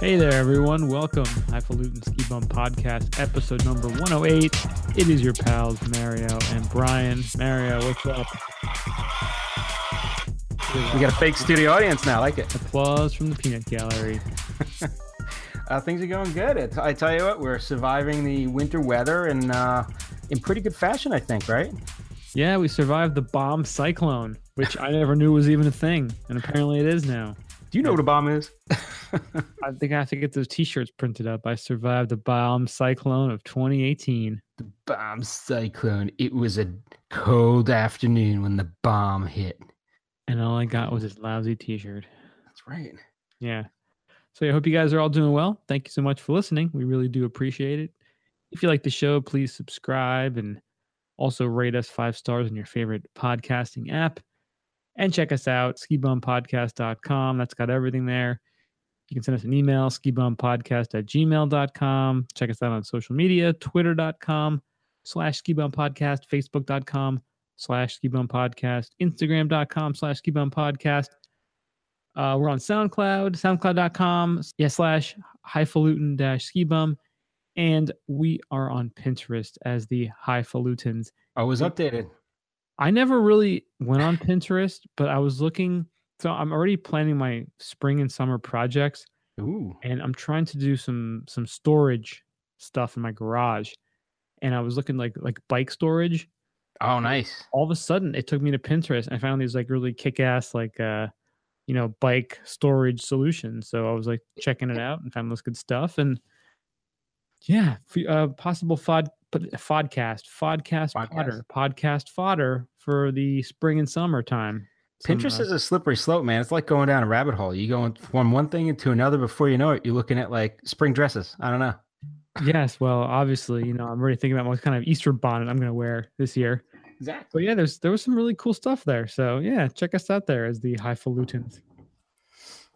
Hey there, everyone. Welcome. Highfalutin Ski Bum Podcast, episode number 108. It is your pals, Mario and Brian. Mario, what's up? We got a fake studio audience now. I like it. Applause from the peanut gallery. Uh, things are going good. It's, I tell you what, we're surviving the winter weather and uh, in pretty good fashion, I think, right? Yeah, we survived the bomb cyclone, which I never knew was even a thing. And apparently it is now. Do you know what a bomb is? I think I have to get those t shirts printed up. I survived the bomb cyclone of 2018. the bomb cyclone. It was a cold afternoon when the bomb hit. And all I got was this lousy t shirt. That's right. Yeah. So I hope you guys are all doing well. Thank you so much for listening. We really do appreciate it. If you like the show, please subscribe and also rate us five stars on your favorite podcasting app. And check us out, skibumpodcast.com. That's got everything there. You can send us an email, skibumpodcast at gmail.com. Check us out on social media, twitter.com slash skibumpodcast, facebook.com slash skibumpodcast, instagram.com slash skibumpodcast. Uh, we're on SoundCloud, soundcloud.com yeah, slash highfalutin dash skibum. And we are on Pinterest as the Highfalutins. I was updated. I never really went on Pinterest, but I was looking. So I'm already planning my spring and summer projects, Ooh. and I'm trying to do some some storage stuff in my garage. And I was looking like like bike storage. Oh, nice. All of a sudden, it took me to Pinterest, and I found these like really kick ass like uh you know bike storage solutions. So I was like checking it out and found this good stuff. And yeah, uh, possible fod but fodcast, fodcast, Podcast. fodder, podcast fodder for the spring and summer time. Some, Pinterest uh, is a slippery slope, man. It's like going down a rabbit hole. You go from one thing into another before you know it. You're looking at like spring dresses. I don't know. yes. Well, obviously, you know, I'm already thinking about what kind of Easter bonnet I'm going to wear this year. Exactly. But yeah, there's there was some really cool stuff there. So yeah, check us out there as the Highfalutins.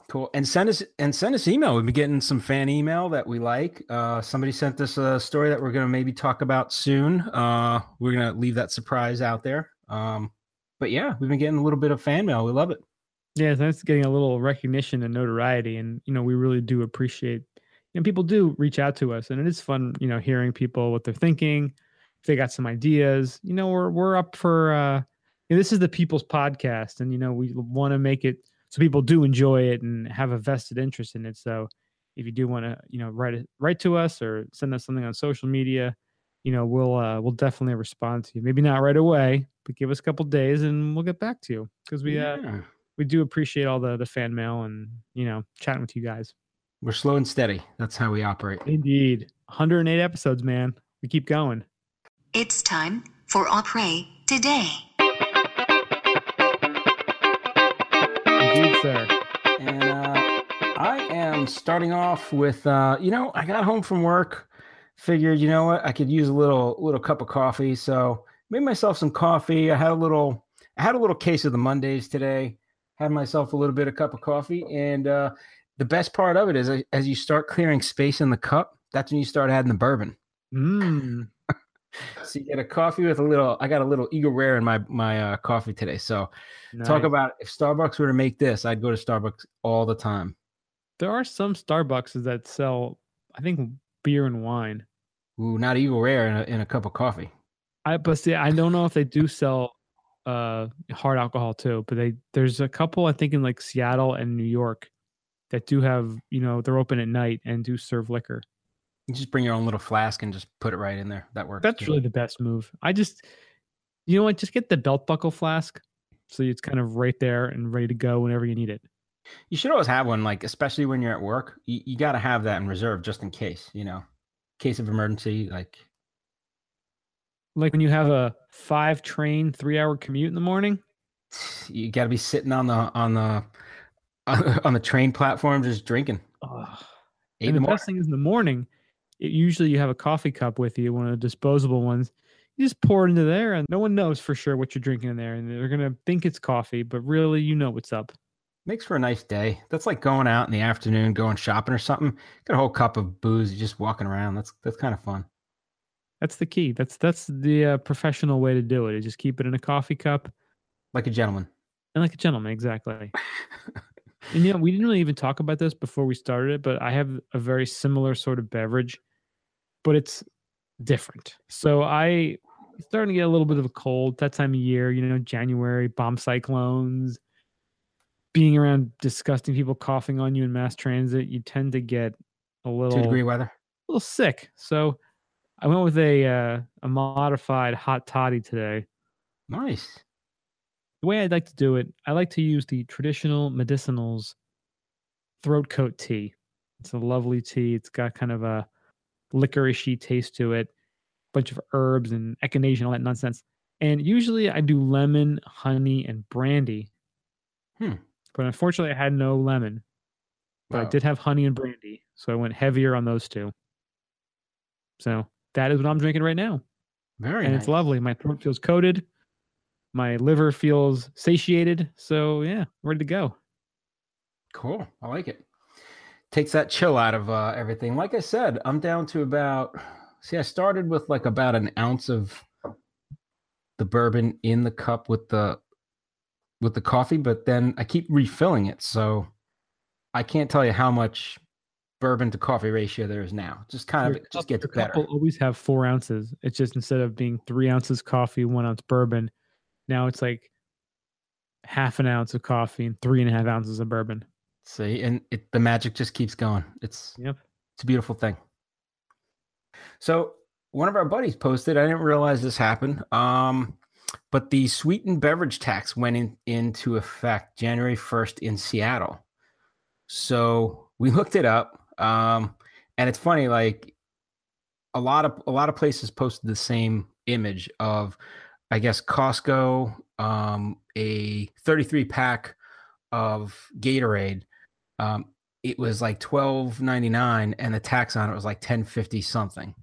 Cool. And send us and send us email. We've been getting some fan email that we like. Uh, somebody sent us a story that we're going to maybe talk about soon. Uh, we're going to leave that surprise out there. Um, but yeah, we've been getting a little bit of fan mail. We love it. Yeah, that's getting a little recognition and notoriety, and you know, we really do appreciate. And people do reach out to us, and it is fun, you know, hearing people what they're thinking. If they got some ideas, you know, we're we're up for. uh you know, This is the people's podcast, and you know, we want to make it so people do enjoy it and have a vested interest in it. So, if you do want to, you know, write it write to us or send us something on social media, you know, we'll uh, we'll definitely respond to you. Maybe not right away, but give us a couple days, and we'll get back to you because we uh, we do appreciate all the the fan mail and you know chatting with you guys. We're slow and steady. That's how we operate. Indeed, 108 episodes, man. We keep going. It's time for Opry today. Indeed, sir. And uh, I am starting off with, uh, you know, I got home from work, figured, you know what, I could use a little little cup of coffee, so made myself some coffee. I had a little, I had a little case of the Mondays today. Had myself a little bit of cup of coffee, and uh, the best part of it is, as you start clearing space in the cup, that's when you start adding the bourbon. Mm. So you get a coffee with a little. I got a little Eagle Rare in my my uh, coffee today. So talk about if Starbucks were to make this, I'd go to Starbucks all the time. There are some Starbucks that sell, I think, beer and wine. Ooh, not Eagle Rare in a, in a cup of coffee. I but see, I don't know if they do sell uh hard alcohol too, but they there's a couple I think in like Seattle and New York that do have you know they're open at night and do serve liquor. You just bring your own little flask and just put it right in there. That works. That's too. really the best move. I just, you know what? Just get the belt buckle flask, so it's kind of right there and ready to go whenever you need it. You should always have one, like especially when you're at work. You, you got to have that in reserve just in case. You know, case of emergency. Like Like when you have a five train, three hour commute in the morning. you got to be sitting on the on the on the train platform just drinking. Eight and the the best thing is in the morning, it, usually you have a coffee cup with you, one of the disposable ones. You just pour it into there, and no one knows for sure what you're drinking in there, and they're gonna think it's coffee, but really, you know what's up. Makes for a nice day. That's like going out in the afternoon, going shopping or something. Get a whole cup of booze, just walking around. That's that's kind of fun. That's the key. That's that's the uh, professional way to do it. it. Is just keep it in a coffee cup Like a gentleman. and like a gentleman. Exactly. And you know, we didn't really even talk about this before we started it, but I have a very similar sort of beverage, but it's different. So I starting to get a little bit of a cold that time of year, you know, January, bomb cyclones, being around disgusting people coughing on you in mass transit, you tend to get a little Two degree weather. a little sick. So I went with a uh, a modified hot toddy today. Nice. The way I'd like to do it, I like to use the traditional medicinals throat coat tea. It's a lovely tea. It's got kind of a licoricey taste to it, A bunch of herbs and echinacea and all that nonsense. And usually I do lemon, honey, and brandy. Hmm. But unfortunately, I had no lemon. But I did have honey and brandy, so I went heavier on those two. So that is what I'm drinking right now, Very and nice. it's lovely. My throat feels coated, my liver feels satiated. So yeah, ready to go. Cool. I like it. Takes that chill out of uh, everything. Like I said, I'm down to about. See, I started with like about an ounce of the bourbon in the cup with the with the coffee, but then I keep refilling it, so I can't tell you how much bourbon to coffee ratio there is now. Just kind Your of cup- just gets better. will always have four ounces. It's just instead of being three ounces coffee, one ounce bourbon, now it's like half an ounce of coffee and three and a half ounces of bourbon. See, and it the magic just keeps going. It's Yep. It's a beautiful thing. So one of our buddies posted. I didn't realize this happened. Um, but the sweetened beverage tax went in, into effect January first in Seattle. So we looked it up, um, and it's funny. Like a lot of a lot of places posted the same image of, I guess Costco, um, a 33 pack of Gatorade. Um, it was like twelve ninety nine, and the tax on it was like ten fifty something,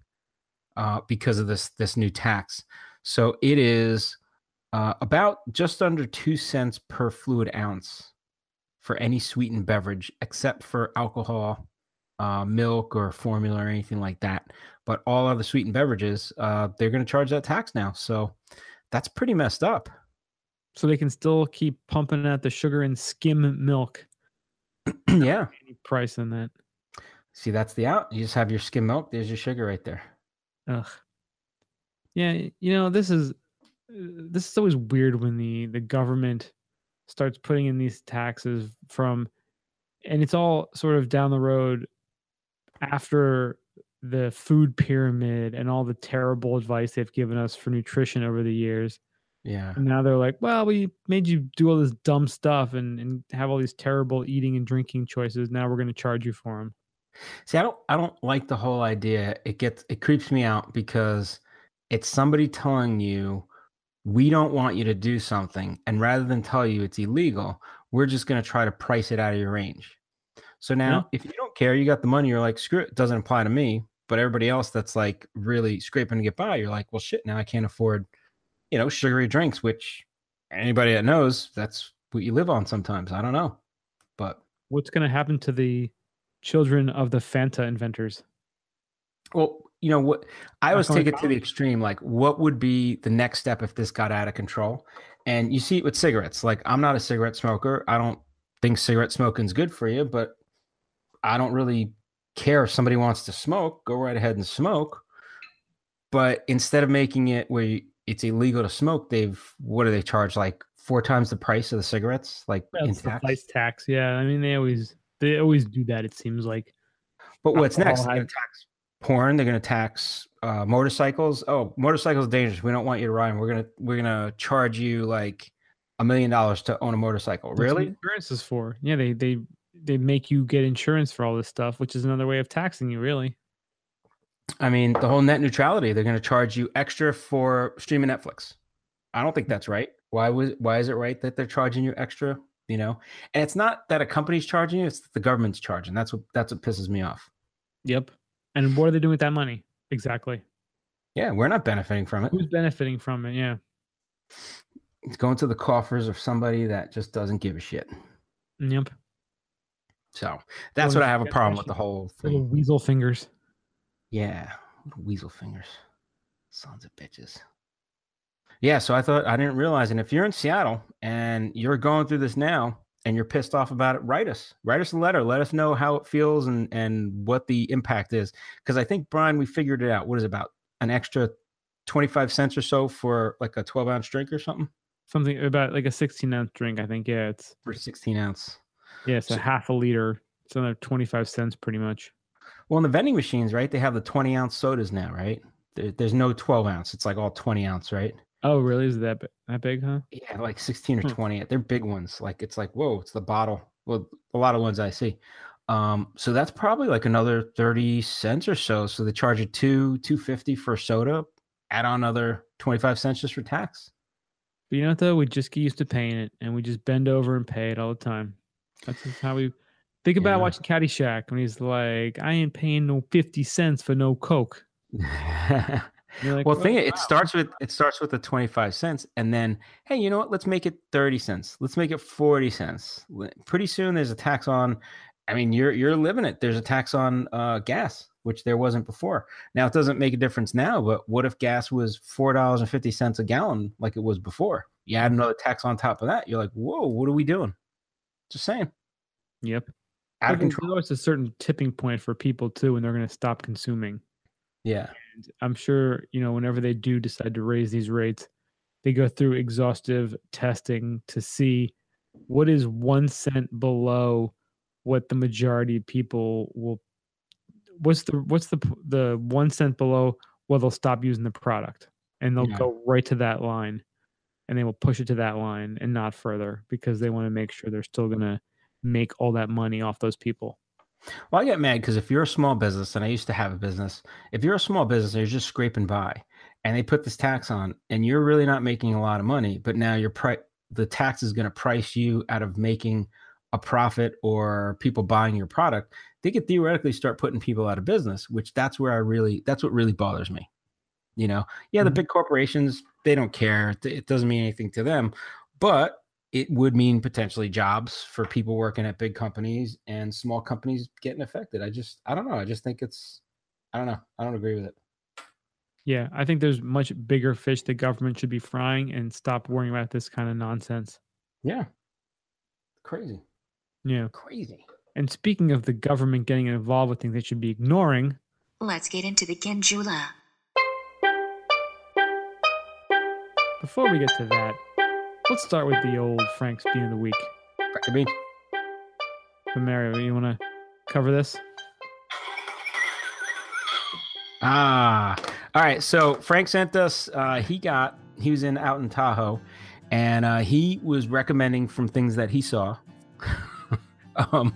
uh, because of this this new tax. So it is uh, about just under two cents per fluid ounce for any sweetened beverage, except for alcohol, uh, milk, or formula, or anything like that. But all other sweetened beverages, uh, they're going to charge that tax now. So that's pretty messed up. So they can still keep pumping out the sugar and skim milk. yeah. Any price in that. See, that's the out. You just have your skim milk. There's your sugar right there. Ugh. Yeah, you know this is uh, this is always weird when the the government starts putting in these taxes from, and it's all sort of down the road after the food pyramid and all the terrible advice they've given us for nutrition over the years. Yeah. And now they're like, well, we made you do all this dumb stuff and, and have all these terrible eating and drinking choices. Now we're going to charge you for them. See, I don't I don't like the whole idea. It gets it creeps me out because it's somebody telling you we don't want you to do something and rather than tell you it's illegal, we're just going to try to price it out of your range. So now if you don't care, you got the money, you're like, screw it, it doesn't apply to me. But everybody else that's like really scraping to get by, you're like, well shit, now I can't afford, you know, sugary drinks, which anybody that knows, that's what you live on sometimes. I don't know. But What's going to happen to the children of the Fanta inventors? Well, you know what? I always take it to the extreme. Like, what would be the next step if this got out of control? And you see it with cigarettes. Like, I'm not a cigarette smoker. I don't think cigarette smoking's good for you, but I don't really care if somebody wants to smoke. Go right ahead and smoke. But instead of making it where you, it's illegal to smoke, they've what do they charge? Like four times the price of the cigarettes, like in That's the tax. price tax. Yeah, I mean they always they always do that. It seems like But what's next? They're going to tax porn. They're going to tax uh, motorcycles. Oh, motorcycles are dangerous. We don't want you to ride. We're gonna we're gonna charge you like a million dollars to own a motorcycle. That's Really? insurance is for. Yeah, they they they make you get insurance for all this stuff, which is another way of taxing you. Really, I mean, the whole net neutrality. They're going to charge you extra for streaming Netflix. I don't think that's right. Why was why is it right that they're charging you extra? You know, and it's not that a company's charging you; it's that the government's charging. That's what that's what pisses me off. yep. And what are they doing with that money? Exactly. Yeah, we're not benefiting from it. Who's benefiting from it? Yeah. It's going to the coffers of somebody that just doesn't give a shit. Yep. So that's what I have a problem with the whole Little thing. weasel fingers. Yeah, weasel fingers, sons of bitches. Yeah, so I thought I didn't realize, and if you're in Seattle and you're going through this now, and you're pissed off about it, write us. Write us a letter. Let us know how it feels and and what the impact is. Because I think Brian, we figured it out. What is it, about an extra twenty five cents or so for like a twelve ounce drink or something? Something about like a 16 ounce drink. I think. Yeah, it's For sixteen ounce. Yeah, it's a So- half a liter. It's another 25 cents, pretty much. Well, in the vending machines, right? They have the twenty ounce sodas now, right? There, there's no twelve ounce. It's like all twenty ounce, right? Oh, really? Is it that that big, huh? Yeah, like 16 or Hmm. 20. They're big ones. Like it's like, whoa, it's the bottle. Well, a lot of ones I see. Um, so that's probably like another 30 cents or so. So they charge you two, 250 for soda, add on another 25 cents just for tax. But you know what though? We just get used to paying it, and we just bend over and pay it all the time. That's just how we think about Yeah. watching Caddyshack when he's like, "I ain't paying no 50 cents for no Coke." well, You're thing "Oh, it starts with it starts with the 25 cents and then hey, you know what? Let's make it 30 cents. Let's make it 40 cents. Pretty soon there's a tax on I mean, you're you're living it. There's a tax on uh, gas, which there wasn't before. Now it doesn't make a difference now, but what if gas was four dollars and fifty cents a gallon like it was before? You add another tax on top of that, you're like, whoa, what are we doing? Just saying, Yep. out of But there's always a certain tipping point for people too, when they're going to stop consuming. Yeah, And I'm sure you know whenever they do decide to raise these rates, they go through exhaustive testing to see what is one cent below what the majority of people will. What's the what's the the one cent below? Well, they'll stop using the product, and they'll Yeah. go right to that line, and they will push it to that line and not further because they want to make sure they're still going to make all that money off those people. Well, I get mad because if you're a small business, and I used to have a business, if you're a small business, you're just scraping by, and they put this tax on, and you're really not making a lot of money, but now your pri- the tax is going to price you out of making a profit or people buying your product. They could theoretically start putting people out of business, which that's where I really that's what really bothers me. You know, yeah, the Mhm. big corporations they don't care; It- it doesn't mean anything to them, but it would mean potentially jobs for people working at big companies and small companies getting affected. I just, I don't know. I just think it's, I don't know. I don't agree with it. Yeah, I think there's much bigger fish the government should be frying and stop worrying about this kind of nonsense. Yeah. Crazy. Yeah. Crazy. And speaking of the government getting involved with things they should be ignoring, Let's get into the Genjula. Before we get to that, let's start with the old Frank's Bean of the Week. I mean, But Mario, you want to cover this? Ah, all right. So Frank sent us. Uh, he got. He was in out in Tahoe, and uh, he was recommending from things that he saw. um,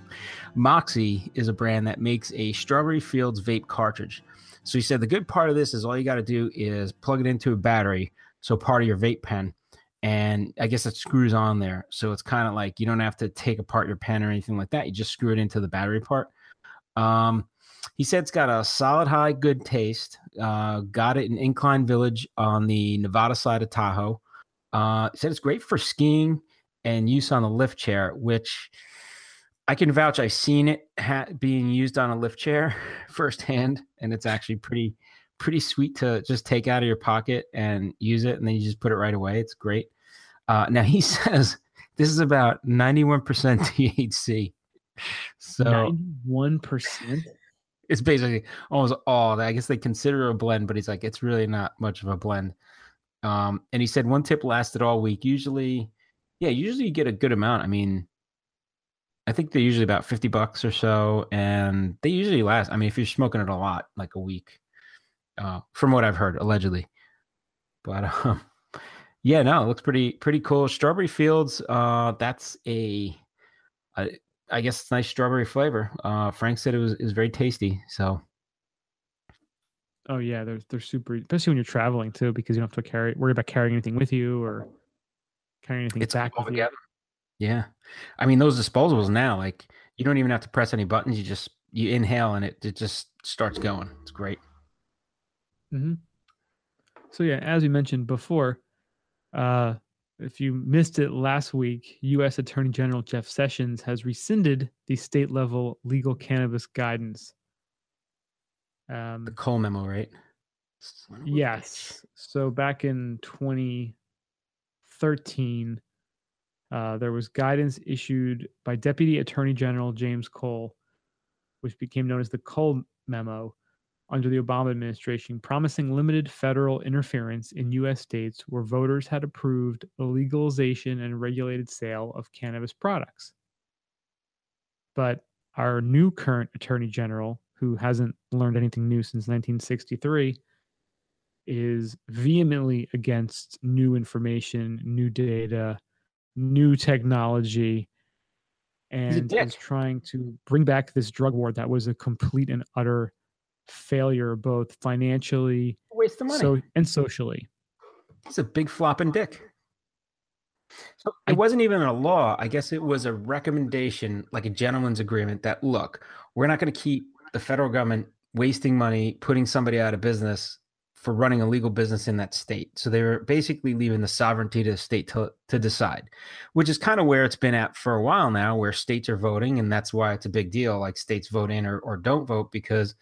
Moxie is a brand that makes a Strawberry Fields vape cartridge. So he said the good part of this is all you got to do is plug it into a battery, so part of your vape pen, and I guess it screws on there. So it's kind of like you don't have to take apart your pen or anything like that. You just screw it into the battery part. Um, he said it's got a solid high good taste. Uh, got it in Incline Village on the Nevada side of Tahoe. Uh, said it's great for skiing and use on the lift chair, which I can vouch. I've seen it ha- being used on a lift chair firsthand, and it's actually pretty pretty sweet to just take out of your pocket and use it, and then you just put it right away. It's great. Uh, now he says this is about ninety one percent THC. So Ninety-one percent. it's basically almost all that. I guess they consider a blend, but he's like, it's really not much of a blend. Um, and he said one tip lasted all week. Usually, yeah, usually you get a good amount. I mean, I think they're usually about 50 bucks or so, and they usually last. I mean, if you're smoking it a lot, like a week, uh, from what I've heard, allegedly. But um, yeah, no, it looks pretty pretty cool. Strawberry Fields, uh, that's a, a I guess it's nice strawberry flavor. Uh, Frank said it was is very tasty. So Oh yeah, they're they're super, especially when you're traveling too, because you don't have to carry worry about carrying anything with you or carrying anything it's back all with you. together. Yeah, I mean those disposables now, like you don't even have to press any buttons. You just you inhale and it it just starts going. It's great. Hmm So yeah, as we mentioned before, uh, if you missed it last week, U.S. Attorney General Jeff Sessions has rescinded the state level legal cannabis guidance. Um, The Cole memo, right? Yes. So back in 2013, Uh, there was guidance issued by Deputy Attorney General James Cole, which became known as the Cole Memo under the Obama administration, promising limited federal interference in U.S. states where voters had approved the legalization and regulated sale of cannabis products. But our new current Attorney General, who hasn't learned anything new since 1963, is vehemently against new information, new data, new technology, and is trying to bring back this drug war that was a complete and utter failure, both financially Waste of money. so and socially. He's a big flopping dick. So I- it wasn't even a law. I guess it was a recommendation, like a gentleman's agreement that look, we're not going to keep the federal government wasting money, putting somebody out of business for running a legal business in that state. So they were basically leaving the sovereignty to the state to, to decide, which is kind of where it's been at for a while now, where states are voting. And that's why it's a big deal. Like states vote in or, or don't vote because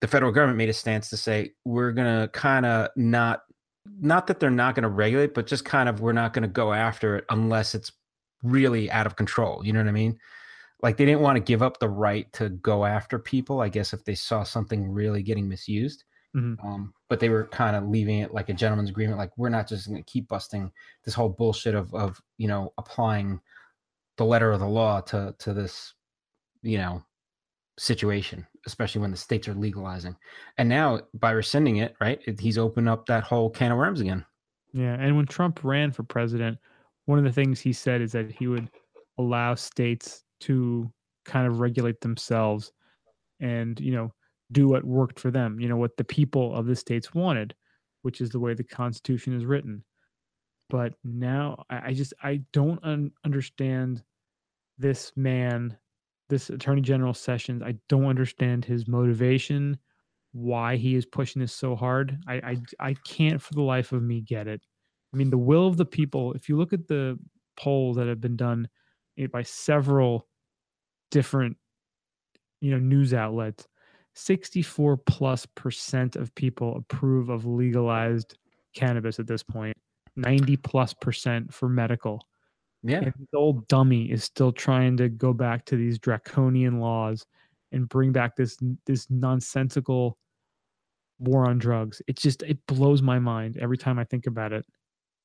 the federal government made a stance to say, we're going to kind of not not that they're not going to regulate, but just kind of we're not going to go after it unless it's really out of control. You know what I mean? Like they didn't want to give up the right to go after people, I guess, if they saw something really getting misused. Mhm. Um, but they were kind of leaving it like a gentleman's agreement. Like we're not just going to keep busting this whole bullshit of of you know applying the letter of the law to to this you know situation, especially when the states are legalizing. And now by rescinding it, right, he's opened up that whole can of worms again. Yeah, and when Trump ran for president, one of the things he said is that he would allow states to kind of regulate themselves and, you know, do what worked for them, you know, what the people of the states wanted, which is the way the Constitution is written. But now I, just I don't un- understand this man, this Attorney General Sessions. I don't understand his motivation, why he is pushing this so hard. I I, I can't for the life of me get it. I mean, the will of the people. If you look at the polls that have been done eh, by several different, you know, news outlets, sixty-four plus percent of people approve of legalized cannabis at this point. Ninety plus percent for medical. Yeah. And this old dummy is still trying to go back to these draconian laws and bring back this this nonsensical war on drugs. It just it blows my mind every time I think about it.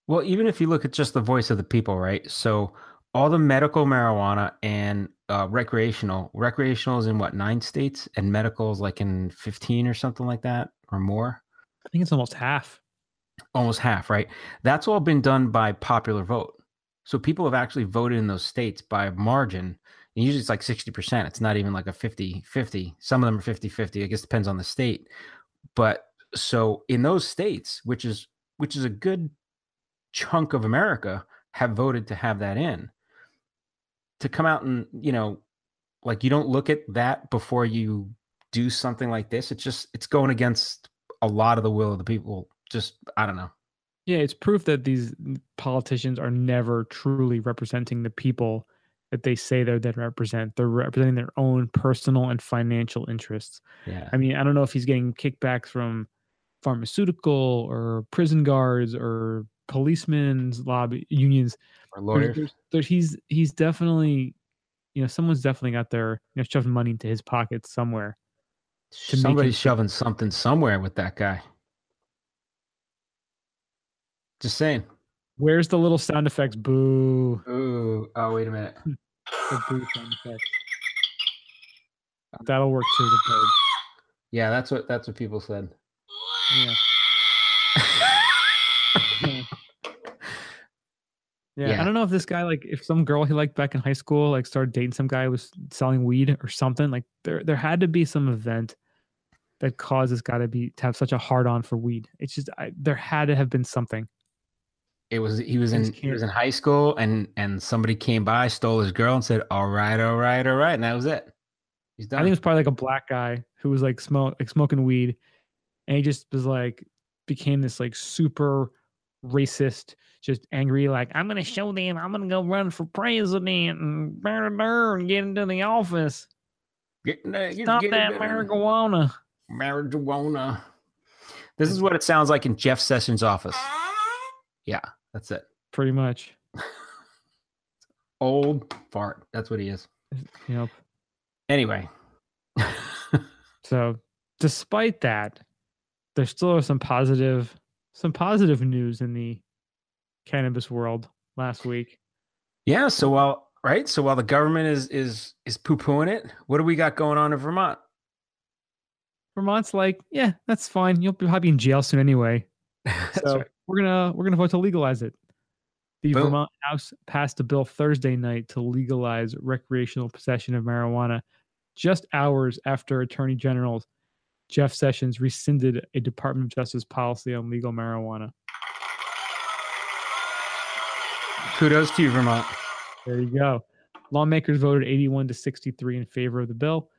Well, even if you look at just the voice of the people, right? So all the medical marijuana and uh, recreational, recreational is in what nine states, and medical is like in fifteen or something like that or more. I think it's almost half. almost half, right? That's all been done by popular vote. So people have actually voted in those states by margin. And usually it's like 60%. It's not even like a 50 50. Some of them are 50 50. I guess depends on the state. But so in those states, which is which is a good chunk of America, have voted to have that in. To come out and, you know, like you don't look at that before you do something like this. It's just it's going against a lot of the will of the people. Just I don't know. Yeah, it's proof that these politicians are never truly representing the people that they say they're that represent. They're representing their own personal and financial interests. Yeah. I mean, I don't know if he's getting kickbacks from pharmaceutical or prison guards or policemen's lobby unions. Or lawyers. there's- there's- he's he's definitely, you know, someone's definitely got their you know shoving money into his pocket somewhere. Somebody's shoving something somewhere with that guy. Just saying. Where's the little sound effects? Boo! Ooh. Oh, wait a minute. The boo sound effects. That'll work too. The bird. Yeah, that's what that's what people said. Yeah. yeah. Yeah. I don't know if this guy like if some girl he liked back in high school like started dating some guy who was selling weed or something. Like there there had to be some event that caused this guy to be to have such a hard on for weed. It's just I, there had to have been something. It was he was in he was in high school and and somebody came by, stole his girl, and said, "All right, all right, all right," and that was it. He's done. I think it was probably like a black guy who was like smoke like smoking weed, and he just was like became this like super racist, just angry. Like I'm gonna show them. I'm gonna go run for president and, blah, blah, and get into the office. Get, uh, get- Stop get that marijuana. marijuana. This is what it sounds like in Jeff Sessions' office. Yeah, that's it. Pretty much. Old fart. That's what he is. Yep. Anyway. So, despite that, there still are some positive, some positive news in the cannabis world last week. yeah. So while right, so while the government is is is poo pooing it, what do we got going on in Vermont? Vermont's like, yeah, that's fine. You'll be probably in jail soon anyway. That's so right. We're gonna we're gonna vote to legalize it. The Boom. Vermont House passed a bill Thursday night to legalize recreational possession of marijuana, just hours after Attorney General Jeff Sessions rescinded a Department of Justice policy on legal marijuana. Kudos to you, Vermont. There you go. Lawmakers voted 81 to 63 in favor of the bill,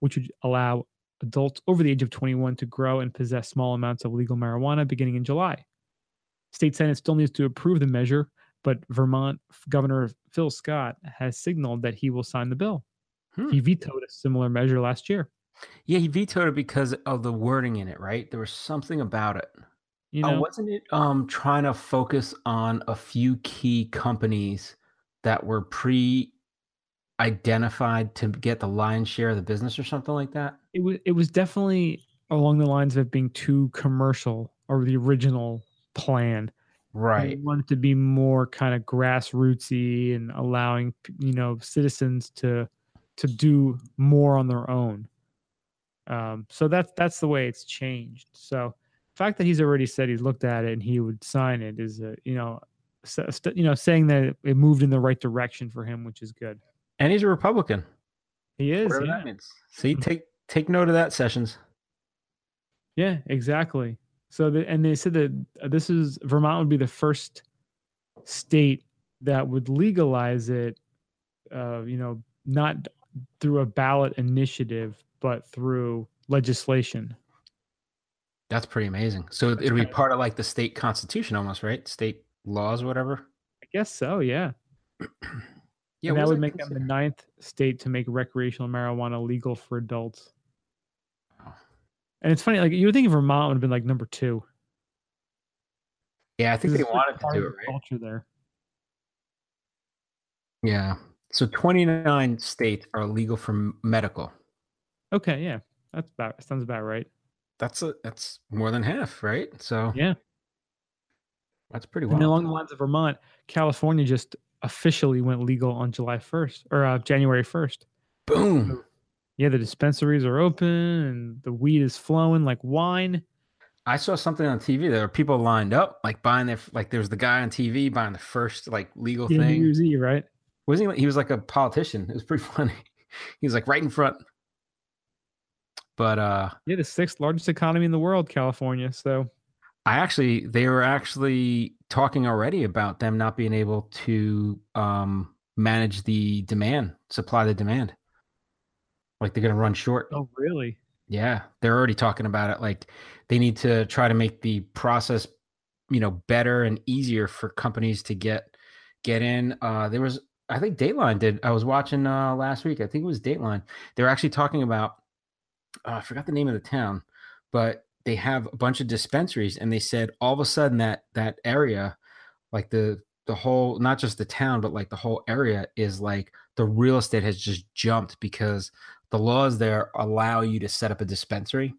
which would allow adults over the age of 21 to grow and possess small amounts of legal marijuana beginning in July. State Senate still needs to approve the measure, but Vermont Governor Phil Scott has signaled that he will sign the bill. Hmm. He vetoed a similar measure last year. Yeah, he vetoed it because of the wording in it, right? There was something about it. You Oh, know, wasn't it um trying to focus on a few key companies that were pre identified to get the lion's share of the business or something like that? it was it was definitely along the lines of it being too commercial or the original plan. They Right. wanted to be more kind of grassrootsy and allowing you know citizens to to do more on their own. Um, so that's that's the way it's changed. So the fact that he's already said he's looked at it and he would sign it is uh, you know s- st- you know saying that it moved in the right direction for him, which is good. And he's a Republican. He is, Whatever yeah. that means. See, take take note of that, Sessions. Yeah, exactly. So, the, and they said that uh, this is Vermont would be the first state that would legalize it. Uh, you know, not through a ballot initiative, but through legislation. That's pretty amazing. So it'll be part of like the state constitution almost, right? State laws or whatever. I guess so. Yeah, Yeah, and that would make them the ninth state to make recreational marijuana legal for adults. And it's funny, like you would think Vermont would have been like number two. Yeah, I think they wanted to do it, right? Culture there. Yeah. So 29 states are legal for medical. Okay, yeah, that's about sounds about right. That's a that's more than half, right? So Yeah. that's pretty And wild. along the lines of Vermont, California just officially went legal on July 1st or uh, January 1st. Boom. Yeah, the dispensaries are open and the weed is flowing like wine. I saw something on TV. There were people lined up, like buying their like. There was the guy on TV buying the first like legal Yeah, New thing. Year's Eve, right? Wasn't he? like- He was like a politician. It was pretty funny. He was like right in front. But uh Yeah, the sixth largest economy in the world, California. So I actually they were actually talking already about them not being able to um manage the demand, supply the demand. Like they're gonna run short. Oh, really? Yeah, they're already talking about it. Like they need to try to make the process, you know, better and easier for companies to get get in. Uh, there was, I think, Dateline did. I was watching uh, last week. I think it was Dateline. They were actually talking about. Uh, I forgot the name of the town, but they have a bunch of dispensaries, and they said all of a sudden that that area, like the the whole, not just the town, but like the whole area is like the real estate has just jumped because the laws there allow you to set up a dispensary.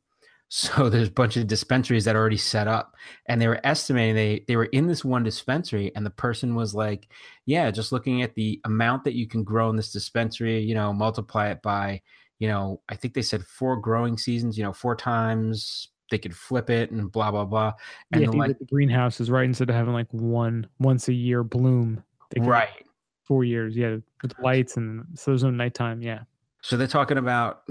So there's a bunch of dispensaries that are already set up, and they were estimating they they were in this one dispensary, and the person was like, "Yeah, just looking at the amount that you can grow in this dispensary, you know, multiply it by, you know, I think they said four growing seasons, you know, four times they could flip it and blah blah blah." And yeah, the like, the greenhouses, right? Instead of having like one once a year bloom, right. Four years, yeah, with lights and so there's no nighttime. Yeah, So they're talking about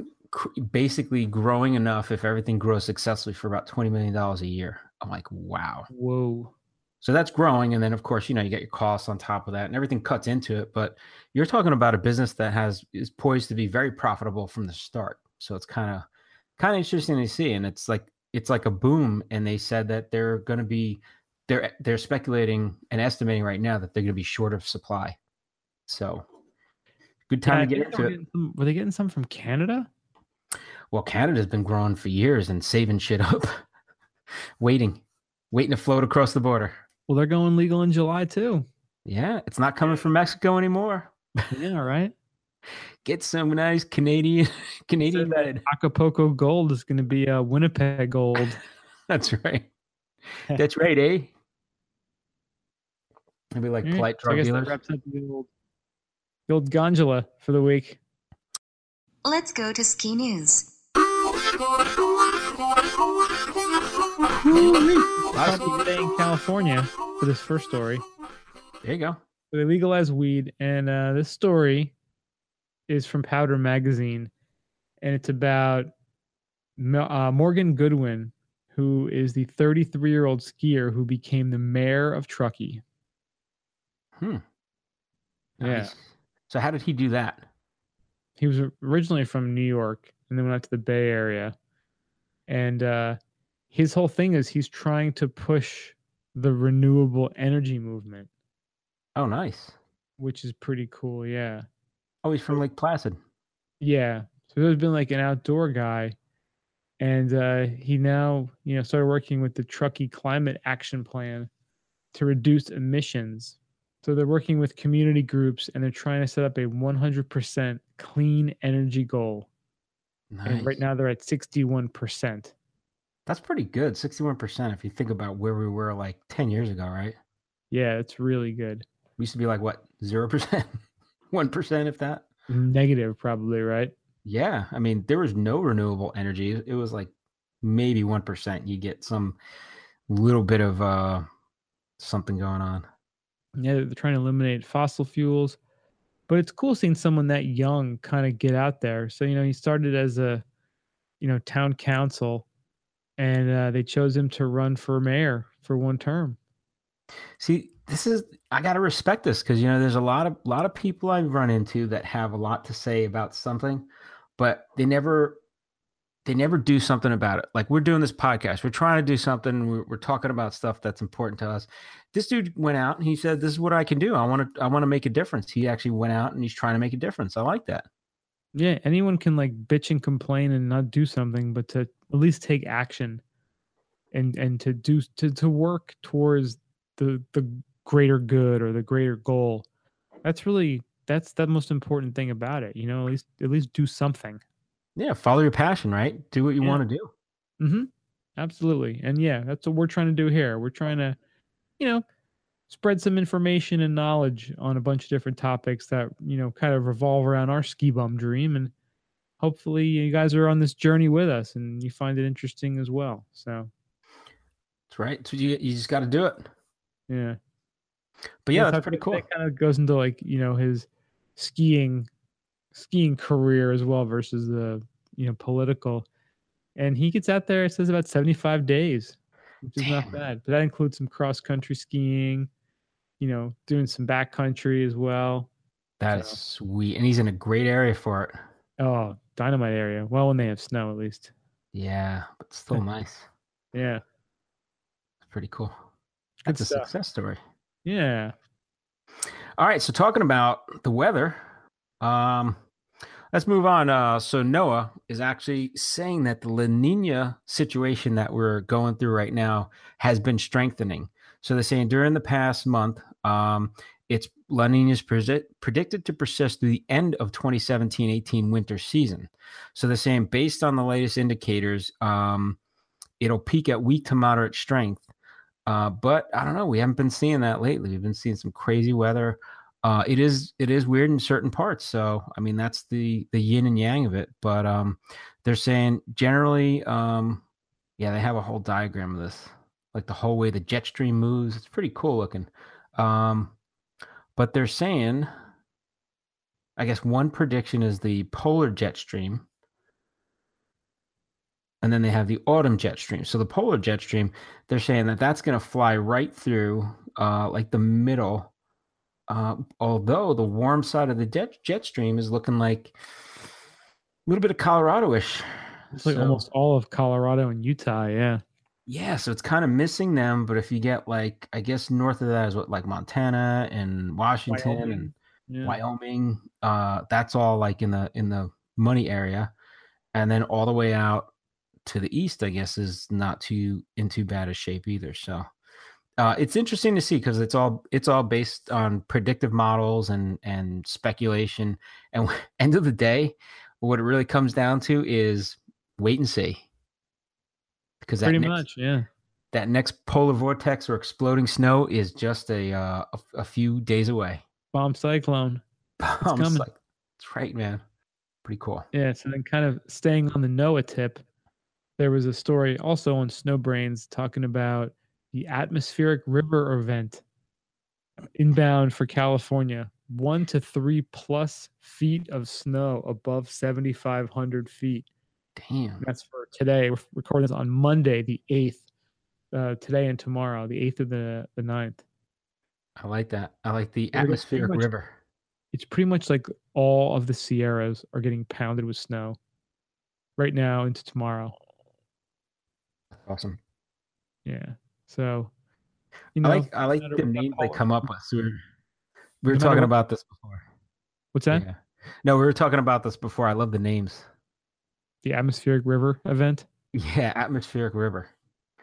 basically growing enough if everything grows successfully for about twenty million dollars a year. I'm like, wow. whoa. So that's growing, and then of course, you know, you get your costs on top of that, and everything cuts into it. But you're talking about a business that has is poised to be very profitable from the start. So it's kind of kind of interesting to see, and it's like it's like a boom. And they said that they're going to be they're they're speculating and estimating right now that they're going to be short of supply. So good time Yeah, to get were into it. some- were they getting some from Canada? Well, Canada's been growing for years and saving shit up, waiting, waiting to float across the border. Well, they're going legal in July too. Yeah, it's not coming from Mexico anymore. Yeah, right. Get some nice Canadian Canadian that red. Acapulco gold is going to be uh, Winnipeg gold. That's right. That's right, eh? Maybe like right, polite so drug that dealers. wraps up the old, the old gondola for the week. Let's go to ski news. I'll be today in California for this first story. There you go. They legalized weed, and uh, this story is from Powder Magazine, and it's about uh, Morgan Goodwin, who is the 33 year old skier who became the mayor of Truckee. Hmm. Yeah. So how did he do that? He was originally from New York and then went out to the Bay Area. And uh, his whole thing is he's trying to push the renewable energy movement, Oh, nice. which is pretty cool. Yeah. Oh, he's from Lake Placid. Yeah. So he's been like an outdoor guy. And uh, he now, you know, started working with the Truckee Climate Action Plan to reduce emissions. So they're working with community groups and they're trying to set up a 100% clean energy goal. Nice. And right now they're at 61%. That's pretty good. 61% if you think about where we were like 10 years ago, right? Yeah, it's really good. We used to be like what, 0%? 1% if that? Negative, probably, right? Yeah. I mean, there was no renewable energy. It was like maybe 1%. You get some little bit of uh something going on. Yeah, they're trying to eliminate fossil fuels. But it's cool seeing someone that young kind of get out there. So, you know, he started as a, you know, town council and uh, they chose him to run for mayor for one term. See, this is I gotta respect this because you know there's a lot of lot of people I've run into that have a lot to say about something, but they never they never do something about it. Like we're doing this podcast, we're trying to do something. We're, we're talking about stuff that's important to us. This dude went out and he said, "This is what I can do. I want to I want to make a difference." He actually went out and he's trying to make a difference. I like that. Yeah, anyone can like bitch and complain and not do something, but to at least take action and and to do to to work towards the the greater good or the greater goal. That's really that's the most important thing about it. You know, at least at least do something. Yeah, follow your passion, right? Do what you Yeah. want to do. Mm-hmm. Absolutely. And yeah, that's what we're trying to do here. We're trying to, you know, spread some information and knowledge on a bunch of different topics that, you know, kind of revolve around our ski bum dream. And hopefully you guys are on this journey with us and you find it interesting as well. So That's right. So you you just got to do it. yeah. But yeah, Yes, that's pretty cool. That kind of goes into like, you know, his skiing skiing career as well versus the, you know, political. And he gets out there, it says about 75 days, which is not bad. But that includes some cross country skiing, you know, doing some backcountry as well. That is So- sweet, and he's in a great area for it. Oh, dynamite area. Well, when they have snow, at least. Yeah, but still nice. Yeah. It's pretty cool. Good That's a stuff. success story. Yeah. All right, so talking about the weather, um, let's move on. Uh, so NOAA is actually saying that the La Nina situation that we're going through right now has been strengthening. So they're saying during the past month, um, it's La is predi- predicted to persist through the end of 2017-18 winter season. So they're saying based on the latest indicators, um, it'll peak at weak to moderate strength. Uh, but I don't know. We haven't been seeing that lately. We've been seeing some crazy weather. Uh, it is it is weird in certain parts. So I mean that's the the yin and yang of it. But um, they're saying generally, um, yeah, they have a whole diagram of this, like the whole way the jet stream moves. It's pretty cool looking. Um, but they're saying, I guess one prediction is the polar jet stream, and then they have the autumn jet stream. So the polar jet stream, they're saying that that's going to fly right through, uh, like the middle. Uh, although the warm side of the jet jet stream is looking like a little bit of Colorado-ish. It's like So- almost all of Colorado and Utah. Yeah. yeah, so it's kind of missing them. But if you get like, I guess north of that is what like Montana and Washington and Wyoming. Yeah. Wyoming. Uh, that's all like in the in the money area, and then all the way out to the east, I guess, is not too in too bad a shape either. So uh, it's interesting to see because it's all it's all based on predictive models and and speculation. And end of the day, what it really comes down to is wait and see. Because that Pretty next, much, yeah. that next polar vortex or exploding snow is just a uh, a, a few days away. Bomb cyclone. I'm coming. just that's right, man. Pretty cool. Yeah. So then, kind of staying on the NOAA tip, there was a story also on Snowbrains talking about the atmospheric river event inbound for California. One to three plus feet of snow above 7,500 feet. Damn. That's for today. We're recording this on Monday, the 8th. Uh, today and tomorrow, the 8th of the, the 9th. I like that. I like the Yeah, we got pretty atmospheric much- river. It's pretty much like all of the Sierras are getting pounded with snow right now into tomorrow. Awesome. Yeah. So, you I like I like the names they come up with. So we were, we were No talking what- about this before. what's that? Yeah. No, we were talking about this before. I love the names. The atmospheric river event. Yeah, atmospheric river.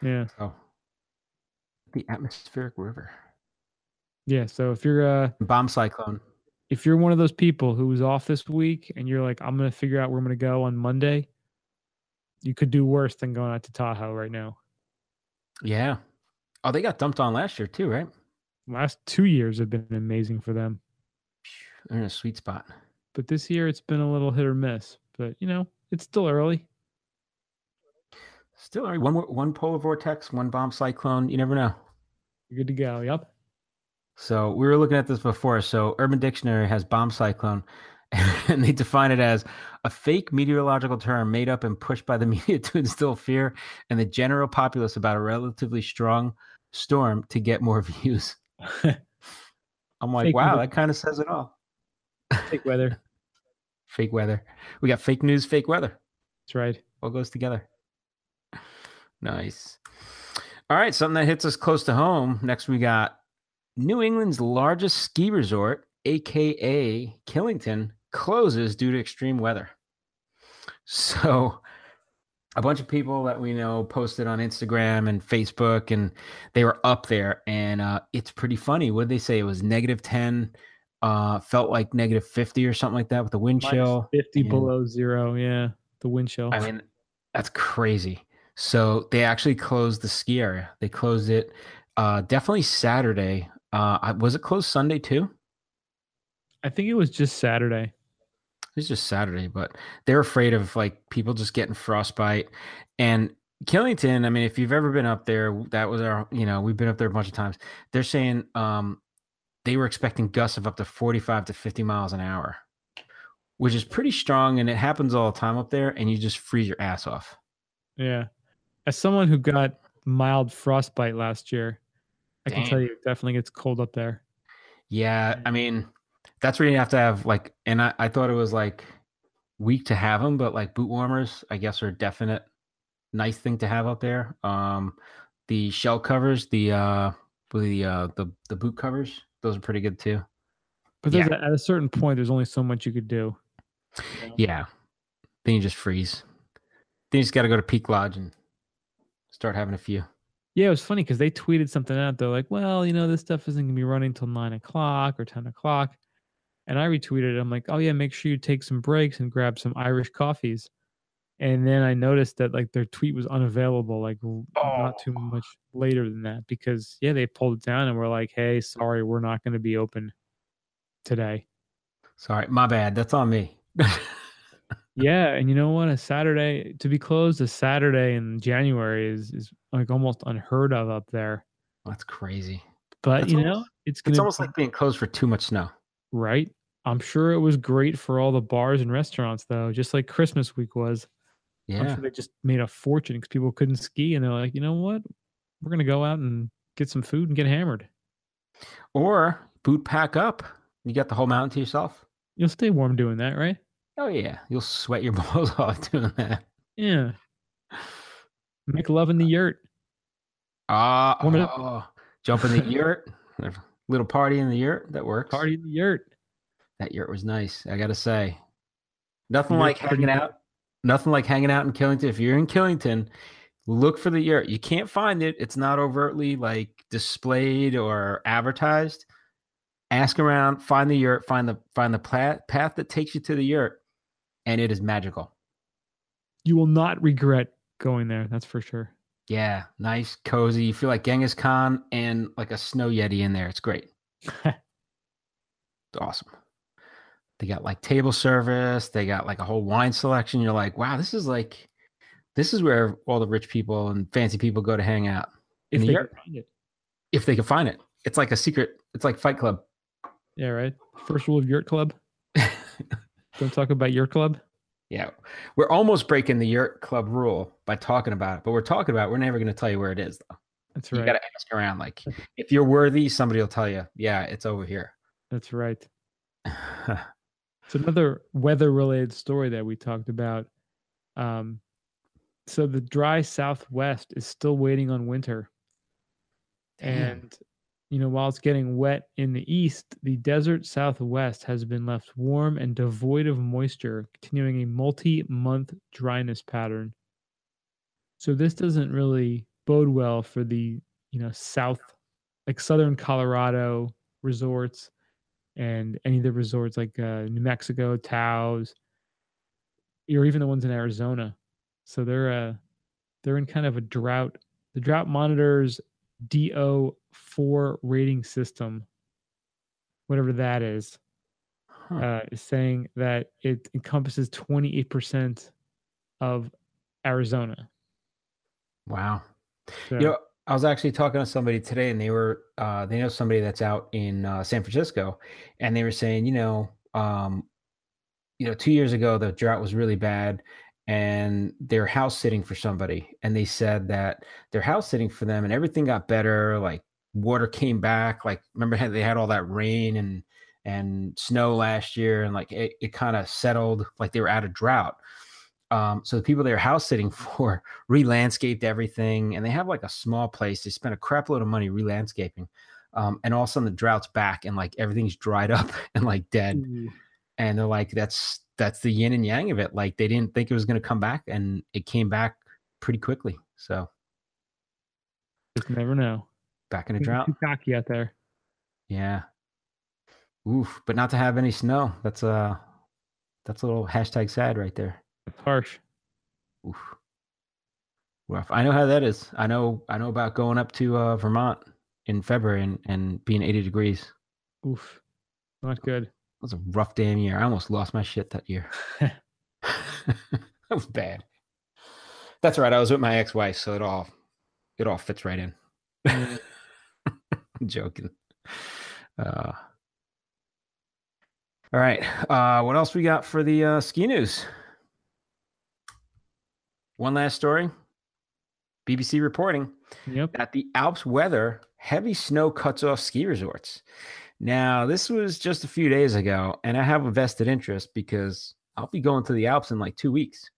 Yeah. Oh, the atmospheric river. Yeah. So if you're a Bomb cyclone. if you're one of those people who was off this week and you're like, I'm gonna figure out where I'm gonna go on Monday, you could do worse than going out to Tahoe right now. Yeah. Oh, they got dumped on last year too, right? Last two years have been amazing for them. They're in a sweet spot. But this year it's been a little hit or miss. But you know, it's still early. Still, right, one one polar vortex, one bomb cyclone. You never know. You're good to go. Yep. So we were looking at this before. So Urban Dictionary has bomb cyclone, and they define it as a fake meteorological term made up and pushed by the media to instill fear in the general populace about a relatively strong storm to get more views. I'm like, Fake wow, weather. that kind of says it all. Fake weather. Fake weather. We got fake news, fake weather. That's right. All goes together. Nice. All right, something that hits us close to home. Next, we got New England's largest ski resort, aka Killington, closes due to extreme weather. So, a bunch of people that we know posted on Instagram and Facebook, and they were up there, and uh, it's pretty funny. What did they say? It was negative ten. Uh, felt like negative fifty or something like that with the wind Minus chill. 50 and- below zero. Yeah. The wind chill. I mean, that's crazy. So they actually closed the ski area. They closed it uh definitely Saturday. Uh was it closed Sunday too? I think it was just Saturday. It was just Saturday, but they're afraid of like people just getting frostbite. And Killington, I mean, if you've ever been up there, that was our, you know, we've been up there a bunch of times. They're saying um they were expecting gusts of up to 45 to 50 miles an hour, which is pretty strong and it happens all the time up there and you just freeze your ass off. Yeah. As someone who got mild frostbite last year, I can tell you it definitely gets cold up there. Yeah, I mean, that's where you have to have like, and I, I thought it was like weak to have them, but like boot warmers, I guess, are a definite nice thing to have out there. Um, the shell covers, the uh, the uh, the the boot covers, those are pretty good too. But Yeah. there's a, at a certain point, there's only so much you could do. you know? Yeah, then you just freeze. Then you just got to go to Peak Lodge and start having a few. Yeah, it was funny because they tweeted something out. They're like, well, you know, this stuff isn't going to be running till nine o'clock or 10 o'clock. And I retweeted it. I'm like, oh, yeah, make sure you take some breaks and grab some Irish coffees. And then I noticed that like their tweet was unavailable, like w- not too much later than that because, yeah, they pulled it down and were like, hey, sorry, we're not going to be open today. Sorry, my bad. That's on me. Yeah, and you know what? A Saturday to be closed a Saturday in January is is like almost unheard of up there. That's crazy. But That's you know, it's gonna It's almost like being closed for too much snow. Right. I'm sure it was great for all the bars and restaurants though, just like Christmas week was. I'm Yeah. sure they just made a fortune because people couldn't ski, and they're like, you know what? We're gonna go out and get some food and get hammered. Or boot pack up. You got the whole mountain to yourself. You'll stay warm doing that, right? Oh yeah, you'll sweat your balls off doing that. Yeah. Make love in the yurt. Ah, Warm it up. oh, jump in the yurt. Little party in the yurt. That works. Party in the yurt. That yurt was nice. I gotta say, nothing like hanging good. out. Nothing like hanging out in Killington. If you're in Killington, Look for the yurt. You can't find it. It's not overtly like displayed or advertised. Ask around, find the yurt, find the find the path path that takes you to the yurt, and it is magical. You will not regret going there. That's for sure. Yeah, nice, cozy. You feel like Genghis Khan and like a snow yeti in there. It's great. it's awesome. They got like table service. They got like a whole wine selection. You're like, wow, this is like, this is where all the rich people and fancy people go to hang out. if the they can find it. If they can find it, it's like a secret. It's like Fight Club. Yeah, right. First rule of Yurt Club: don't talk about your Club. Yeah, we're almost breaking the yurt club rule by talking about it, but we're talking about. it. We're never going to tell you where it is, though. That's right. You got to ask around. Like, if you're worthy, somebody will tell you. Yeah, it's over here. That's right. It's another weather-related story that we talked about. Um, so the dry Southwest is still waiting on winter. Damn. And you know, while it's getting wet in the east, the desert southwest has been left warm and devoid of moisture, continuing a multi-month dryness pattern. So this doesn't really bode well for the, you know, south like southern Colorado resorts and any of the resorts like uh, New Mexico, Taos, or even the ones in Arizona. So they're uh they're in kind of a drought. The drought monitors DO4 rating system, whatever that is, Huh. uh, is saying that it encompasses 28% of Arizona. wow. So, You know, I was actually talking to somebody today, and they were uh, they know somebody that's out in uh, San Francisco, and they were saying, you know, um, you know, two years ago the drought was really bad, and they're house sitting for somebody, and they said that they're house sitting for them, and everything got better. Like water came back. Like remember how they had all that rain and and snow last year, and like it, it kind of settled. Like they were out of drought. Um, so the people they're house sitting for re-landscaped everything and they have like a small place they spent a crap load of money re-landscaping um, and all of a sudden the drought's back and like everything's dried up and like dead ooh, and they're like that's that's the yin and yang of it like they didn't think it was going to come back and it came back pretty quickly so just never know. Back in a drought Too cocky out there. yeah oof but not to have any snow that's uh that's a little hashtag sad right there It's harsh. Oof. Rough. I know how that is. I know. I know about going up to uh, Vermont in February and, and being 80 degrees. Oof. Not good. It was a rough damn year. I almost lost my shit that year. that was bad. That's right. I was with my ex-wife, so it all it all fits right in. Joking. Uh, all right. Uh, what else we got for the uh, ski news? One last story. BBC reporting Yep. that the Alps weather, heavy snow cuts off ski resorts. Now, this was just a few days ago, and I have a vested interest because I'll be going to the Alps in like two weeks.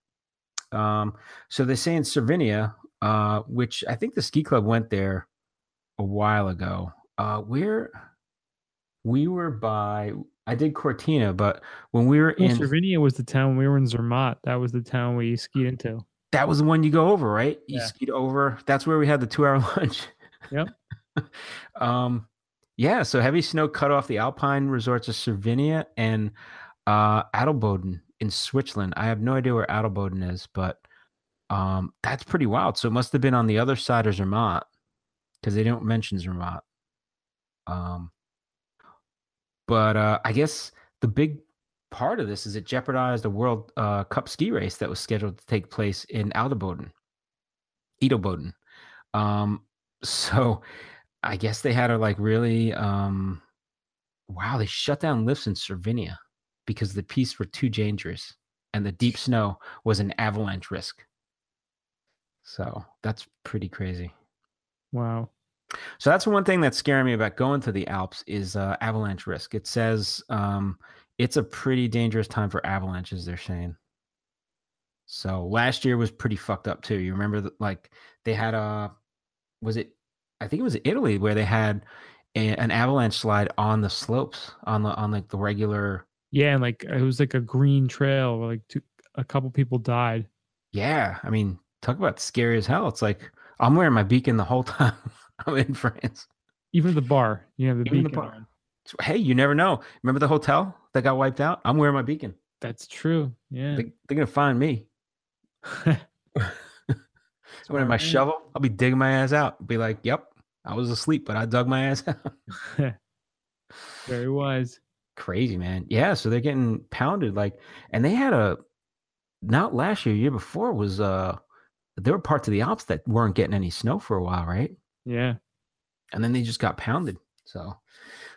Um, so they say in Cervinia, uh, which I think the ski club went there a while ago. Uh, we're we were by I did Cortina, but when we were Well, in Cervinia was the town we were in Zermatt. That was the town we skied into. that was the one you go over, right? You Yeah. skied over. That's where we had the two hour lunch. Yep. um, yeah. So heavy snow cut off the Alpine resorts of Cervinia and uh, Adelboden in Switzerland. I have no idea where Adelboden is, but um, that's pretty wild. So it must have been on the other side of Zermatt because they don't mention Zermatt. Um, but uh, I guess the big part of this is it jeopardized a World uh, Cup ski race that was scheduled to take place in Alderboden, Edelboden. Um, so I guess they had to like really, um, wow, they shut down lifts in Cervinia because the pieces were too dangerous and the deep snow was an avalanche risk. So that's pretty crazy. Wow. So that's one thing that's scaring me about going to the Alps is uh, avalanche risk. It says um, it's a pretty dangerous time for avalanches. They're saying. So last year was pretty fucked up too. You remember that? Like they had a, was it? I think it was Italy where they had a, an avalanche slide on the slopes on the on like the regular. Yeah, and like it was like a green trail where like two, a couple people died. Yeah, I mean talk about scary as hell. It's like I'm wearing my beacon the whole time I'm in France. Even the bar, you have the Even the beacon bar. Hey, you never know. Remember the hotel that got wiped out? I'm wearing my beacon. That's true. Yeah. They, they're gonna find me. My Smart my shovel, I'll be digging my ass out. Be like, "Yep, I was asleep, but I dug my ass out." Very wise. Crazy man. Yeah, so they're getting pounded like, and they had a not last year, year before was uh, there were parts of the Alps that weren't getting any snow for a while, right? Yeah. And then they just got pounded. So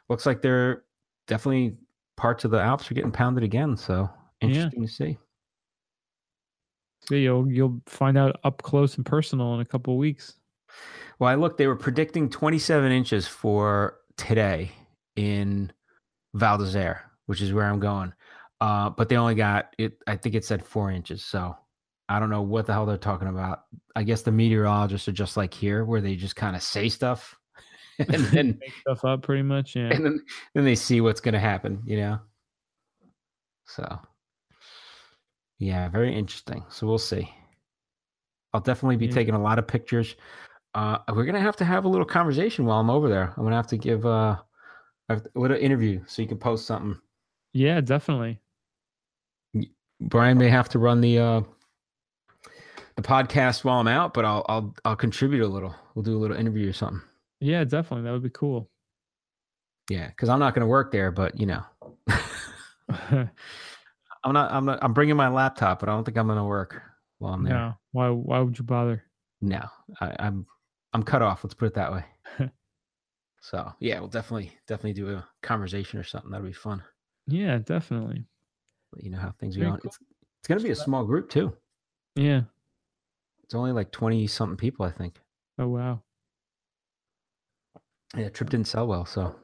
looks like they're definitely parts of the Alps are getting pounded again. So Yeah. interesting to see. So you'll you'll find out up close and personal in a couple of weeks. Well, I looked, they were predicting 27 inches for today in Val d'Isere, which is where I'm going. Uh, but they only got it, I think it said four inches. So I don't know what the hell they're talking about. I guess the meteorologists are just like here, where they just kind of say stuff and then, Make stuff up pretty much. Yeah. and then, then they see what's going to happen, you know? So, yeah, very interesting. So we'll see. I'll definitely be Yeah. taking a lot of pictures. Uh, we're gonna have to have a little conversation while I'm over there. I'm gonna have to give uh, a little interview so you can post something. Yeah, definitely. Brian may have to run the uh, the podcast while I'm out, but I'll I'll I'll contribute a little. We'll do a little interview or something. Yeah, definitely. That would be cool. Yeah, because I'm not gonna work there, but you know, I'm not I'm not I'm bringing my laptop, but I don't think I'm gonna work while I'm there. no. Why why would you bother? No, I, I'm I'm cut off. Let's put it that way. so yeah, we'll definitely definitely do a conversation or something. That'll be fun. Yeah, definitely. Let you know how things Very going. cool. It's it's gonna be a small group too. Yeah. It's only like twenty something people, I think. Oh wow. Yeah, trip didn't sell well, so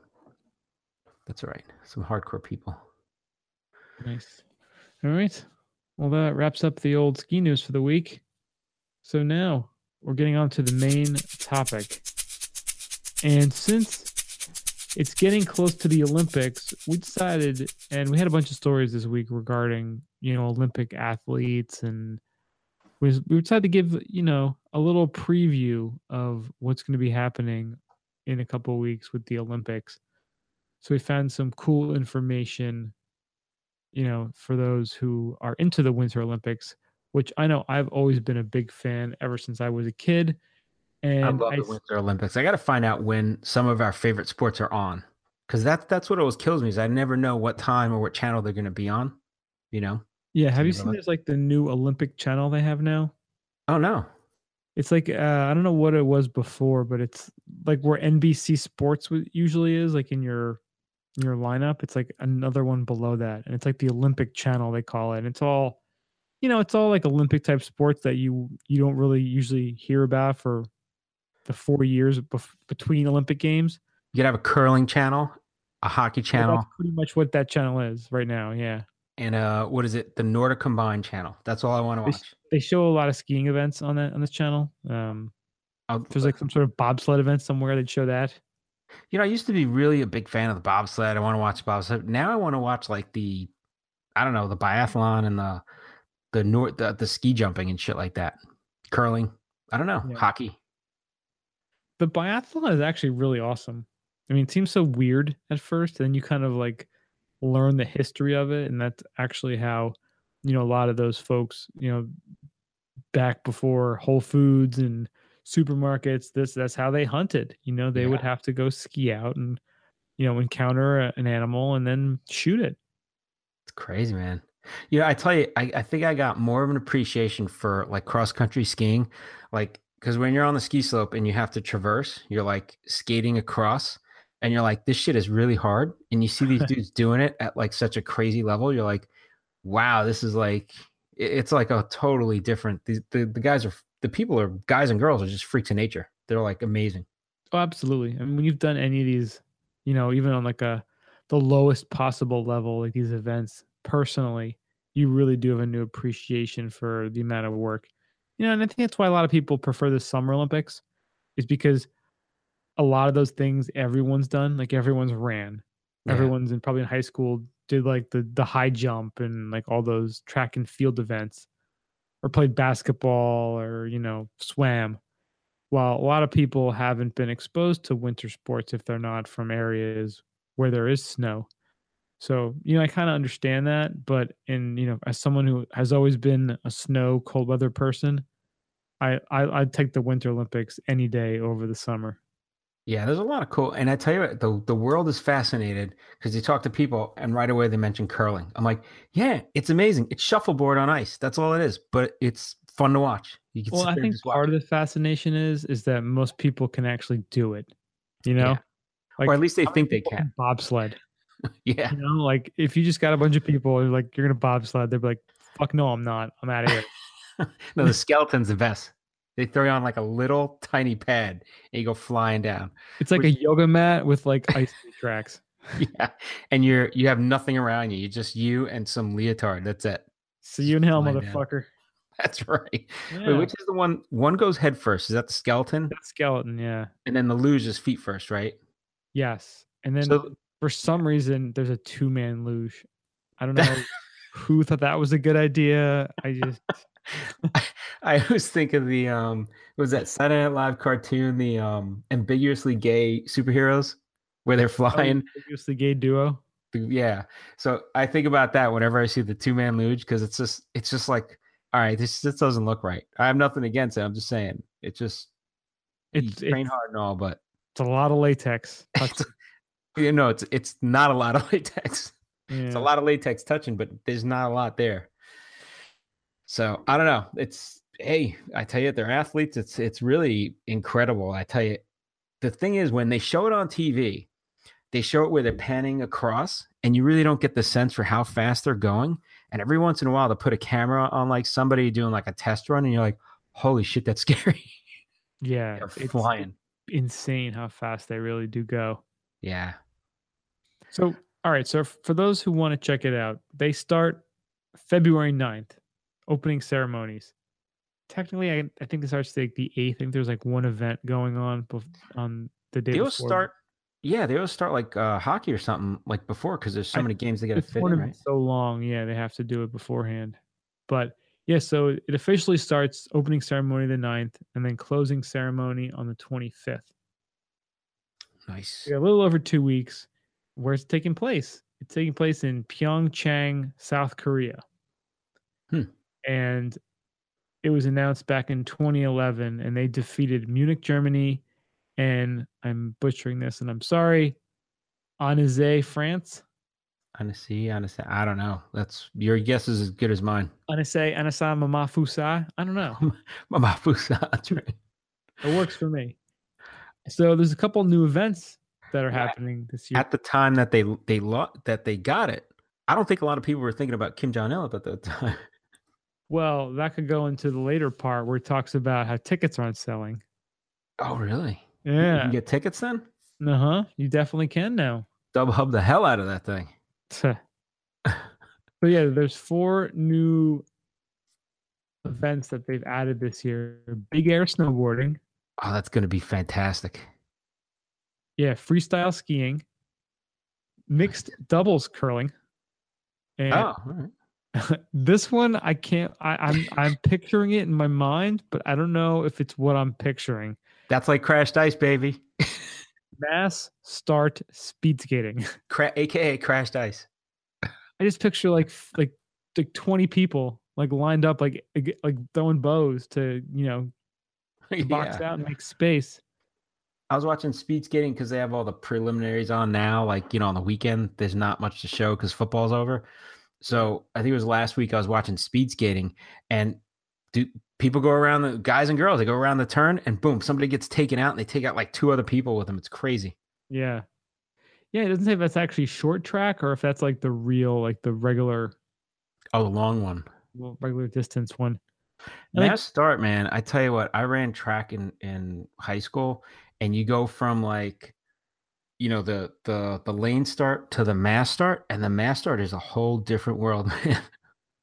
that's all right. Some hardcore people. Nice. All right. Well, that wraps up the old ski news for the week. So now we're getting on to the main topic. And since it's getting close to the Olympics, we decided, and we had a bunch of stories this week regarding, you know, Olympic athletes, and we, we decided to give, you know, a little preview of what's going to be happening in a couple of weeks with the Olympics. So we found some cool information you know, for those who are into the Winter Olympics, which I know I've always been a big fan ever since I was a kid. And I love I the Winter Olympics. I got to find out when some of our favorite sports are on, because that's that's what always kills me. Is I never know what time or what channel they're going to be on. You know? Yeah, have you seen there's like the new Olympic channel they have now? Oh no. It's like uh, I don't know what it was before, but it's like where NBC Sports usually is, like in your in your lineup. It's like another one below that, and it's like the Olympic channel they call it. And it's all, you know, it's all like Olympic type sports that you you don't really usually hear about for the four years bef- between Olympic games. You could have a curling channel, a hockey channel, That's pretty much what that channel is right now. Yeah, and uh, what is it? The Nordic Combined channel. That's all I want to watch. they show a lot of skiing events on that on this channel. Um, there's like some sort of bobsled event somewhere, they'd show that. you know, I used to be really a big fan of the bobsled. I want to watch bobsled. Now I want to watch like the, I don't know, the biathlon and the, the nor the, the ski jumping and shit like that. Curling. I don't know. Yeah. Hockey. the biathlon is actually really awesome. I mean, it seems so weird at first, and then you kind of like learn the history of it, and that's actually how you know a lot of those folks, you know, back before Whole Foods and supermarkets, this that's how they hunted. You know, they would have to go ski out and you know encounter a, an animal and then shoot it. It's crazy, man. You know, I tell you, I, I think I got more of an appreciation for like cross country skiing. Like, because when you're on the ski slope and you have to traverse, you're like skating across and you're like, this shit is really hard. And you see these dudes doing it at like such a crazy level. You're like, wow, this is like, it's like a totally different. These, the, the guys are, the people are, guys and girls are just freaks of nature. They're like amazing. Oh, absolutely. I mean, when you've done any of these, you know, even on like a the lowest possible level, like these events, personally, you really do have a new appreciation for the amount of work. You know, and I think that's why a lot of people prefer the Summer Olympics, is because a lot of those things everyone's done, like everyone's ran, Yeah. everyone's in probably in high school did like the the high jump and like all those track and field events. or played basketball or you know swam while a lot of people haven't been exposed to winter sports if they're not from areas where there is snow so you know i kind of understand that but in you know as someone who has always been a snow cold weather person i, I i'd take the winter olympics any day over the summer Yeah, there's a lot of cool, and I tell you what, the the world is fascinated because you talk to people, and right away they mention curling. I'm like, yeah, it's amazing. It's shuffleboard on ice. That's all it is, but it's fun to watch. You can well i think part of the fascination is is that most people can actually do it you know or at least they think they can. bobsled Yeah, You know, like if you just got a bunch of people and like you're gonna bobsled, they'd be like, "Fuck no, I'm not. I'm out of here." no, the skeleton's the best. They throw you on like a little tiny pad, and you go flying down. It's like Which- a yoga mat with like ice tracks. Yeah, and you're you have nothing around you. You're just you and some leotard. That's it. See you in hell, Flying down. motherfucker. That's right. Wait, which is the one? One goes head first. Is that the skeleton? that skeleton. Yeah. And then the luge is feet first, right? Yes. And then So for some reason, there's a two man luge. I don't know who thought that was a good idea. I just I always think of the um was that Saturday Night Live cartoon, the um ambiguously gay superheroes where they're flying. obviously gay duo. Yeah. So I think about that whenever I see the two man luge because it's just it's just like, all right, this this doesn't look right. I have nothing against it. I'm just saying it just It's train it's, hard and all, but it's a lot of latex. you know, it's it's not a lot of latex. It's a lot of latex touching, but there's not a lot there. So I don't know. It's hey, I tell you, they're athletes. It's it's really incredible. I tell you, the thing is when they show it on TV, they show it where they're panning across, and you really don't get the sense for how fast they're going. And every once in a while, they put a camera on like somebody doing like a test run, and you're like, holy shit, that's scary. Yeah. they're It's flying. insane how fast they really do go. Yeah. So, all right. So, for those who want to check it out, they start February 9th, opening ceremonies. Technically, I, I think it starts like the 8th. I think there's like one event going on on the day They always before. start. Yeah, they always start like uh, hockey or something like before because there's so I- many games they got to fit in, right? so long. Yeah, they have to do it beforehand. But yeah, so it officially starts opening ceremony the 9th and then closing ceremony on the 25th. Nice. Yeah, a little over two weeks. Where it's taking place? It's taking place in Pyeongchang, South Korea. Hmm. And it was announced back in 2011, and they defeated Munich, Germany, and I'm butchering this, and I'm sorry, Annecy, France. Honestly, honestly, I don't know. That's your guess is as good as mine. Annecy, Anasa Mamafusa. I don't know. Mama Fusa, that's right. It works for me. So there's a couple new events that are Yeah. happening this year. At the time that they they lo- that they got it, I don't think a lot of people were thinking about Kim Jong Il at that time. Well, that could go into the later part where it talks about how tickets aren't selling. Oh, really? You- You Yeah. can get tickets then. Uh huh. You definitely can now. Dub hub the hell out of that thing. so yeah, there's four new events that they've added this year: big air snowboarding, Oh, that's going to be fantastic. Yeah, freestyle skiing, mixed doubles curling, and Oh, right. this one I can't. I, I'm I'm picturing it in my mind, but I don't know if it's what I'm picturing. that's like crashed ice, baby. Mass start speed skating. Cra- AKA crashed ice. I just picture like like like 20 people like lined up like like throwing bows to you know to box Yeah. out and make space. I was watching speed skating because they have all the preliminaries on now. Like, you know, on the weekend, there's not much to show because football's over. Mm-hmm. So I think it was last week I was watching speed skating and do people go around the guys and girls, they go around the turn and boom, somebody gets taken out and they take out like two other people with them. It's crazy. Yeah. Yeah, it doesn't say if that's actually short track or if that's like the real like the regular Oh, the long one. well, regular distance one. Think- Mass start, man. I tell you what, I ran track in in high school, and you go from like, you know, the the the lane start to the mass start, and the mass start is a whole different world, man.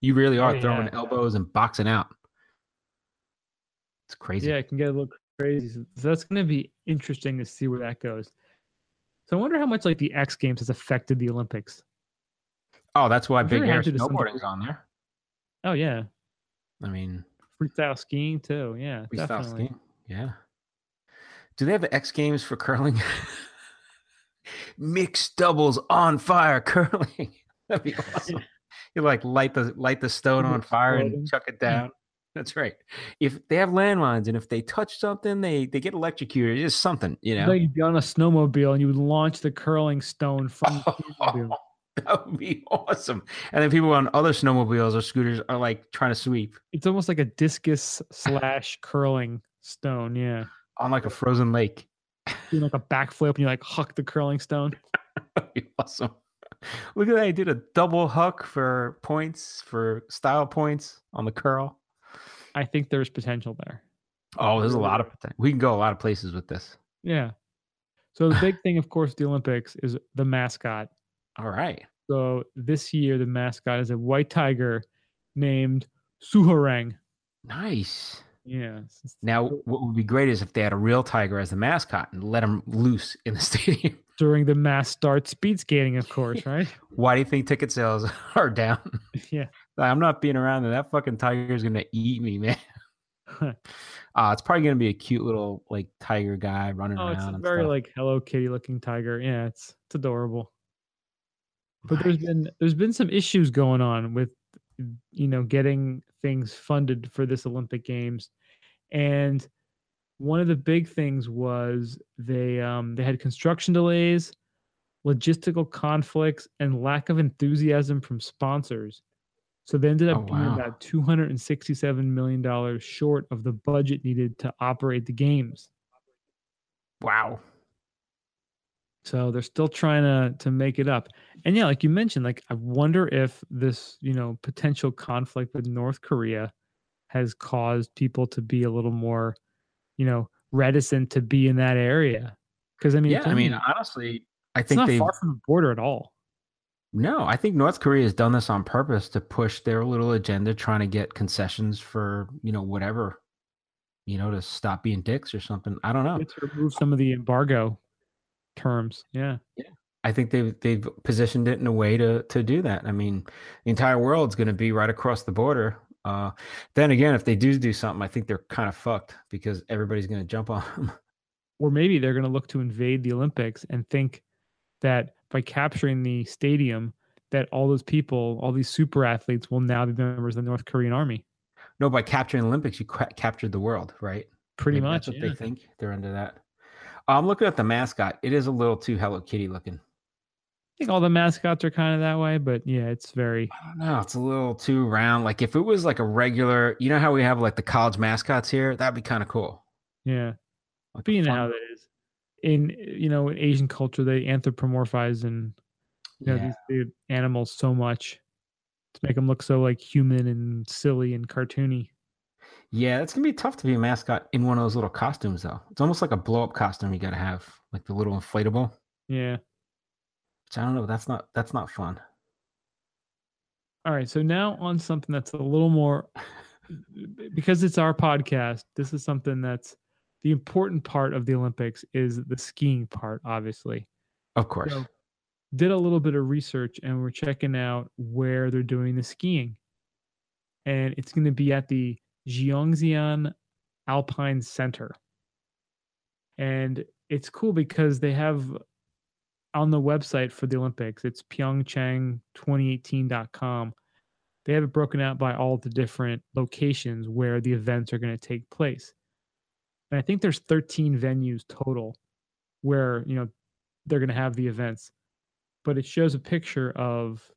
You really Oh, are throwing yeah. elbows and boxing out. It's crazy. Yeah, it can get a little crazy. So that's going to be interesting to see where that goes. So I wonder how much like the X Games has affected the Olympics. Oh, that's why I'm big very air happy to some snowboarding is on there. Oh yeah, I mean, freestyle skiing too. Yeah, Freestyle definitely. skiing. Yeah. Do they have X Games for curling? Mixed doubles on fire curling. That'd be awesome. You like light the light the stone on fire and chuck it down. That's right. If they have landmines and if they touch something, they they get electrocuted. Just something, you know. Like you'd be on a snowmobile and you would launch the curling stone from the snowmobile. that would be awesome. And then people on other snowmobiles or scooters are like trying to sweep It's almost like a discus slash curling stone. Yeah. On like a frozen lake. Doing like a backflip and you like huck the curling stone. Awesome. Look at that. He did a double huck for points, for style points on the curl. I think there's potential there. Oh, there's a lot of potential. We can go a lot of places with this. Yeah. So the big thing, of course, the Olympics is the mascot. All right. So this year, the mascot is a white tiger named Soohorang. Nice. Yeah. Now, what would be great is if they had a real tiger as the mascot and let him loose in the stadium. During the mass start speed skating, of course, right? Why do you think ticket sales are down? yeah. I'm not being around there. That fucking tiger is gonna eat me, man. Uh, it's probably gonna be a cute little like tiger guy running Oh, around. it's a and very stuff. like Hello Kitty looking tiger. Yeah, it's it's adorable. But there's been there's been some issues going on with you know getting things funded for this Olympic Games, and one of the big things was they um they had construction delays, logistical conflicts, and lack of enthusiasm from sponsors. So they ended up Oh, being about two hundred and sixty-seven million dollars short of the budget needed to operate the games. wow. So they're still trying to to make it up. And yeah, like you mentioned, like I wonder if this, you know, potential conflict with North Korea has caused people to be a little more, you know, reticent to be in that area. Because I mean, Yeah, I mean, honestly, I it's think not they far from the border at all. no, I think North Korea has done this on purpose to push their little agenda, trying to get concessions for you know whatever, you know, to stop being dicks or something. I don't know. It's remove some of the embargo terms. Yeah. Yeah. I think they've they've positioned it in a way to to do that. I mean, the entire world's going to be right across the border. Uh, then again, if they do do something, I think they're kind of fucked because everybody's going to jump on them. Or maybe they're going to look to invade the Olympics and think that by capturing the stadium, that all those people, all these super athletes, will now be members of the North Korean army. no, by capturing Olympics, you ca- captured the world, right? Pretty Maybe much. That's what yeah. they think. They're under that. I'm looking at the mascot. It is a little too Hello Kitty looking. I think all the mascots are kind of that way, but yeah, it's very I don't know. It's a little too round. Like if it was like a regular, you know how we have like the college mascots here? That'd be kind of cool. yeah. Like But you know how that is. In you know, in Asian culture, they anthropomorphize and you know yeah. these, the animals so much to make them look so like human and silly and cartoony. Yeah, it's gonna be tough to be a mascot in one of those little costumes, though. It's almost like a blow up costume you gotta have, like the little inflatable. Yeah. Which I don't know. That's not that's not fun. All right. So now on something that's a little more because it's our podcast, this is something that's the important part of the Olympics is the skiing part, obviously. Of course. So, did a little bit of research and we're checking out where they're doing the skiing. And it's going to be at the Jeongseon Alpine Center. And it's cool because they have on the website for the Olympics, it's pyeongchang2018.com. They have it broken out by all the different locations where the events are going to take place. And I think there's 13 venues total where, you know, they're going to have the events. But it shows a picture of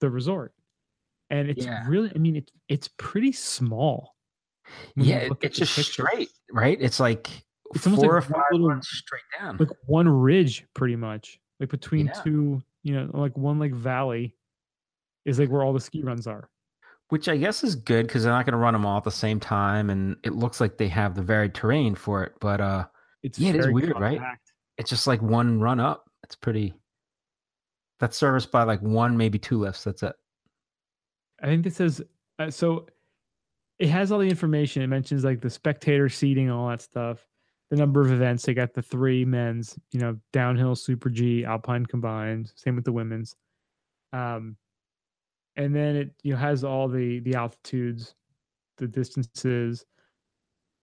the resort. And it's Yeah. really I mean it's it's pretty small. Yeah, it- look at it's just pictures. straight, right? It's like It's four like or five little- runs straight down. like one ridge pretty much like between Yeah. two you know like one like valley is like where all the ski runs are Which I guess is good because they're not going to run them all at the same time, and it looks like they have the varied terrain for it. But uh, it's Yeah, it is weird, right? it's just like one run up. It's pretty. That's serviced by like one, maybe two lifts. That's it. i think this is uh, so it has all the information. It mentions like the spectator seating and all that stuff the number of events. They got the three men's you know downhill super g alpine combined same with the women's. Um and then it you know has all the the altitudes the distances,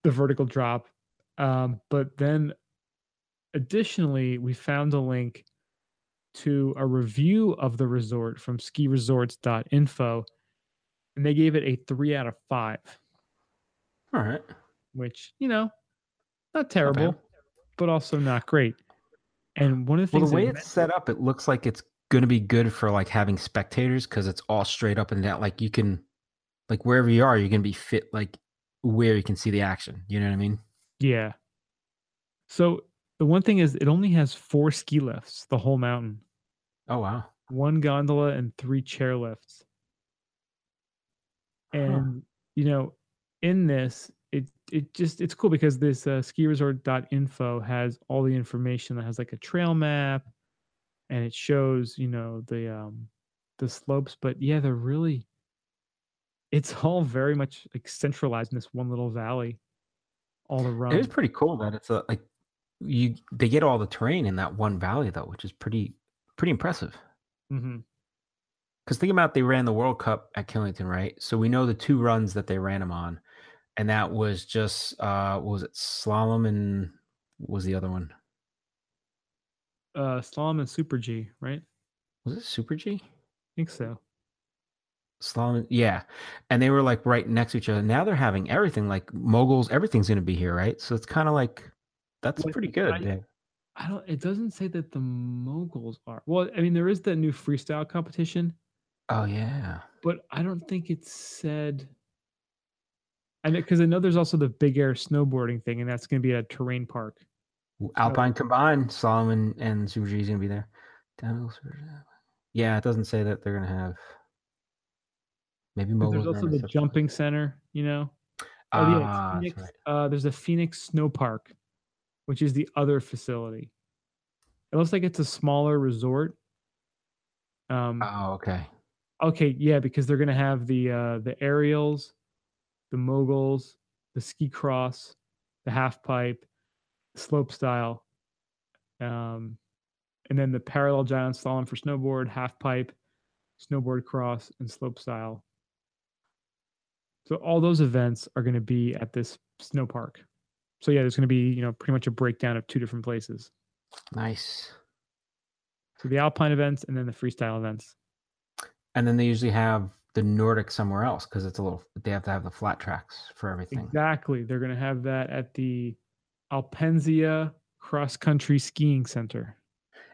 the vertical drop. Um, but then additionally, we found a link to a review of the resort from skiresorts.info, and they gave it a three out of five, All right. which, you know, not terrible, but also not great. And one of the things Well, the way it's set up, it looks like it's going to be good for like having spectators because it's all straight up and down. Like you can, like wherever you are, you're going to be fit like where you can see the action. You know what I mean? Yeah. So the one thing is, it only has four ski lifts, the whole mountain, Oh wow. one gondola, and three chair lifts. Huh. And you know, in this, it it just it's cool because this uh, ski resort.info has all the information that has like a trail map, and it shows you know the um the slopes. But yeah, they're really it's all very much like centralized in this one little valley. All the It is pretty cool that it's a, like you they get all the terrain in that one valley though, which is pretty pretty impressive. hmm Because think about they ran the World Cup at Killington, right? So we know the two runs that they ran them on, and that was just uh was it slalom and was the other one? Uh, slalom and super G, right? Was it Super G? I think so. Slalom, yeah, and they were like right next to each other. Now they're having everything like moguls. Everything's going to be here, right? So it's kind of like that's Well, pretty good. I- yeah. I don't. It doesn't say that the moguls are. Well, I mean, there is that new freestyle competition, Oh yeah, but I don't think it said. I know because I know there's also the big air snowboarding thing, and that's going to be a terrain park. Alpine combined, slalom and Super G is going to be there. Yeah, it doesn't say that they're going to have. Maybe. There's also the jumping center. You know. Oh yeah, Ah, Phoenix. right. Uh, there's a Phoenix Snow Park, which is the other facility. It looks like it's a smaller resort. Um, Oh, okay. Okay, yeah, because they're gonna have the uh the aerials, the moguls, the ski cross, the half pipe, the slope style, um, and then the parallel giant slalom for snowboard, half pipe, snowboard cross, and slope style. So all those events are gonna be at this snow park. So yeah, there's gonna be you know pretty much a breakdown of two different places. Nice. So the alpine events and then the freestyle events. And then they usually have the Nordic somewhere else because it's a little. They have to have the flat tracks for everything. Exactly. They're going to have that at the Alpensia Cross Country Skiing Center.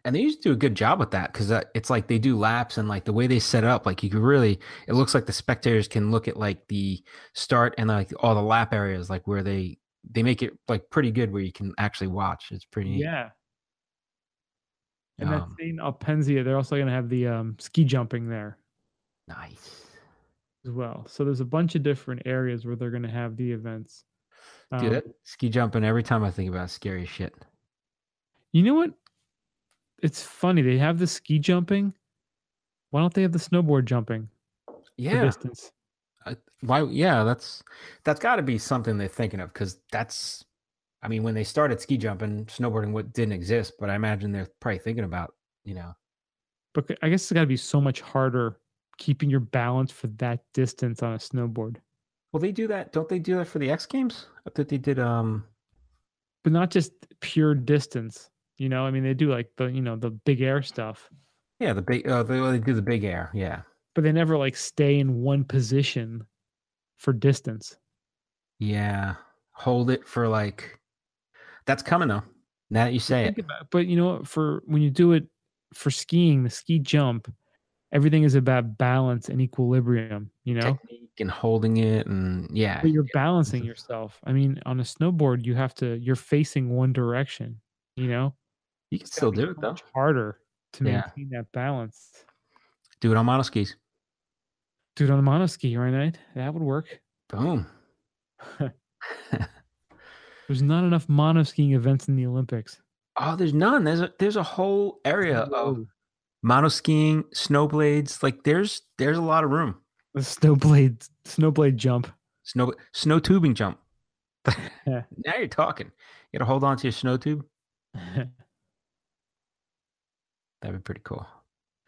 And they usually do a good job with that because it's like they do laps and like the way they set it up, like you could really, it looks like the spectators can look at like the start and like all the lap areas, like where they they make it like pretty good where you can actually watch. It's pretty. Yeah. And that Um, same Alpensia, they're also going to have the um, ski jumping there nice. as well. So there's a bunch of different areas where they're going to have the events. Dude, Um, ski jumping every time I think about scary shit. you know what? It's funny. They have the ski jumping. Why don't they have the snowboard jumping Yeah. distance? I- why yeah that's that's got to be something they're thinking of because that's i mean when they started ski jumping snowboarding what didn't exist but i imagine they're probably thinking about you know But I guess it's got to be so much harder keeping your balance for that distance on a snowboard. well they do that? Don't they do that for the x games? I thought they did um but not just pure distance. You know, I mean, they do like the you know the big air stuff, yeah the big uh, they, they do the big air yeah. But they never like stay in one position for distance. yeah. Hold it for like that's coming though now that you say it. about, but you know, for when you do it for skiing, the ski jump, everything is about balance and equilibrium. You know, technique and holding it and yeah but you're balancing yourself. I mean, on a snowboard, you have to you're facing one direction. You know, you can still do it though harder to Yeah. maintain that balance. do it on monoskis Do it on a monoski, right? Night that would work. boom There's not enough monoskiing events in the Olympics. oh there's none there's a there's a whole area of Whoa. Skiing, snowblades. Like there's there's a lot of room. Snowblade snowblade jump. Snow snow tubing jump. Now you're talking. You gotta hold on to your snow tube. That'd be pretty cool.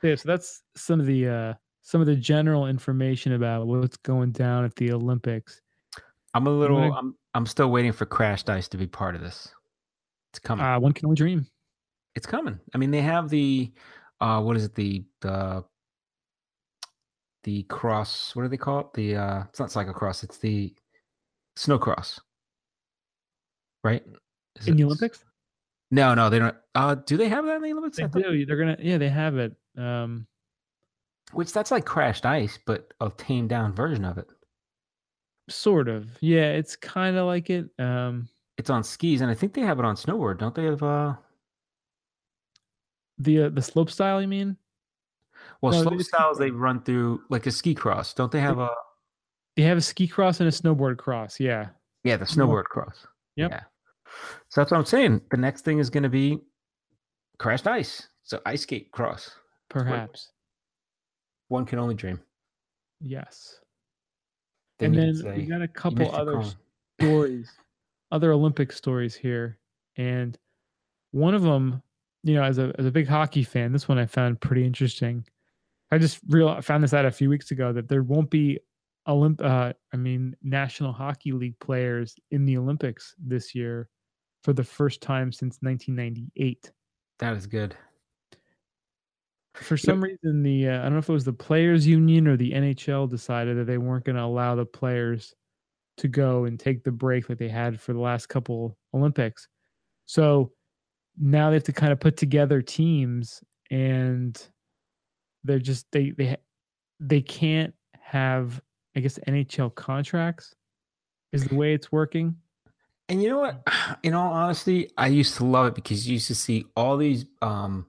yeah, so that's some of the uh some of the general information about what's going down at the Olympics. I'm a little. gonna- I'm. I'm still waiting for Crashed Ice to be part of this. It's coming. Uh, one can only dream. it's coming. I mean, they have the. Uh, what is it? The the. The cross. What do they call it? The. uh It's not cyclocross. It's the. Snow cross. Right. Is In the Olympics? No, no, they don't. Uh, do they have that in the Olympics? They do. They're gonna. Yeah, they have it. Um, Which that's like crashed ice, but a tamed down version of it. sort of. Yeah, it's kind of like it. Um, It's on skis, and I think they have it on snowboard, don't they? Have uh, the uh, the slope style. You mean? well, No, slope styles they run through like a ski cross, don't they? Have a They have a ski cross and a snowboard cross. Yeah. yeah, the snowboard cross. Yep. Yeah. So that's what I'm saying. The next thing is going to be crashed ice. So ice skate cross. Perhaps. One can only dream. Yes. Then and then could we got a couple other stories, other Olympic stories here, and one of them, you know, as a as a big hockey fan, this one I found pretty interesting. I just real found this out a few weeks ago that there won't be Olymp, uh, I mean, National Hockey League players in the Olympics this year for the first time since 1998. That is good. For some reason, the uh, I don't know if it was the players' union or the NHL decided that they weren't going to allow the players to go and take the break that they had for the last couple Olympics. So now they have to kind of put together teams, and they're just they they they can't have I guess NHL contracts is the way it's working. And you know what? In all honesty, I used to love it because you used to see all these um,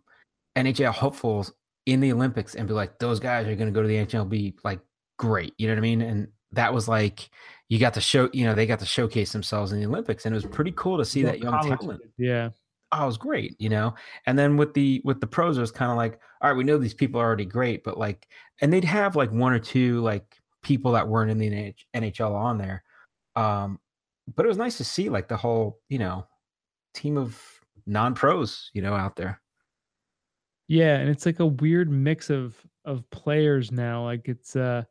NHL hopefuls in the Olympics and be like, those guys are going to go to the NHL, be like great. You know what I mean? And that was like, you got to show, you know, they got to showcase themselves in the Olympics, and it was pretty cool to see that young talent. Yeah. Oh, it was great, you know. And then with the with the pros, it was kind of like, all right, we know these people are already great, but like, and they'd have like one or two like people that weren't in the NH- NHL on there. Um, but it was nice to see like the whole, you know, team of non pros, you know, out there. Yeah, and it's like a weird mix of of players now. Like it's uh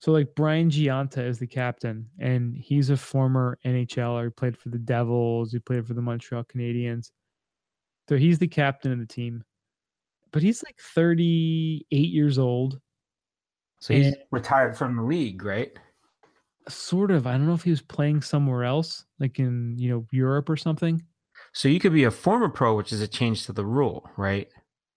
so like Brian Gionta is the captain and he's a former NHLer. He played for the Devils, he played for the Montreal Canadiens. So he's the captain of the team. But he's like 38 years old. So he's retired from the league, right? Sort of. I don't know if he was playing somewhere else, like in, you know, Europe or something. So you could be a former pro, which is a change to the rule, right?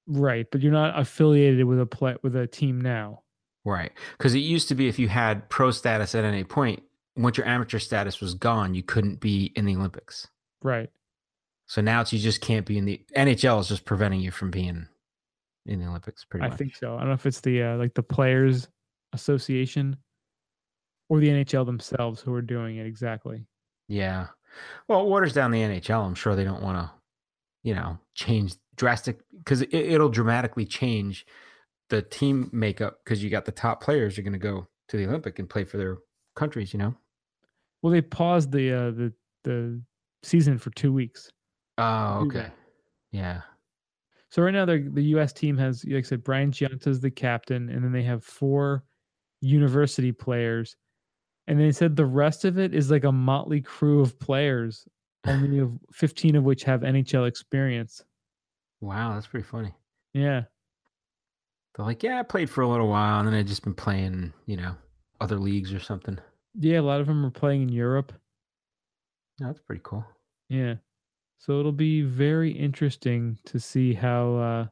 Right, but you're not affiliated with a play with a team now. Right. Because it used to be if you had pro status at any point, once your amateur status was gone, you couldn't be in the Olympics. Right. So now it's you just can't be in the NHL is just preventing you from being in the Olympics. Pretty much. I much. think so. I don't know if it's the uh, like the players association or the NHL themselves who are doing it exactly. Yeah. Well, it waters down the NHL. I'm sure they don't want to, you know, change drastic because it, it'll dramatically change the team makeup because you got the top players are going to go to the Olympic and play for their countries. You know. Well, they paused the uh, the the season for two weeks. Oh, mm-hmm. okay. Yeah. So right now, the the U.S. team has, like I said, Brian Gionta is the captain, and then they have four university players, and they said the rest of it is like a motley crew of players, only of fifteen of which have NHL experience. Wow, that's pretty funny. Yeah, They're like, yeah, I played for a little while, and then I just been playing, you know, other leagues or something. yeah. A lot of them are playing in Europe. That's pretty cool. Yeah. So it'll be very interesting to see how uh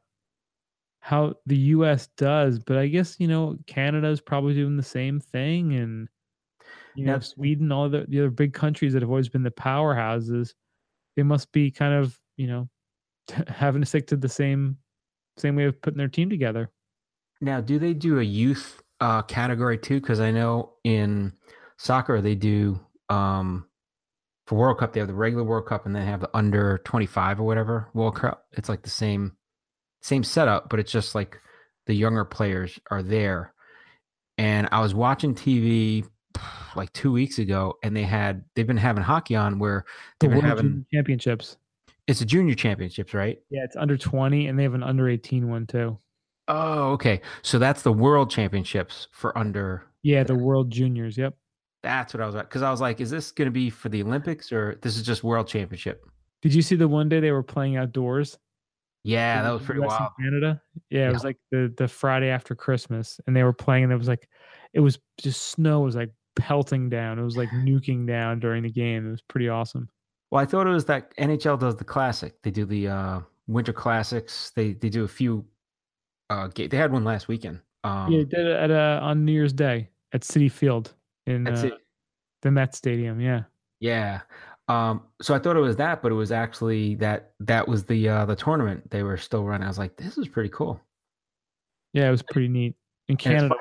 how the US does, but I guess you know Canada's probably doing the same thing and you know Now- Sweden all the, the other big countries that have always been the powerhouses they must be kind of, you know, having to stick to the same same way of putting their team together. Now, do they do a youth uh, category too? Because I know in soccer they do um, for World Cup they have the regular World Cup and then have the under twenty five or whatever World Cup. It's like the same same setup, but it's just like the younger players are there. And I was watching TV like two weeks ago, and they had they've been having hockey on where they've been having Championships. it's a junior championships, right? Yeah, it's under 20 and they have an under 18 one too. Oh, okay. So that's the World Championships for under Yeah, the World Juniors. Yep. That's what I was at because I was like, is this going to be for the Olympics or this is just World Championship? Did you see the one day they were playing outdoors? Yeah, that was pretty US wild. Canada. Yeah, it Yeah. was like the the Friday after Christmas, and they were playing, and it was like, it was just snow was like pelting down. It was like nuking down during the game. It was pretty awesome. Well, I thought it was that NHL does the classic. They do the uh, Winter Classics. They they do a few. Uh, ga- they had one last weekend. Um, yeah, they did it at uh, on New Year's Day at Citi Field in that's uh, the Met Stadium. Yeah. Yeah. Um, so I thought it was that, but it was actually that that was the uh, the tournament they were still running. I was like, this is pretty cool. Yeah, it was pretty neat. And it's Canada.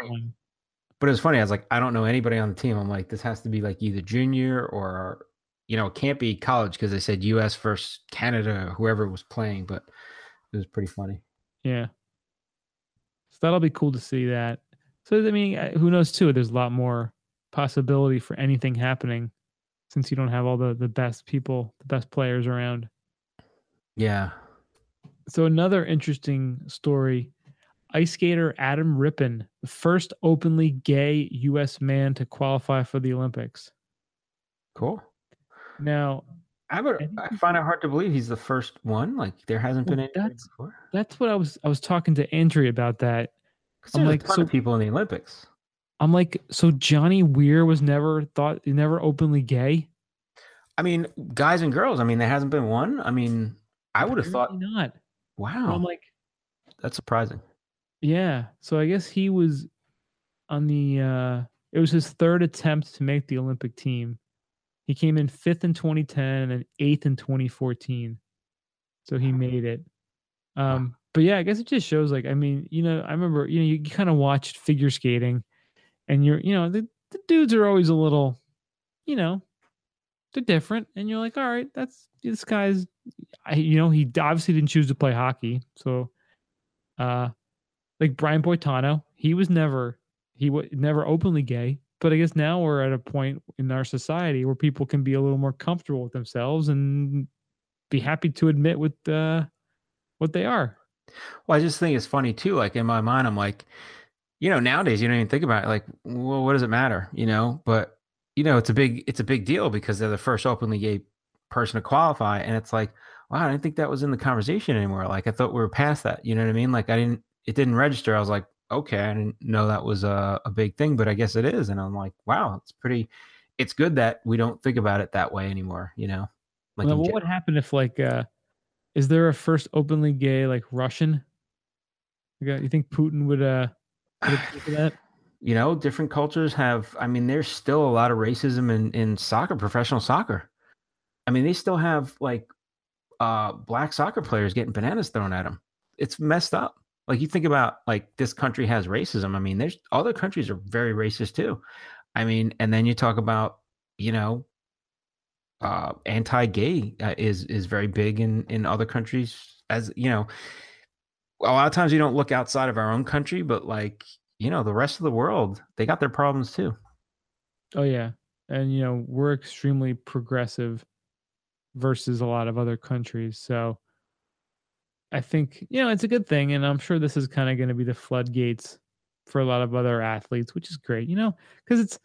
But it was funny. I was like, I don't know anybody on the team. I'm like, this has to be like either junior or you know, it can't be college because they said U.S. versus Canada, whoever was playing. But it was pretty funny. Yeah. So that'll be cool to see that. So I mean, uh, who knows too? There's a lot more possibility for anything happening since you don't have all the the best people, the best players around. Yeah. So another interesting story: ice skater Adam Rippon, the first openly gay U.S. man to qualify for the Olympics. Cool. Now, I would. I think I we find it hard to believe he's the first one. Like there hasn't Well, been any that's- before. that's what I was I was talking to Andrea about that. 'Cause I'm there's like, a ton so- of people in the Olympics. I'm like, so Johnny Weir was never thought never openly gay. I mean, guys and girls. I mean, there hasn't been one. I mean, I would have thought. Not. So Wow, I'm like, that's surprising. yeah. So I guess he was on the. uh It was his third attempt to make the Olympic team. He came in fifth in 2010 and then eighth in 2014. So he made it. Um, but yeah, I guess it just shows like I mean, you know, I remember you know you kind of watched figure skating, and you're you know the the dudes are always a little, you know, they're different, and you're like, all right, that's this guy's, I you know he obviously didn't choose to play hockey, so, uh, like Brian Boitano, he was never he was never openly gay, but I guess now we're at a point in our society where people can be a little more comfortable with themselves and be happy to admit with uh what they are. Well, I just think it's funny too. Like in my mind, I'm like, you know, nowadays you don't even think about it. Like, well, what does it matter? You know, but you know, it's a big, it's a big deal because they're the first openly gay person to qualify, and it's like, wow, I didn't think that was in the conversation anymore. Like, I thought we were past that. You know what I mean? Like, I didn't, it didn't register. I was like, okay, I didn't know that was a, a big thing, but I guess it is. And I'm like, wow, it's pretty. It's good that we don't think about it that way anymore. You know, like Well, what would happen if like uh is there a first openly gay like Russian? You think Putin would uh would agree to that? you know different cultures have i mean there's still a lot of racism in in soccer professional soccer. I mean they still have like uh black soccer players getting bananas thrown at them it's messed up. Like you think about like this country has racism. I mean there's other countries are very racist too. I mean and then you talk about you know uh anti-gay uh, is is very big in in other countries as you know a lot of times we don't look outside of our own country but like you know the rest of the world they got their problems too Oh yeah. And you know, we're extremely progressive versus a lot of other countries. So I think, you know, it's a good thing and I'm sure this is kind of going to be the floodgates for a lot of other athletes, which is great, you know, cuz it's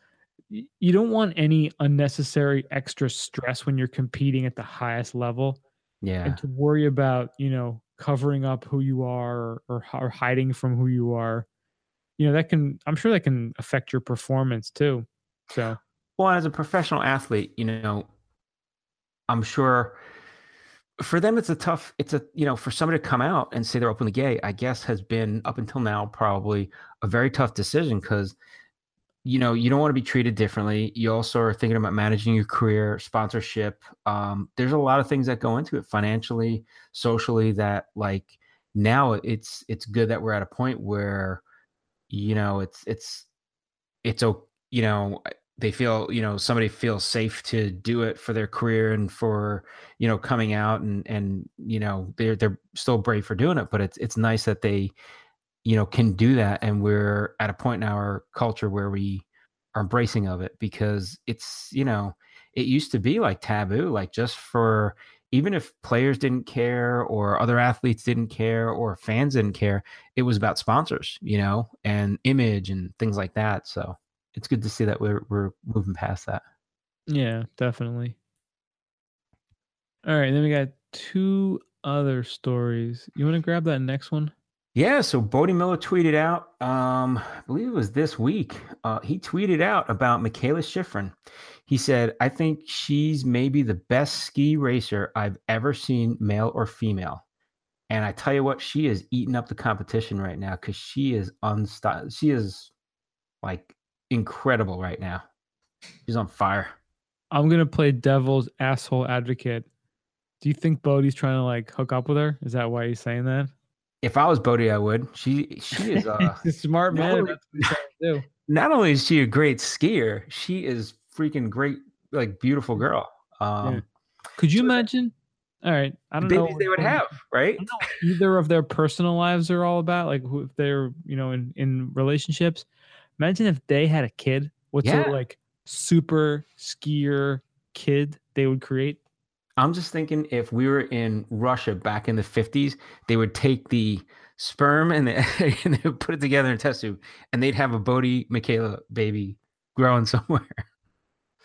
you don't want any unnecessary extra stress when you're competing at the highest level. yeah and to worry about you know covering up who you are or, or, hiding from who you are you know that can i'm sure that can affect your performance too so. Well as a professional athlete you know i'm sure for them it's a tough it's a you know for somebody to come out and say they're openly gay i guess has been up until now probably a very tough decision because you know you don't want to be treated differently. You also are thinking about managing your career sponsorship um, there's a lot of things that go into it financially socially that like now it's it's good that we're at a point where you know it's it's it's you know they feel you know somebody feels safe to do it for their career and for you know coming out and and you know they're they're still brave for doing it but it's it's nice that they you know can do that and we're at a point in our culture where we are embracing of it because it's you know it used to be like taboo like just for even if players didn't care or other athletes didn't care or fans didn't care it was about sponsors you know and image and things like that so it's good to see that we're we're moving past that. Yeah, definitely. All right, then we got two other stories. You want to grab that next one? Yeah, so Bode Miller tweeted out, um, I believe it was this week. Uh, he tweeted out about Mikaela Shiffrin. He said, I think she's maybe the best ski racer I've ever seen, male or female. And I tell you what, she is eating up the competition right now because she is unstoppable. She is like incredible right now. She's on fire. I'm gonna play devil's asshole advocate. Do you think Bode's trying to like hook up with her? Is that why he's saying that? If I was Bode, I would. She she is uh a smart man. only- That's what he's trying to do. not only is she a great skier, she is freaking great, like beautiful girl. Um Yeah. Could you So that- imagine? All right, I don't know. babies they would have, right? I don't know what either of their personal lives are all about. Like who- if they're you know in in relationships. Imagine if they had a kid. What sort Yeah. of like super skier kid they would create? I'm just thinking if we were in Russia back in the 50s, they would take the sperm and, the, and they would put it together in a test tube and they'd have a Bode Mikaela baby growing somewhere.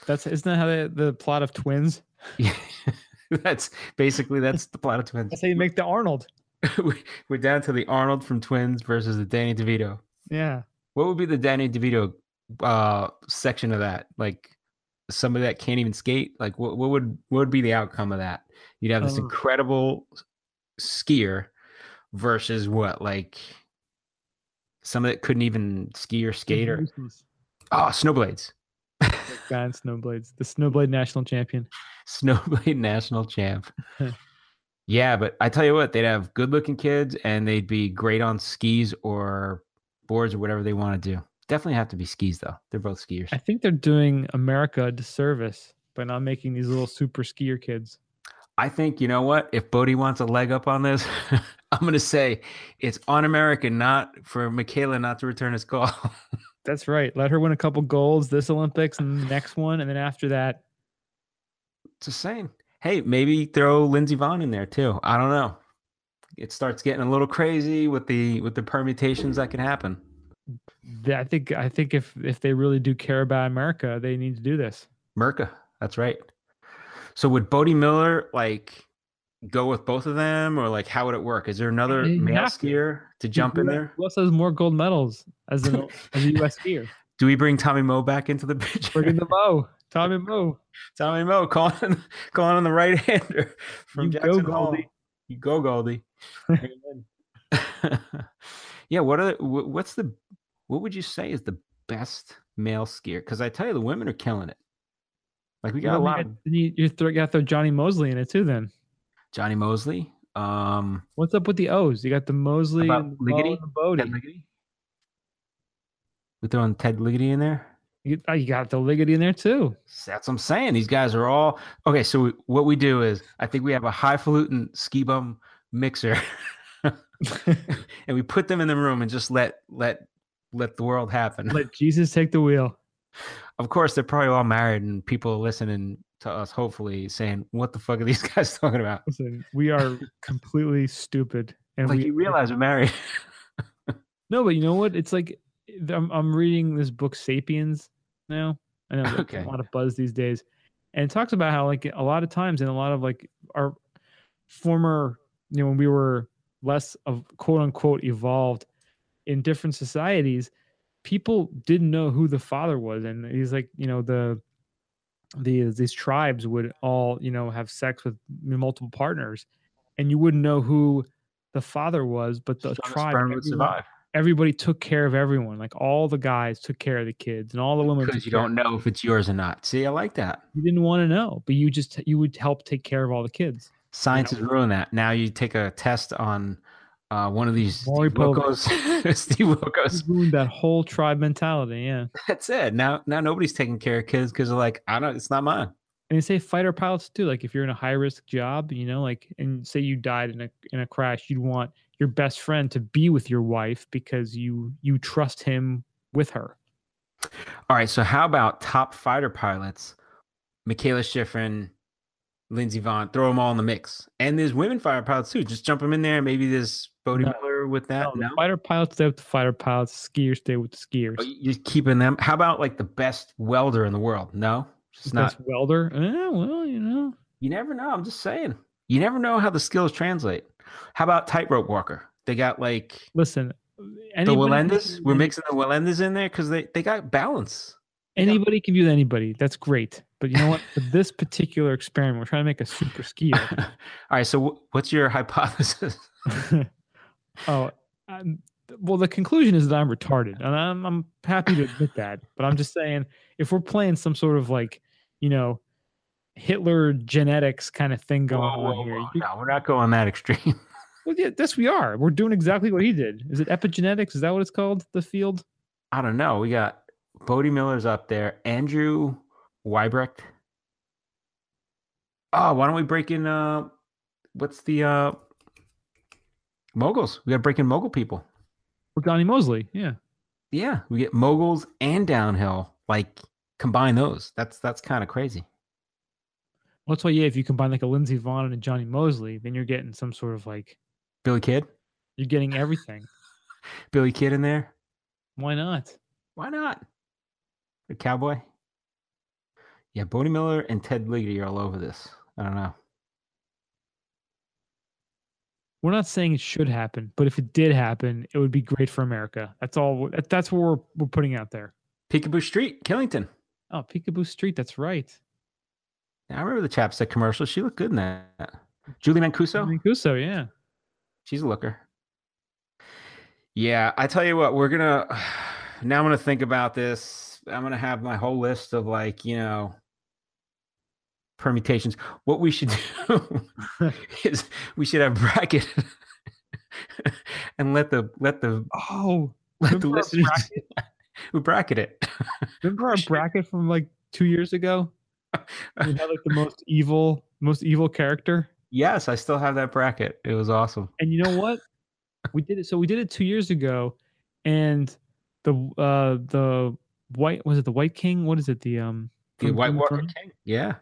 That's isn't that how they, the plot of twins? Yeah. that's basically that's the plot of twins. That's how you make the Arnold. We- We're down to the Arnold from Twins versus the Danny DeVito. Yeah. What would be the Danny DeVito uh section of that? Like somebody that can't even skate? Like what, what would what would be the outcome of that? You'd have this Oh. incredible skier versus what? Like somebody that couldn't even ski or skate or oh snowblades. Ah, Giant Snowblades, the Snowblade national champion. Snowblade national champ. yeah, but I tell you what, they'd have good looking kids and they'd be great on skis or boards or whatever they want to do. Definitely have to be skis though. They're both skiers. I think they're doing America a disservice by not making these little super skier kids. I think you know what? If Bode wants a leg up on this, I'm going to say it's on America, not for Mikaela not to return his call. That's right. Let her win a couple golds this Olympics and the next one, and then after that, It's the same. Hey, maybe throw Lindsey Vonn in there too. I don't know. It starts getting a little crazy with the with the permutations that can happen. I think I think if if they really do care about America, they need to do this. Merca, that's right. So would Bode Miller like go with both of them, or like how would it work? Is there another They male have to. skier to jump in there? Who else has more gold medals as an as a U.S. skier? Do we bring Tommy Moe back into the picture? Bring in the Mo, Tommy Moe. Tommy Moe calling calling on the right hander from You go, Jackson Hole. Goldie. You go, Goldie. Bring him in. yeah, what are what's the what would you say is the best male skier? Because I tell you, the women are killing it. Like we got Well, a lot got- of you you got to throw Jonny Moseley in it too. Then Jonny Moseley. Um, what's up with the O's? You got the Moseley and the Mo Ligety? and the Bode. Ted. We throwing Ted Ligety in there. You, oh, you got the Ligety in there too. That's what I'm saying. These guys are all okay. So we, what we do is, I think we have a highfalutin ski bum mixer, and we put them in the room and just let let let the world happen. Let Jesus take the wheel. of course, they're probably all married, and people are listening to us, hopefully, saying, "What the fuck are these guys talking about?" Listen, we are completely stupid, and like we you realize we're married. No, but you know what? It's like I'm, I'm reading this book *Sapiens* now. I know there's Okay. a lot of buzz these days, and it talks about how like a lot of times in a lot of like our former, you know, when we were less of quote unquote evolved in different societies, people didn't know who the father was, and he's like, you know, the the these tribes would all you know have sex with multiple partners, and you wouldn't know who the father was, but the Strongest tribe sperm would survive everybody took care of everyone. Like all the guys took care of the kids, and all the women. because you don't know if it's yours or not. See, I like that. You didn't want to know, but you just you would help take care of all the kids. Science has ruined that. Now you take a test on uh, one of these Maury Steve Wilkos. Steve Wilkos. Ruined that whole tribe mentality. Yeah, That's it. Now, now nobody's taking care of kids because they're like, I don't. It's not mine. and they say fighter pilots too. Like if you're in a high risk job, you know, like and say you died in a in a crash, you'd want your best friend to be with your wife because you you trust him with her. All right. So how about top fighter pilots? Mikaela Shiffrin, Lindsey Vonn. Throw them all in the mix. And there's women fighter pilots too. Just jump them in there. Maybe there's Bode No. Miller with that? No, No, fighter pilots stay with the fighter pilots. Skiers stay with the skiers. Oh, you're keeping them. How about like the best welder in the world? No, it's not. Welder. Eh, well, you know. You never know. I'm just saying. You never know how the skills translate. How about tightrope walker? They got like Listen, the can Wallendas. We're mixing the Wallendas in there because they, they got balance. Anybody can be with anybody. That's great. But you know what? For this particular experiment, we're trying to make a super skier. All right. So wh- what's your hypothesis? oh, um, well, the conclusion is that I'm retarded, and I'm I'm happy to admit that. But I'm just saying, if we're playing some sort of like, you know, Hitler genetics kind of thing going Whoa, on whoa, here, whoa. you- No, we're not going that extreme. well, yeah, yes, we are. We're doing exactly what he did. Is it epigenetics? Is that what it's called? The field? I don't know. We got Bode Miller's up there. Andrew Weibrecht. Oh, why don't we break in? Uh, what's the uh, moguls? We got to break in mogul people. Or Donnie Moseley? Yeah. Yeah, we get moguls and downhill. Like combine those. That's that's kind of crazy. Well, that's why, yeah, if you combine like a Lindsey Vonn and a Jonny Moseley, then you're getting some sort of like Billy Kidd, you're getting everything. Billy Kidd in there. Why not? Why not? The cowboy. Yeah, Bode Miller and Ted Ligety are all over this. I don't know. We're not saying it should happen, but if it did happen, it would be great for America. That's all. That's what we're we're putting out there. Picabo Street, Killington. Oh, Picabo Street. That's right. Yeah, I remember the chapstick commercial. She looked good in that. Julie Mancuso. Mancuso, yeah. She's a looker. Yeah, I tell you what, we're gonna now I'm gonna think about this. I'm gonna have my whole list of like, you know, permutations. What we should do is we should have bracket and let the let the Oh, let the listeners bracket? we bracket it. remember our bracket from like two years ago? We had like the most evil, most evil character. yes, I still have that bracket. It was awesome. And you know what? We did it. So we did it two years ago, and the uh the white was it the White King? What is it? The um The White Game of Walker Thrones? King. Yeah.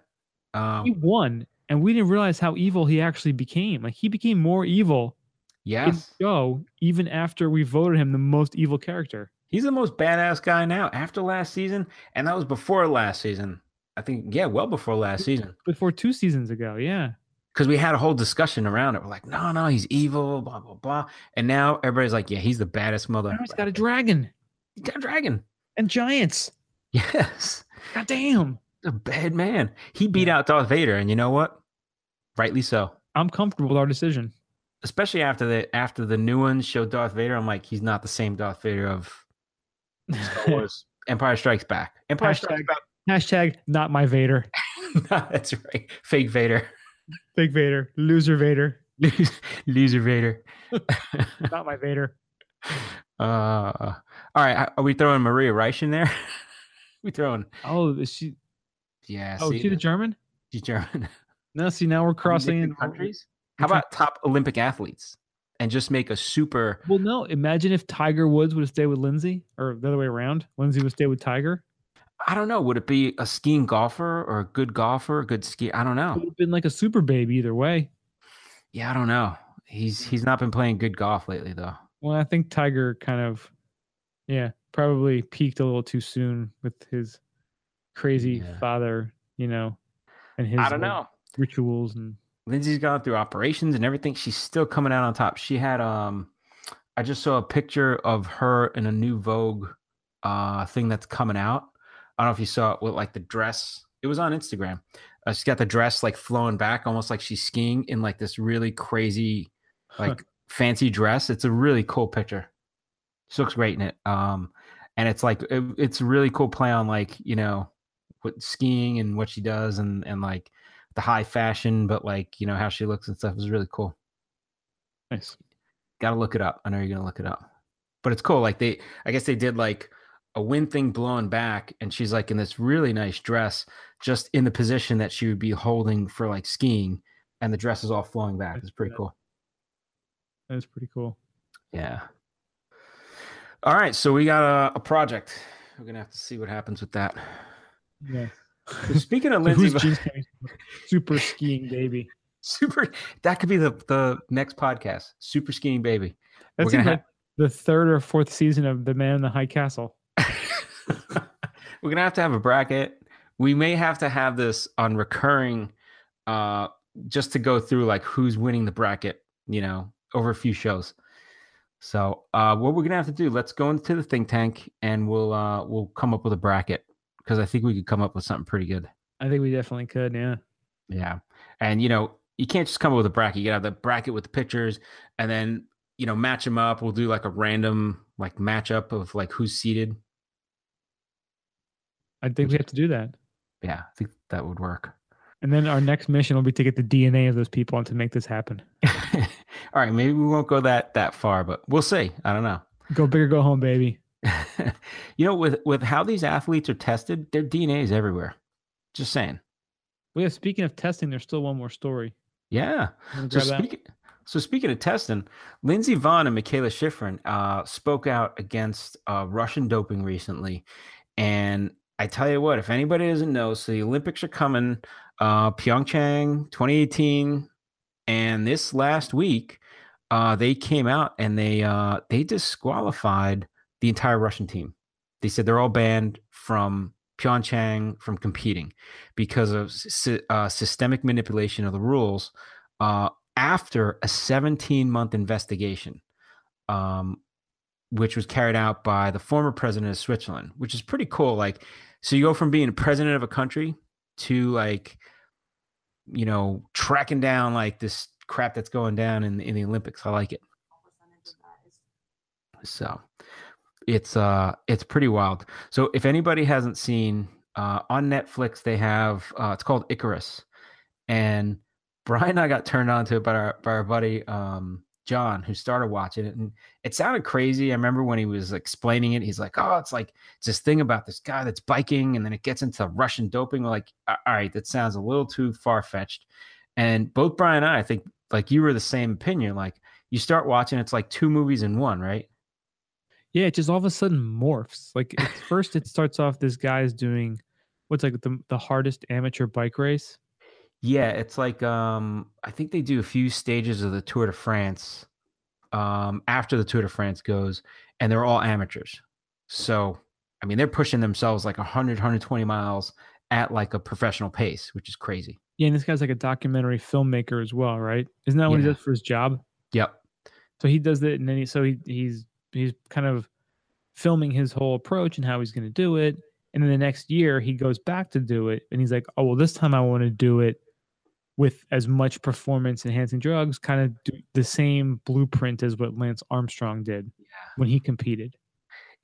He Um, won, and we didn't realize how evil he actually became. Like he became more evil yes. show even after we voted him the most evil character. He's the most badass guy now after last season, and that was before last season. I think, yeah, well before last season, Before two seasons ago, yeah. because we had a whole discussion around it. We're like, no, no, he's evil, blah blah blah, and now everybody's like, yeah, he's the baddest mother. He's got a dragon He's got a dragon. and giants. Yes, God damn. A bad man. He beat out Darth Vader, and you know what? Rightly so. I'm comfortable with our decision. Especially after the after the new ones showed Darth Vader, I'm like, he's not the same Darth Vader of Star Wars. Empire Strikes Back. Empire Strikes Hashtag- Back. Hashtag not my Vader. That's right. Fake Vader. Fake Vader. Loser Vader. Loser Vader. Not my Vader. Uh, all right. Are we throwing Maria Riesch in there? we throwing? Oh, is she Yeah. oh, is she the German? she's German. No, see now we're crossing in countries. How about top Olympic athletes and just make a super? Well, no. Imagine if Tiger Woods would have stayed with Lindsey, or the other way around. Lindsey would stay with Tiger. I don't know. Would it be a skiing golfer or a good golfer, a good ski? I don't It know. would have been like a super baby either way. Yeah, I don't know. He's he's not been playing good golf lately though. Well, I think Tiger kind of, yeah, probably peaked a little too soon with his crazy Yeah. father, you know, and his I don't like, know. rituals and Lindsey's gone through operations and everything. She's still coming out on top. She had um I just saw a picture of her in a new Vogue uh thing that's coming out. I don't know if you saw it with like the dress. It was on Instagram. Uh, she's got the dress like flowing back, almost like she's skiing in like this really crazy, like fancy dress. It's a really cool picture. She looks great in it. Um, and it's like it, it's a really cool play on like you know, what skiing and what she does and and like the high fashion, but like you know how she looks and stuff is really cool. nice. Got to look it up. I know you're gonna look it up, but it's cool. Like they, I guess they did like a wind thing blowing back, and she's like in this really nice dress, just in the position that she would be holding for like skiing, and the dress is all flowing back. That's It's pretty cool. That was pretty cool. Yeah. All right, so we got a, a project. We're gonna have to see what happens with that. Yeah. Speaking of Lindsey, who's Vo- Jinx coming from? super skiing baby? super, that could be the the next podcast. Super skiing baby. That's like the third or fourth season of The Man in the High Castle. We're gonna have to have a bracket. We may have to have this on recurring, uh, just to go through like who's winning the bracket. You know, over a few shows. So, uh, what we're gonna have to do? Let's go into the think tank and we'll uh, we'll come up with a bracket because I think we could come up with something pretty good. I think we definitely could. Yeah. Yeah, and you know, you can't just come up with a bracket. You gotta have the bracket with the pictures, and then you know, match them up. We'll do like a random like matchup of like who's seated. I think we have to do that. Yeah, I think that would work. And then our next mission will be to get the DNA of those people and to make this happen. All right, maybe we won't go that that far, but we'll see. I don't know. Go big or go home, baby. you know, with with how these athletes are tested, their DNA is everywhere. Just saying. Well, yeah, speaking of testing, there's still one more story. Yeah. So speaking, so speaking of testing, Lindsey Vonn and Mikaela Shiffrin uh, spoke out against uh, Russian doping recently, and I tell you what, if anybody doesn't know, so the Olympics are coming, uh, Pyeongchang 2018, and this last week, uh, they came out and they uh, they disqualified the entire Russian team. They said they're all banned from Pyeongchang from competing because of uh, systemic manipulation of the rules uh, after a 17 month investigation, um, which was carried out by the former president of Switzerland, which is pretty cool. Like, so you go from being president of a country to like, you know, tracking down like this crap that's going down in, in the Olympics. I like it. So it's uh it's pretty wild. So if anybody hasn't seen uh on Netflix they have uh it's called Icarus. And Brian and I got turned on to it by our by our buddy um John who started watching it and it sounded crazy. I remember when he was explaining it, he's like, Oh, it's like it's this thing about this guy that's biking and then it gets into Russian doping. We're like, all right, that sounds a little too far fetched. And both Brian and I, I think like you were the same opinion. Like you start watching, it's like two movies in one, right? Yeah, it just all of a sudden morphs. Like first, it starts off this guy's doing what's like the the hardest amateur bike race. Yeah, it's like um I think they do a few stages of the Tour de France um after the Tour de France goes and they're all amateurs. So, I mean, they're pushing themselves like 100 120 miles at like a professional pace, which is crazy. Yeah, and this guy's like a documentary filmmaker as well, right? Isn't that what he does for his job? Yep. So he does that, and then he so he he's he's kind of filming his whole approach and how he's going to do it. And then the next year he goes back to do it, and he's like, "Oh well, this time I want to do it with as much performance enhancing drugs, kind of do the same blueprint as what Lance Armstrong did when he competed."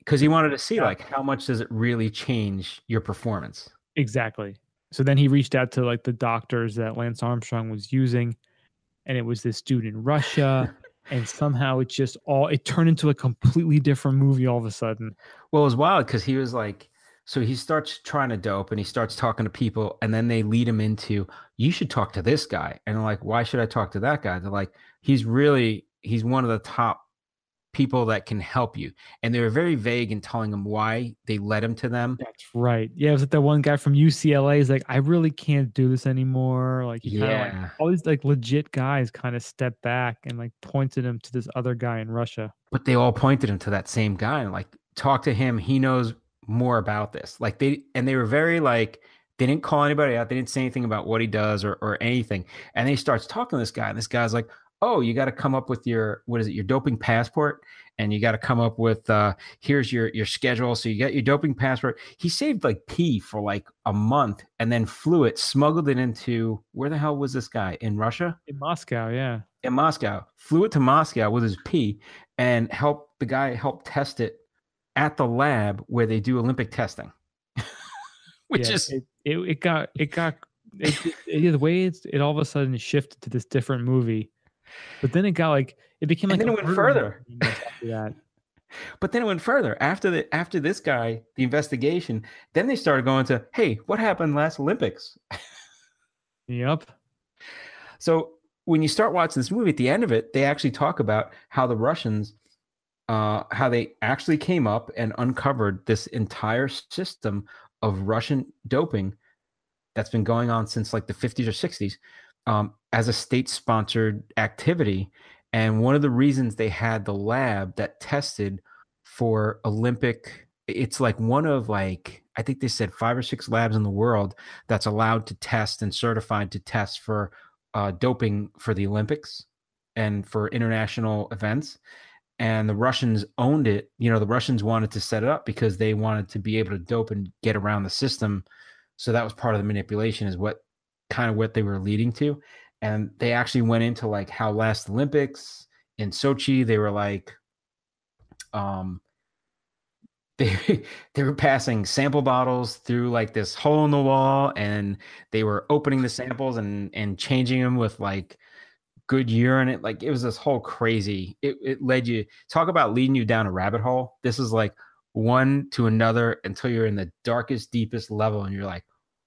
Cuz he wanted to see like how much does it really change your performance. Exactly. So then he reached out to like the doctors that Lance Armstrong was using, and it was this dude in Russia. and somehow it just all it turned into a completely different movie all of a sudden. Well, it was wild because he was like, so he starts trying to dope and he starts talking to people, and then they lead him into, you should talk to this guy. And I'm like, why should I talk to that guy? They're like, he's really, he's one of the top people that can help you. And they were very vague in telling him why they led him to them. That's right. Yeah, it was like that one guy from UCLA. He's like, I really can't do this anymore. Like, he kinda, like Yeah. all these like legit guys kind of stepped back and like pointed him to this other guy in Russia. But they all pointed him to that same guy and like, talk to him. He knows more about this. Like they, and they were very like, they didn't call anybody out. They didn't say anything about what he does or, or anything. And then he starts talking to this guy, and this guy's like, "Oh, you got to come up with your what is it? Your doping passport, and you got to come up with uh, here's your your schedule. So you got your doping passport." He saved like pee for like a month, and then flew it, smuggled it into where the hell was this guy in Russia? In Moscow, yeah. In Moscow, flew it to Moscow with his pee, and helped the guy help test it at the lab where they do Olympic testing. Which Yeah, is it, it, it got it got it, it, it- the way it's it all of a sudden shifted to this different movie, but then it got like it became And like then it went further. that. But then it went further. After the after this guy, the investigation, then they started going to, hey, what happened last Olympics? Yep. So when you start watching this movie, at the end of it, they actually talk about how the Russians, uh, how they actually came up and uncovered this entire system of Russian doping that's been going on since like the 50s or 60s um, as a state-sponsored activity, And one of the reasons they had the lab that tested for Olympic, it's like one of like, I think they said five or six labs in the world that's allowed to test and certified to test for uh, doping for the Olympics and for international events. And the Russians owned it. You know, the Russians wanted to set it up because they wanted to be able to dope and get around the system. So that was part of the manipulation, is what kind of what they were leading to. And they actually went into like how last Olympics in Sochi, they were like, um, they they were passing sample bottles through like this hole in the wall and they were opening the samples and and changing them with like good urine it like it was this whole crazy it, it led you talk about leading you down a rabbit hole this is like one to another until you're in the darkest deepest level and you're like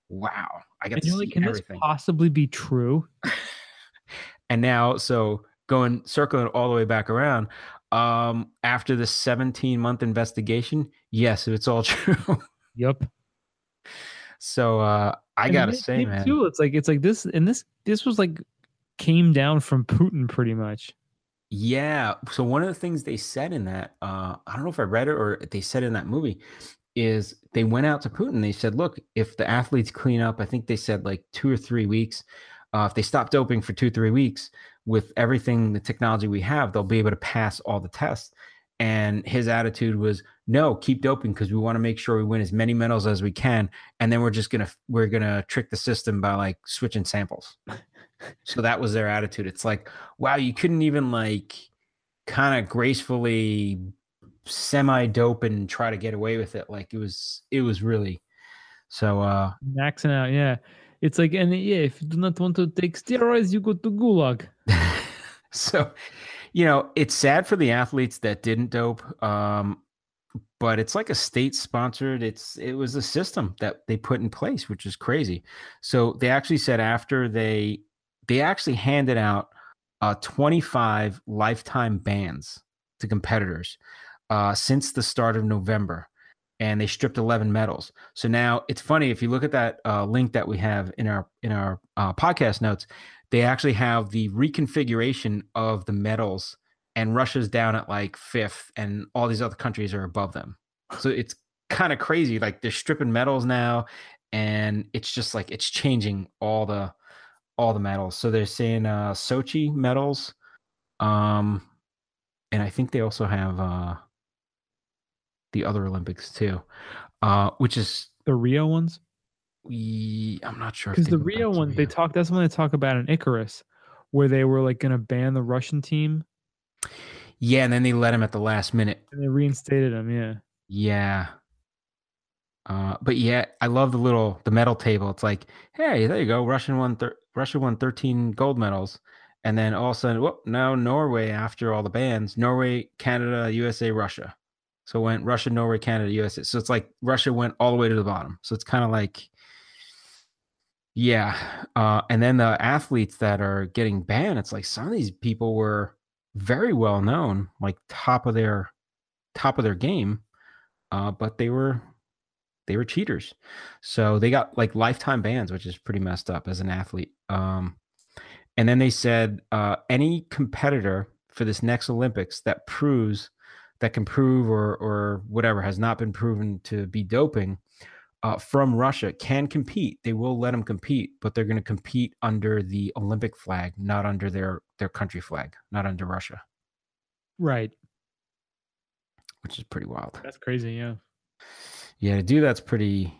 wow i got And to see like, can everything this possibly be true? and now so going circling all the way back around um after the 17 month investigation yes it's all true Yep. so uh i And gotta say man too, it's like it's like this, and this this was like came down from Putin pretty much. Yeah. So one of the things they said in that, uh, I don't know if I read it or they said in that movie, is they went out to Putin. They said, look, if the athletes clean up, I think they said like two or three weeks, uh, if they stop doping for two, three weeks with everything, the technology we have, they'll be able to pass all the tests. And his attitude was, no, keep doping because we want to make sure we win as many medals as we can. And then we're just going to, we're going to trick the system by like switching samples. so that was their attitude. It's like, wow, you couldn't even like kind of gracefully semi dope and try to get away with it. Like it was, it was really so. uh Maxing out, yeah. It's like, and yeah, if you do not want to take steroids, you go to Gulag. so, you know, it's sad for the athletes that didn't dope. Um, but it's like a state sponsored it's it was a system that they put in place which is crazy so they actually said after they they actually handed out uh 25 lifetime bans to competitors uh since the start of november and they stripped 11 medals so now it's funny if you look at that uh, link that we have in our in our uh, podcast notes they actually have the reconfiguration of the medals and Russia's down at like fifth, and all these other countries are above them. So it's kind of crazy. Like they're stripping medals now, and it's just like it's changing all the all the medals. So they're saying uh Sochi medals, um, and I think they also have uh the other Olympics too, uh, which is The Rio ones, we I'm not sure because the Rio one they talk. That's when they talk about an Icarus, where they were like going to ban the Russian team, yeah, and then they let him at the last minute. and they reinstated him. Yeah, Yeah. Uh, but yeah, I love the little the medal table. It's like, hey, there you go. Russian won thir- Russia won 13 gold medals, and then all of a sudden, whoop, now Norway after all the bans, Norway, Canada, USA, Russia. So went Russia, Norway, Canada, USA. So it's like Russia went all the way to the bottom. So it's kind of like, yeah. Uh, and then the athletes that are getting banned, it's like some of these people were very well known, like top of their top of their game, uh, but they were they were cheaters. So they got like lifetime bans, which is pretty messed up as an athlete. Um, and then they said uh, any competitor for this next Olympics that proves that can prove or or whatever has not been proven to be doping uh, from Russia can compete. They will let them compete, but they're going to compete under the Olympic flag, not under their their country flag, not under Russia, right. which is pretty wild. That's crazy. Yeah. Yeah, to do that's pretty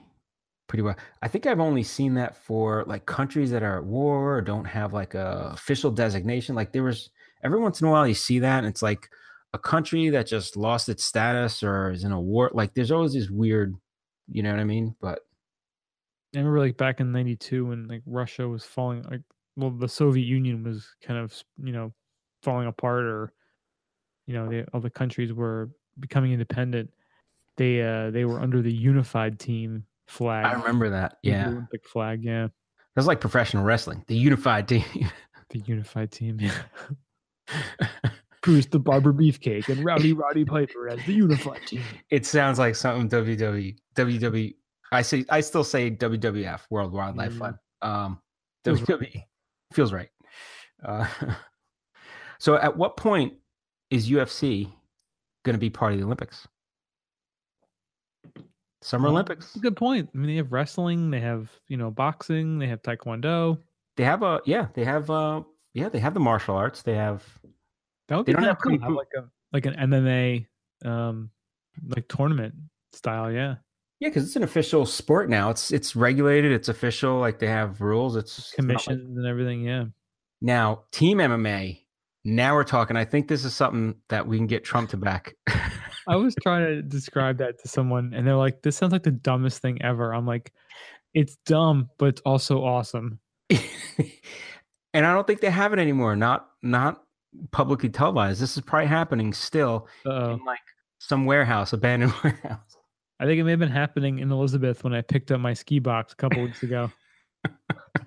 pretty well. I think I've only seen that for like countries that are at war or don't have like a official designation. Like there was every once in a while you see that and it's like a country that just lost its status or is in a war. Like there's always this weird, you know what I mean? But I remember like back in '92 when like Russia was falling, like well, the Soviet Union was kind of you know falling apart, or you know, they, all the countries were becoming independent. They uh they were under the unified team flag. I remember that. Yeah. Olympic flag. Yeah, That's like professional wrestling, the unified team. the unified team. Yeah. Bruce the Barber Beefcake and Rowdy Roddy Piper as the unified team. it sounds like something WWE WWE. I say I still say WWF World Wildlife Mhm. Fund. Um, Feels right. WWE feels right. Uh, So at what point is UFC going to be part of the Olympics? Summer Well, Olympics. That's a good point. I mean, they have wrestling, they have you know boxing, they have taekwondo. They have a yeah. They have uh yeah. They have the martial arts. They have That would They be don't kind have of cool. Have like a like an MMA um like tournament style. Yeah, yeah because it's an official sport now. It's it's regulated. It's official. Like they have rules. It's it's not like- commissions and everything. Yeah. now team MMA. Now we're talking. I think this is something that we can get Trump to back. I was trying to describe that to someone, and they're like, "This sounds like the dumbest thing ever." I'm like, "It's dumb, but it's also awesome." and I don't think they have it anymore. Not not publicly televised. This is probably happening still Uh, in like some warehouse, abandoned warehouse. I think it may have been happening in Elizabeth when I picked up my ski box a couple weeks ago. I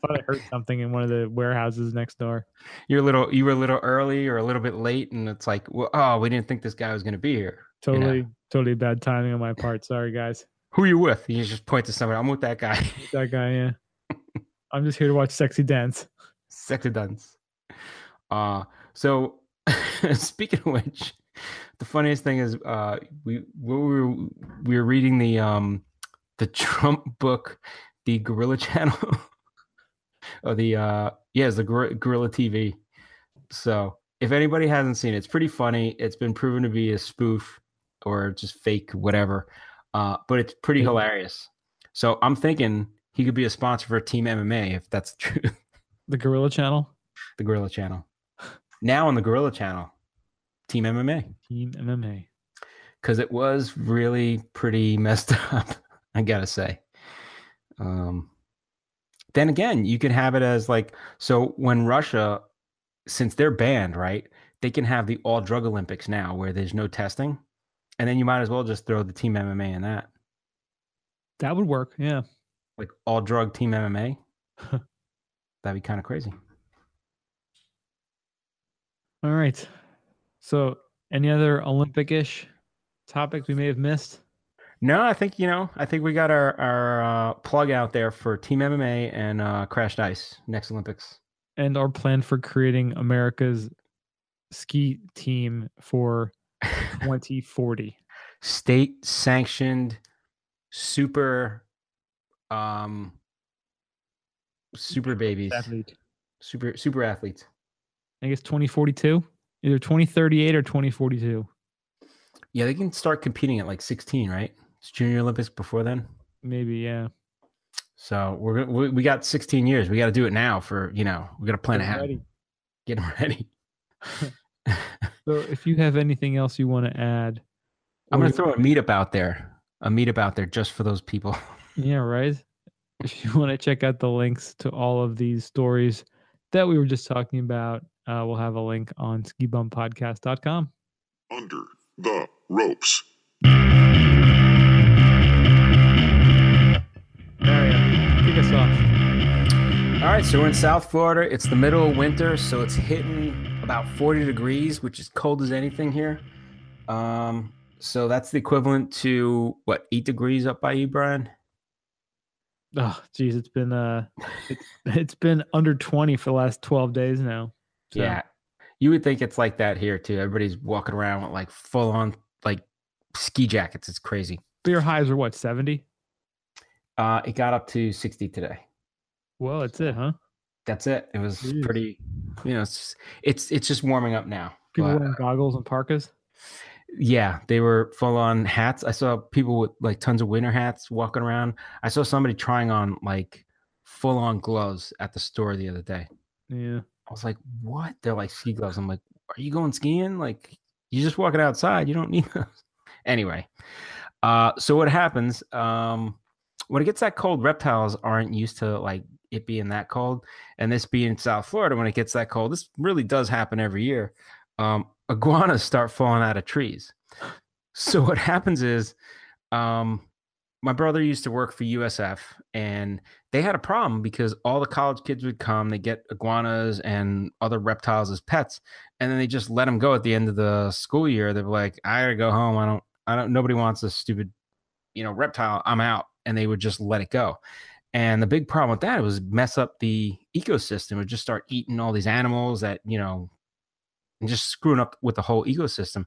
thought I heard something in one of the warehouses next door. You're a little, you were a little early or a little bit late, and it's like, well, oh, we didn't think this guy was going to be here. You know? Totally, totally bad timing on my part. Sorry, guys. Who are you with? You just point to somebody. I'm with that guy. That guy, yeah. I'm just here to watch sexy dance. Sexy dance. Uh so speaking of which, the funniest thing is uh we we were we were reading the um the Trump book, the Gorilla Channel. or the uh yeah, it's the Gor- Gorilla TV. So if anybody hasn't seen it, it's pretty funny. It's been proven to be a spoof or just fake, whatever. Uh, but it's pretty Fake. hilarious. So I'm thinking he could be a sponsor for Team MMA if that's true. The Gorilla Channel, the Gorilla Channel. Now on the Gorilla Channel, Team MMA, Team MMA. because it was really pretty messed up. I gotta say. Um, then again, you can have it as like so when Russia, since they're banned, right? They can have the all drug Olympics now where there's no testing, and then you might as well just throw the Team MMA in that, That would work. Yeah. like all drug Team MMA. That'd be kind of crazy. All right. So, any other Olympic-ish topics we may have missed? No, I think you know. I think we got our our uh, plug out there for Team MMA and uh, Crashed Ice next Olympics. And our plan for creating America's ski team for 2040. State sanctioned, super, um, super babies, Athlete. super super athletes. I guess 2042, either 2038 or 2042. Yeah, they can start competing at like 16, right? It's Junior Olympics before then. Maybe, yeah. So we're we, we got 16 years. We got to do it now for you know we got to plan ahead, ready. get 'em ready. So, if you have anything else you want to add, I'm gonna throw a meetup out there, a meetup out there just for those people. Yeah, right. If you want to check out the links to all of these stories that we were just talking about, uh, we'll have a link on skibumpodcast.com. Under the ropes. Mario, kick us off. All right, so we're in South Florida. It's the middle of winter, so it's hitting about 40 degrees, which is cold as anything here. Um, so that's the equivalent to what eight degrees up by you, Brian? Oh, geez, it's been uh, it's, it's been under 20 for the last 12 days now. So, Yeah, you would think it's like that here too. Everybody's walking around with like full on like ski jackets. It's crazy. Your highs are what, 70? Uh, it got up to 60 today. Well, that's it, huh? That's it. It was Jeez. pretty. You know, it's it's it's just warming up now. People but- wearing goggles and parkas. Yeah, they were full on hats. I saw people with like tons of winter hats walking around. I saw somebody trying on like full on gloves at the store the other day. Yeah. I was like, "What?" They're like ski gloves. I'm like, "Are you going skiing? Like, you're just walking outside. You don't need those." Anyway, uh, so what happens um, when it gets that cold? Reptiles aren't used to like it being that cold, and this being South Florida, when it gets that cold, this really does happen every year. Um, iguanas start falling out of trees. So what happens is, um, my brother used to work for USF, and they had a problem because all the college kids would come, they get iguanas and other reptiles as pets, and then they just let them go at the end of the school year. They're like, "I gotta go home. I don't, I don't. Nobody wants this stupid, you know, reptile. I'm out." And they would just let it go. And the big problem with that was mess up the ecosystem. It would just start eating all these animals that you know and just screwing up with the whole ecosystem.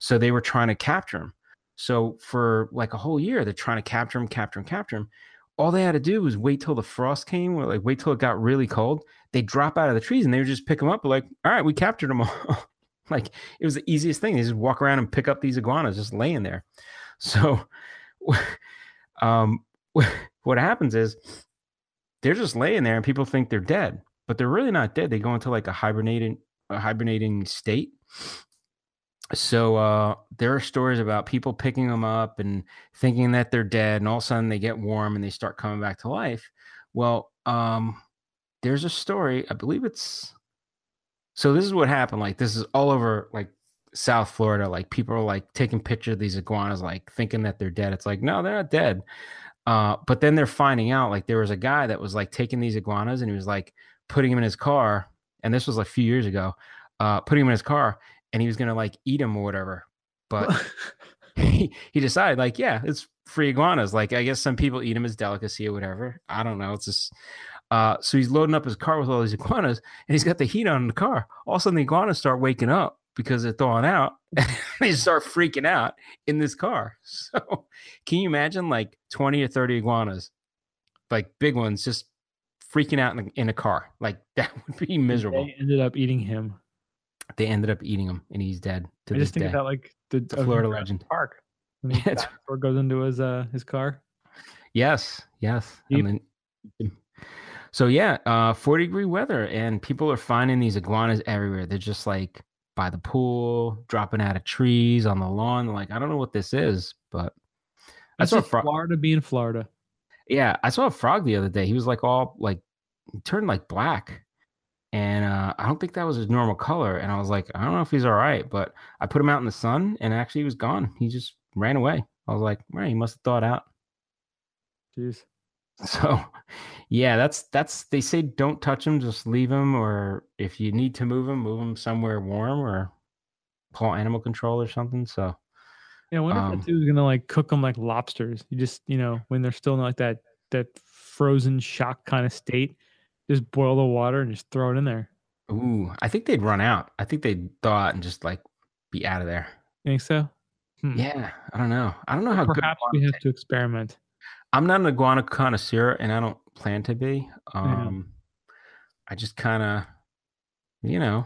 So they were trying to capture him. So for like a whole year, they're trying to capture them, capture them, capture them. All they had to do was wait till the frost came, or like wait till it got really cold. They drop out of the trees and they would just pick them up. Like, all right, we captured them all. like it was the easiest thing. They just walk around and pick up these iguanas just laying there. So, um, what happens is they're just laying there and people think they're dead, but they're really not dead. They go into like a hibernating, a hibernating state. So uh, there are stories about people picking them up and thinking that they're dead, and all of a sudden they get warm and they start coming back to life. Well, um, there's a story. I believe it's so. This is what happened. Like this is all over like South Florida. Like people are like taking pictures of these iguanas, like thinking that they're dead. It's like no, they're not dead. Uh, but then they're finding out like there was a guy that was like taking these iguanas and he was like putting them in his car. And this was like a few years ago, uh, putting them in his car and he was gonna like eat him or whatever. But he, he decided like, yeah, it's free iguanas. Like I guess some people eat them as delicacy or whatever. I don't know. It's just uh, so he's loading up his car with all these iguanas and he's got the heat on in the car. All of a sudden the iguanas start waking up because they're thawing out. they start freaking out in this car. So can you imagine like 20 or 30 iguanas, like big ones, just freaking out in, in a car? Like that would be miserable. They ended up eating him. They ended up eating him and he's dead to I this just think day. about like the, The Florida legend. Park. When Yeah, or goes into his uh his car. Yes, yes. Yep. And then, so yeah, uh, 40 degree weather, and people are finding these iguanas everywhere. They're just like by the pool, dropping out of trees on the lawn. Like, I don't know what this is, but I That's saw frog. Florida being Florida. Yeah, I saw a frog the other day. He was like all like turned like black. And uh, I don't think that was his normal color. And I was like, I don't know if he's all right, but I put him out in the sun and actually he was gone. He just ran away. I was like, right, he must have thawed out. Jeez. So, yeah, that's that's they say don't touch them, just leave them, or if you need to move them, move them somewhere warm or call animal control or something. So, Yeah, I wonder Um, if that dude's gonna like cook them like lobsters. You just you know when they're still in like that that frozen shock kind of state, just boil the water and just throw it in there. ooh, I think they'd run out. I think they'd thaw out and just like be out of there. You think so? Hmm. Yeah, I don't know. I don't know how good. Perhaps we have to experiment. I'm not an iguana connoisseur, and I don't plan to be. Um, I just kind of, you know,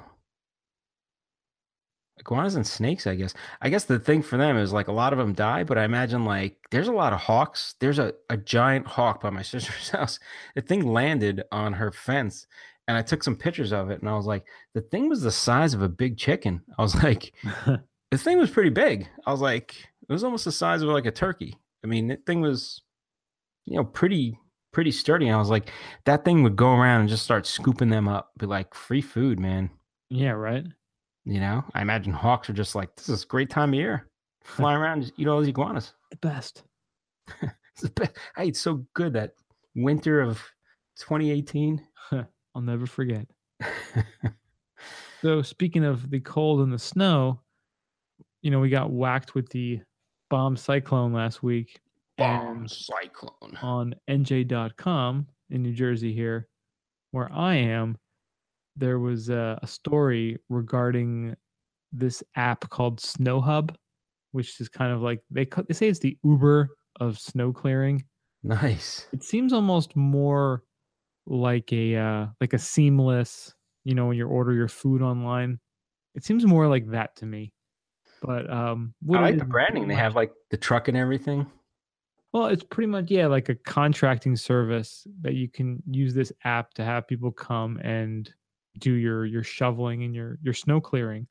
iguanas and snakes. I guess. I guess the thing for them is like a lot of them die, but I imagine like there's a lot of hawks. There's a a giant hawk by my sister's house. The thing landed on her fence, and I took some pictures of it, and I was like, the thing was the size of a big chicken. I was like, the thing was pretty big. I was like, it was almost the size of like a turkey. I mean, that thing was, you know, pretty pretty sturdy. And I was like, that thing would go around and just start scooping them up, be like, free food, man. yeah, right. You know, I imagine hawks are just like, this is a great time of year, fly around, just eat all these iguanas. The best. It's the best. I ate so good that winter of 2018. I'll never forget. So speaking of the cold and the snow, you know, we got whacked with the bomb cyclone last week. Bomb cyclone. on NJ.com in New Jersey here, where I am, there was a, a story regarding this app called Snow Hub, which is kind of like they they say it's the Uber of snow clearing. Nice. It seems almost more like a uh, like a seamless, you know, when you order your food online. It seems more like that to me. But um, what I like the branding. They have like the truck and everything. Well, it's pretty much yeah, like a contracting service that you can use this app to have people come and do your your shoveling and your your snow clearing.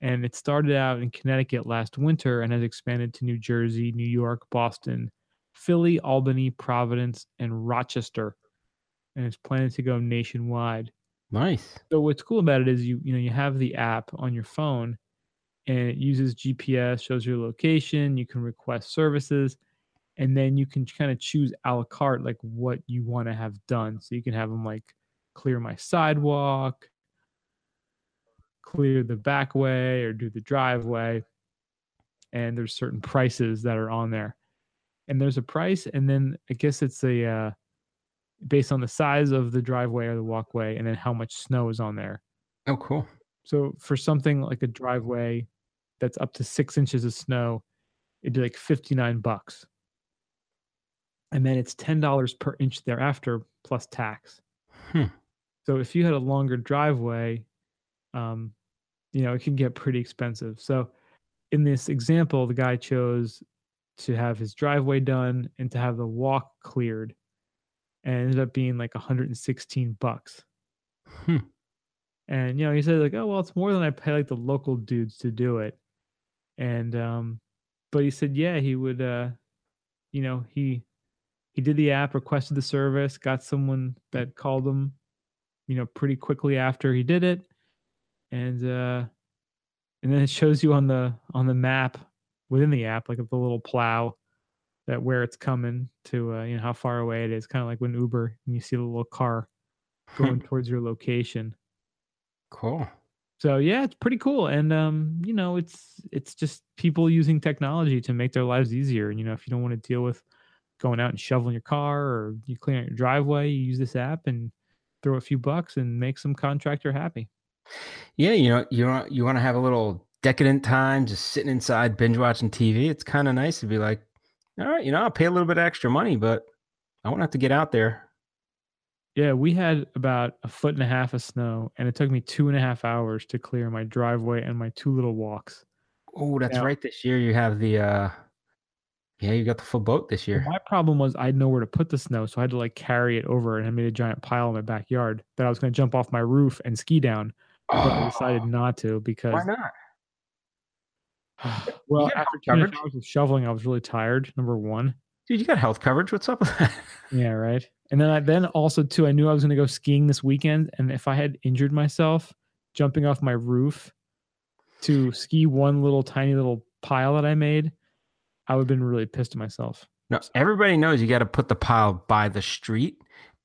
And it started out in Connecticut last winter and has expanded to New Jersey, New York, Boston, Philly, Albany, Providence, and Rochester. And it's planning to go nationwide. Nice. So what's cool about it is you you know you have the app on your phone and it uses GPS, shows your location, you can request services, and then you can kind of choose a la carte like what you want to have done. So you can have them like clear my sidewalk, clear the back way, or do the driveway. And there's certain prices that are on there. And there's a price, and then I guess it's a uh, based on the size of the driveway or the walkway, and then how much snow is on there. Oh, cool. So for something like a driveway that's up to six inches of snow, it'd be like 59 bucks. And then it's $10 per inch thereafter plus tax. Hmm. So if you had a longer driveway, um, you know, it can get pretty expensive. So in this example, the guy chose to have his driveway done and to have the walk cleared. And it ended up being like 116 bucks. Hmm. And you know, he said like, "Oh well, it's more than I pay like the local dudes to do it." And um, but he said, yeah, he would. uh You know, he he did the app, requested the service, got someone that called him, you know, pretty quickly after he did it, and uh and then it shows you on the on the map within the app, like the little plow that where it's coming to, uh, you know, how far away it is. Kind of like when Uber and you see the little car going towards your location. Cool. So yeah, it's pretty cool, and um, you know, it's it's just people using technology to make their lives easier. And you know, if you don't want to deal with going out and shoveling your car or you clean out your driveway, you use this app and throw a few bucks and make some contractor happy. Yeah, you know, you want you want to have a little decadent time just sitting inside binge watching TV. It's kind of nice to be like, all right, you know, I'll pay a little bit extra money, but I won't have to get out there. Yeah, we had about a foot and a half of snow, and it took me two and a half hours to clear my driveway and my two little walks. Oh, that's Yeah. right. This year you have the uh yeah, you got the full boat this year. My problem was I had nowhere to put the snow, so I had to like carry it over, and I made a giant pile in my backyard that I was going to jump off my roof and ski down, but I decided Oh, not to because why not? well, after health two and a half coverage. hours of shoveling, I was really tired. Number one, Dude, you got health coverage. What's up with that? yeah, right. And then I then also too, I knew I was going to go skiing this weekend, and if I had injured myself jumping off my roof to ski one little tiny little pile that I made, I would have been really pissed at myself. No, everybody knows you got to put the pile by the street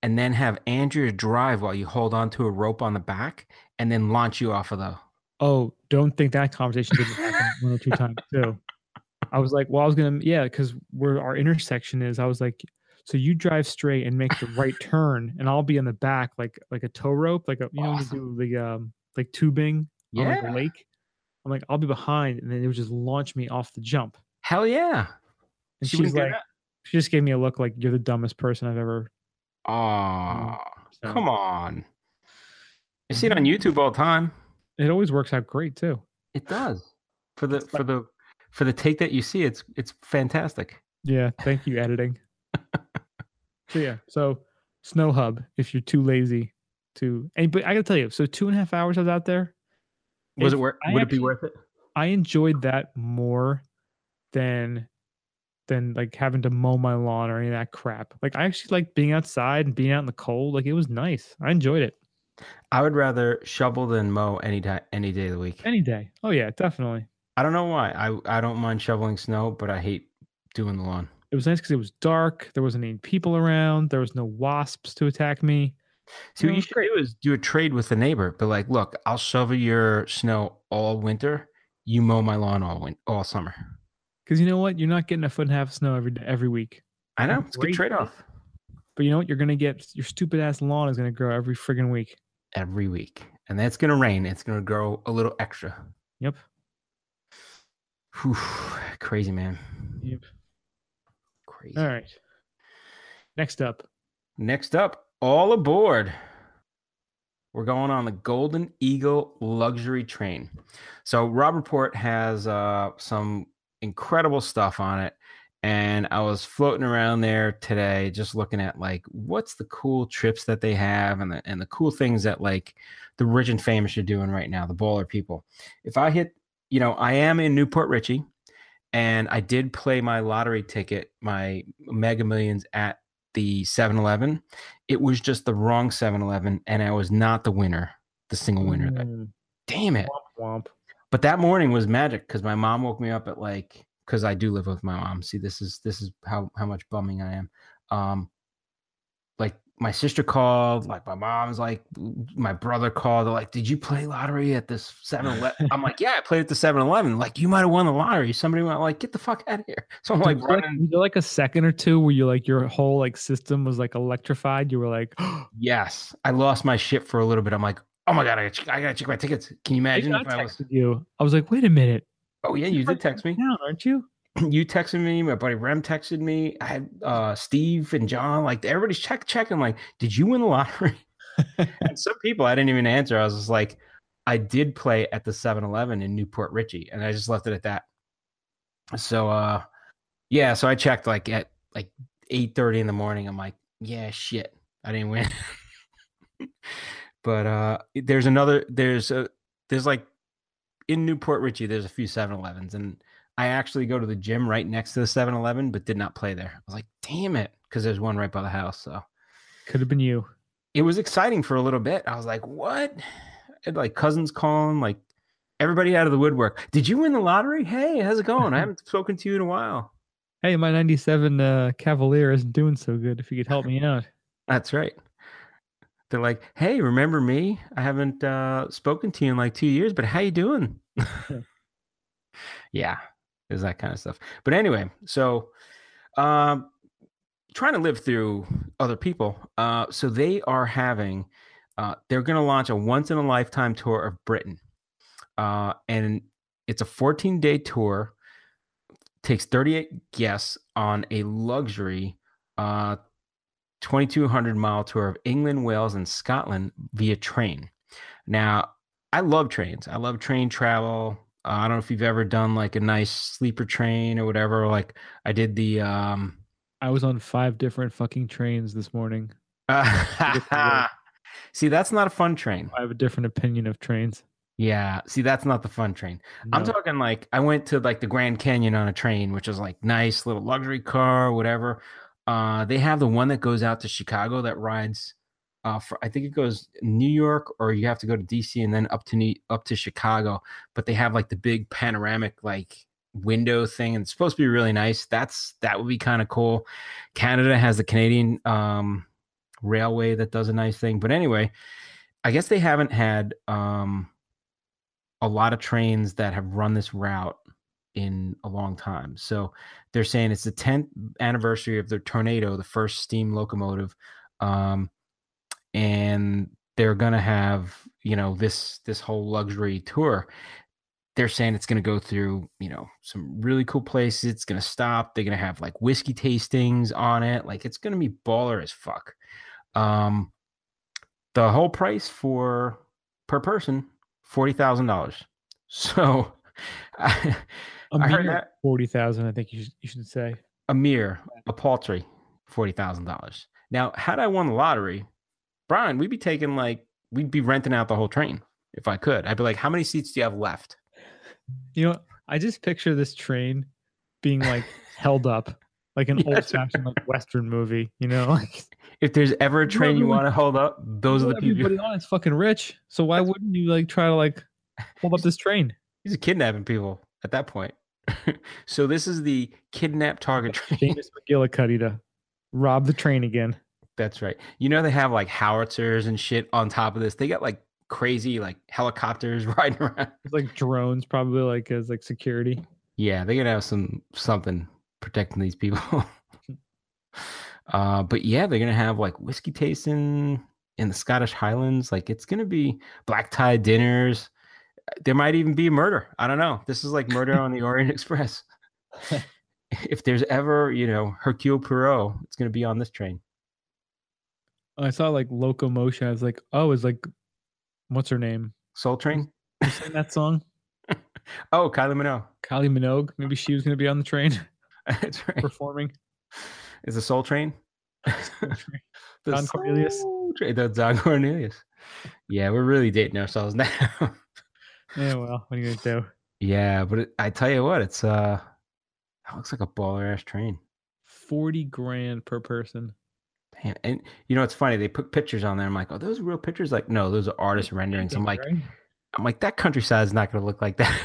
and then have Andrea drive while you hold on to a rope on the back and then launch you off of the. Oh, don't think that conversation didn't happen one or two times too. I was like, well, I was gonna, yeah, because where our intersection is, I was like, so you drive straight and make the right turn, and I'll be in the back like like a tow rope, like a you know you do the um like tubing on like a lake. I'm like, I'll be behind, and then it would just launch me off the jump. Hell yeah. And She she's wouldn't like, she just gave me a look like you're the dumbest person I've ever. Oh, so. come on. I see it on Mhm. YouTube all the time. It always works out great too. It does. For the for the for the take that you see, it's it's fantastic. Yeah, thank you, editing. so yeah, so Snow Hub, if you're too lazy to, and but I gotta tell you, so two and a half hours I was out there. Was it worth would it be worth it? I enjoyed that more than than like having to mow my lawn or any of that crap. Like I actually like being outside and being out in the cold. Like it was nice. I enjoyed it I would rather shovel than mow any day any day of the week. any day. Oh yeah, definitely. I don't know why. I I don't mind shoveling snow, but I hate doing the lawn. It was nice because it was dark. There wasn't any people around. There was no wasps to attack me. See, No, what you should do is do a trade with the neighbor. But like, look, I'll shovel your snow all winter. You mow my lawn all win- all summer. Because you know what? You're not getting a foot and a half of snow every day, every week. I know it's a good trade off But you know what? You're gonna get your stupid ass lawn is gonna grow every friggin' week. every week, and then it's gonna rain. It's gonna grow a little extra. Yep. Whew, crazy man. Yep. Crazy. All right. Next up, Next up, all aboard. We're going on the Golden Eagle luxury train. So Robb Report has uh, some incredible stuff on it. And I was floating around there today, just looking at like what's the cool trips that they have and the and the cool things that like the rich and famous are doing right now, the baller people. If I hit, you know, I am in New Port Richey, and I did play my lottery ticket, my Mega Millions at the 7-Eleven. It was just the wrong 7-Eleven, and I was not the winner, the single winner. Mm, Damn it! womp womp. But that morning was magic because my mom woke me up at like because I do live with my mom. See, this is this is how how much bumming I am. Um, like my sister called, like my mom's like my brother called. They're like, "Did you play lottery at this 7-Eleven?" I'm like, "Yeah, I played at the 7-Eleven." Like, you might have won the lottery. Somebody went like, "Get the fuck out of here!" So I'm like like, running. like a second or two where you like your whole like system was like electrified? You were like, Yes, I lost my shit for a little bit. I'm like, Oh my god, I gotta, check, I gotta check my tickets. Can you imagine I if I was? you. I was like, wait a minute. Oh yeah, you did text me. Down, aren't you? You texted me. My buddy Rem texted me. I had uh, Steve and John. Like everybody's check checking. Like, did you win the lottery? and some people I didn't even answer. I was just like, I did play at the 7-Eleven in New Port Richey, and I just left it at that. So uh yeah, so I checked like at like 8 30 in the morning. I'm like, yeah, shit. I didn't win. but uh there's another there's a there's like in New Port Richey, there's a few 7-Elevens, and I actually go to the gym right next to the 7-Eleven, but did not play there. I was like, damn it, because there's one right by the house. So Could have been you. it was exciting for a little bit. I was like, what? And like cousins calling, like everybody out of the woodwork. Did you win the lottery? Hey, how's it going? I haven't spoken to you in a while. Hey, my 97 uh, Cavalier isn't doing so good. If you could help me out. That's right. They're like, hey, remember me? I haven't uh, spoken to you in like two years, but how you doing? yeah, is that kind of stuff. But anyway, so um, trying to live through other people. Uh, so they are having, uh, they're going to launch a once in a lifetime tour of Britain. Uh, and it's a 14 day tour, takes 38 guests on a luxury uh, 2200 mile tour of England, Wales, and Scotland via train. Now, I love trains. I love train travel. Uh, I don't know if you've ever done like a nice sleeper train or whatever. Like I did the um I was on five different fucking trains this morning. See, that's not a fun train. I have a different opinion of trains. Yeah, see, that's not the fun train. I'm talking like I went to like the Grand Canyon on a train, which is like nice little luxury car, whatever. Uh, they have the one that goes out to Chicago that rides. Uh, for, I think it goes New York, or you have to go to DC and then up to New, up to Chicago. But they have like the big panoramic like window thing, and it's supposed to be really nice. That's that would be kind of cool. Canada has the Canadian um, railway that does a nice thing. But anyway, I guess they haven't had um, a lot of trains that have run this route in a long time. So they're saying it's the 10th anniversary of the Tornado, the first steam locomotive. Um, and they're going to have, you know, this this whole luxury tour. They're saying it's going to go through, you know, some really cool places. It's going to stop. They're going to have like whiskey tastings on it. Like it's going to be baller as fuck. Um, the whole price for per person forty thousand dollars. So I, A I heard mere that 40,000, I think you should, you should say. a mere, a paltry forty thousand dollars. Now, had I won the lottery, Brian, we'd be taking like we'd be renting out the whole train if I could. I'd be like, how many seats do you have left? You know, I just picture this train being like held up like an Yeah, old fashioned like Western movie, you know? Like If there's ever a train you everyone- want to hold up, those are the people. everybody on it's fucking rich. So why That's- wouldn't you like try to like hold up this train? He's kidnapping people at that point. so this is the kidnap target train. James McGillicuddy to rob the train again. That's right. You know they have like howitzers and shit on top of this. They got like crazy like helicopters riding around. It's like drones probably like as like security. Yeah, they're gonna have some something protecting these people. uh, but yeah, they're gonna have like whiskey tasting in the Scottish Highlands. Like it's gonna be black tie dinners. There might even be murder. I don't know. This is like murder on the Orient Express. if there's ever, you know, Hercule Poirot, it's gonna be on this train. I saw like locomotion. I was like, oh, it's like what's her name? Soul Train. Who sang that song? Oh, Kylie Minogue. Kylie Minogue. Maybe she was gonna be on the train That's right. performing. Is the Soul Train? The Don Cornelius. Soul Train. The Don Cornelius. Yeah, we're really dating ourselves now. Yeah, well, what are you gonna do? yeah, but it, I tell you what, it's uh, that looks like a baller ass train. Forty grand per person. Damn. And you know, it's funny. They put pictures on there. I'm like, oh, those are real pictures. Like, no, those are artist renderings. I'm like, Right? I'm like, that countryside is not going to look like that.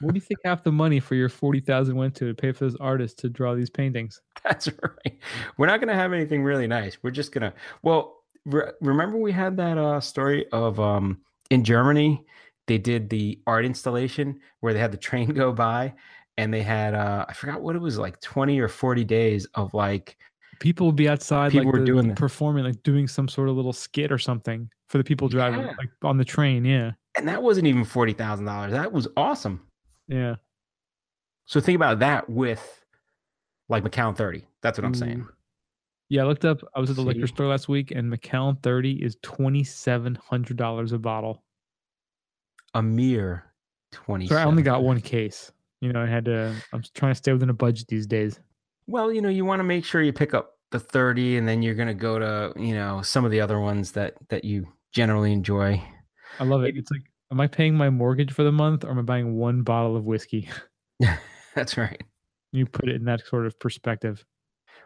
What do you think half the money for your forty thousand went to to pay for those artists to draw these paintings? That's right. We're not going to have anything really nice. We're just going to, well, re- remember we had that uh, story of um, in Germany, they did the art installation where they had the train go by and they had, uh, I forgot what it was like 20 or 40 days of like People would be outside, People like were the- doing performing, like doing some sort of little skit or something for the people driving, Yeah. like on the train. Yeah, And that wasn't even forty thousand dollars. That was awesome. yeah. So think about that with like Macallan 30. That's what I'm saying. Yeah, I looked up. I was at the liquor store last week, and Macallan Thirty is twenty seven hundred dollars a bottle. A mere 20. So I only got one case. You know, I had to. I'm trying to stay within a budget these days. Well, you know, you want to make sure you pick up the 30 and then you're going to go to, you know, some of the other ones that that you generally enjoy. I love it. It's like, am I paying my mortgage for the month, or am I buying one bottle of whiskey? That's right. you put it in that sort of perspective.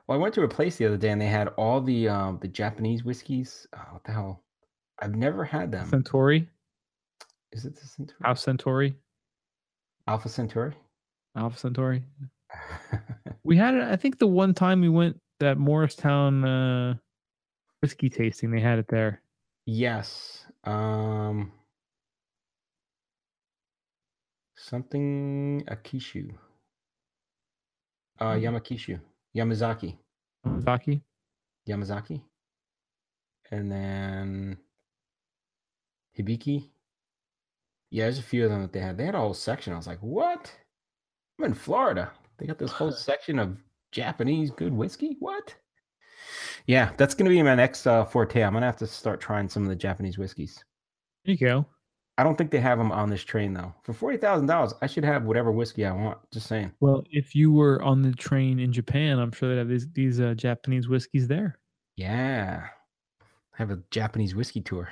Well, I went to a place the other day and they had all the um the Japanese whiskeys. Oh, what the hell? I've never had them. Suntory, Is it the Centauri? House Centauri, Alpha Centauri? Alpha Centauri. We had it. I think the one time we went that Morristown uh, whiskey tasting, they had it there. yes. Um something Akishu. Uh Hmm. Yamakishu. Yamazaki. Yamazaki. Yamazaki. And then Hibiki. Yeah, there's a few of them that they had. They had a whole section. I was like, what? I'm in Florida. They got this whole section of Japanese good whiskey? What? Yeah, that's going to be my next uh, forte. I'm going to have to start trying some of the Japanese whiskeys. There you go. I don't think they have them on this train, though. For $40,000, I should have whatever whiskey I want. Just saying. Well, if you were on the train in Japan, I'm sure they have these these uh, Japanese whiskeys there. Yeah. Have a Japanese whiskey tour.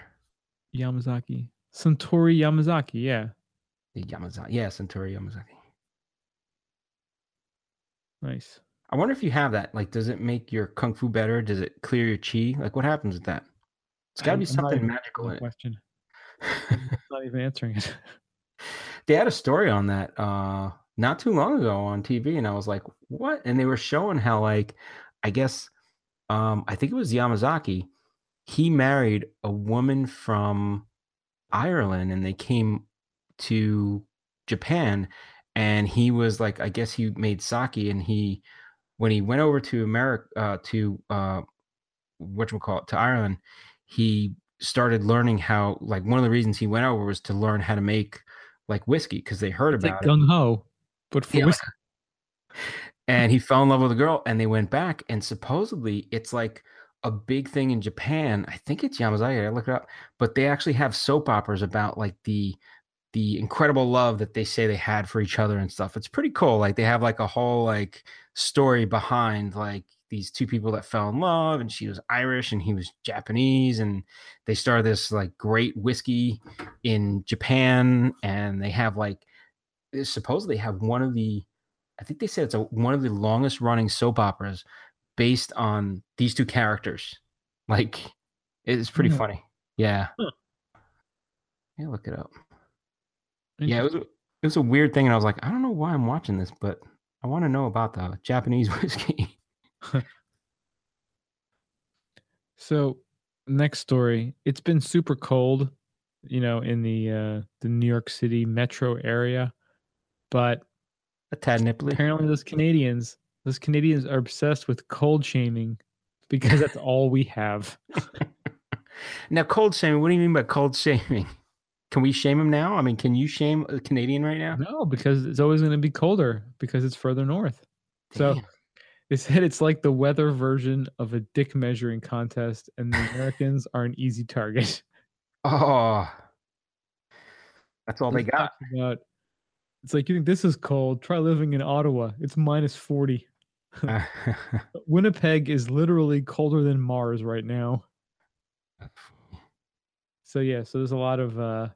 Yamazaki, Suntory Yamazaki. Yeah, The Yamazaki. Yeah, Suntory Yamazaki. nice. I wonder if you have that. Like, does it make your kung fu better? Does it clear your chi? Like, what happens with that? It's got to be something magical in the it. Question. Not even answering it. they had a story on that uh not too long ago on TV, and I was like, what? And they were showing how, like, I guess, um, I think it was Yamazaki. He married a woman from Ireland, and they came to Japan, and he was like, I guess he made sake, and he, when he went over to America, uh, to uh, what we call it, to Ireland, he started learning how. Like, one of the reasons he went over was to learn how to make like whiskey because they heard It's like about it gung ho, but for Yeah. whiskey. and he fell in love with a girl and they went back and supposedly it's like a big thing in japan i think it's yamazaki i look it up but they actually have soap operas about like the the incredible love that they say they had for each other and stuff. It's pretty cool like they have like a whole like story behind like these two people that fell in love and she was irish and he was japanese and they started this like great whiskey in japan and they have like supposedly have one of the I think they said it's a, one of the longest running soap operas based on these two characters. Like, it's pretty Yeah. funny. Yeah. Huh. Yeah, look it up. Yeah, it was a- it was a weird thing, and I was like, I don't know why I'm watching this, but I want to know about the Japanese whiskey. So, next story. It's been super cold, you know, in the uh, the New York City metro area, but a tad nipply. apparently those Canadians, those Canadians are obsessed with cold shaming because that's all we have. Now, cold shaming. What do you mean by cold shaming? Can we shame him now? I mean, can you shame a Canadian right now? No, because it's always going to be colder because it's further north. So they said it's like the weather version of a dick measuring contest, and the Americans are an easy target. oh, that's all they got. About, it's like you think this is cold. Try living in Ottawa. It's minus forty. Winnipeg is literally colder than Mars right now. So yeah, so there's a lot of uh,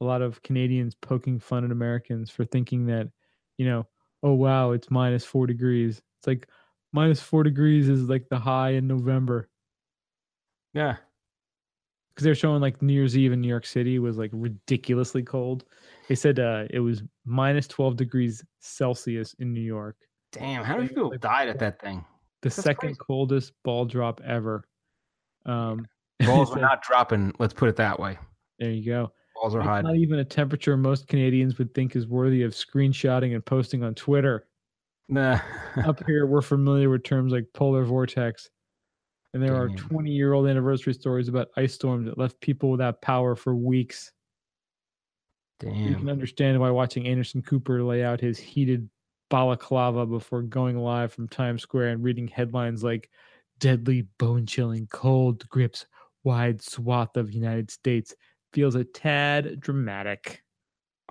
a lot of Canadians poking fun at Americans for thinking that, you know, oh wow, it's minus four degrees. It's like minus four degrees is like the high in November yeah. because they're showing like New Year's Eve in New York City was like ridiculously cold. They said uh, it was minus twelve degrees Celsius in New York, Damn, how many people died at that thing? the That's second crazy. coldest ball drop ever. Um, Balls are not dropping. Let's put it that way. there you go. Balls are high. not even a temperature most Canadians would think is worthy of screenshotting and posting on Twitter. Nah. Up here, we're familiar with terms like polar vortex, and there are 20 year old anniversary stories about ice storms that left people without power for weeks. Damn. You can understand why watching Anderson Cooper lay out his heated balaclava before going live from Times Square and reading headlines like "Deadly, bone-chilling cold grips wide swath of United States" feels a tad dramatic.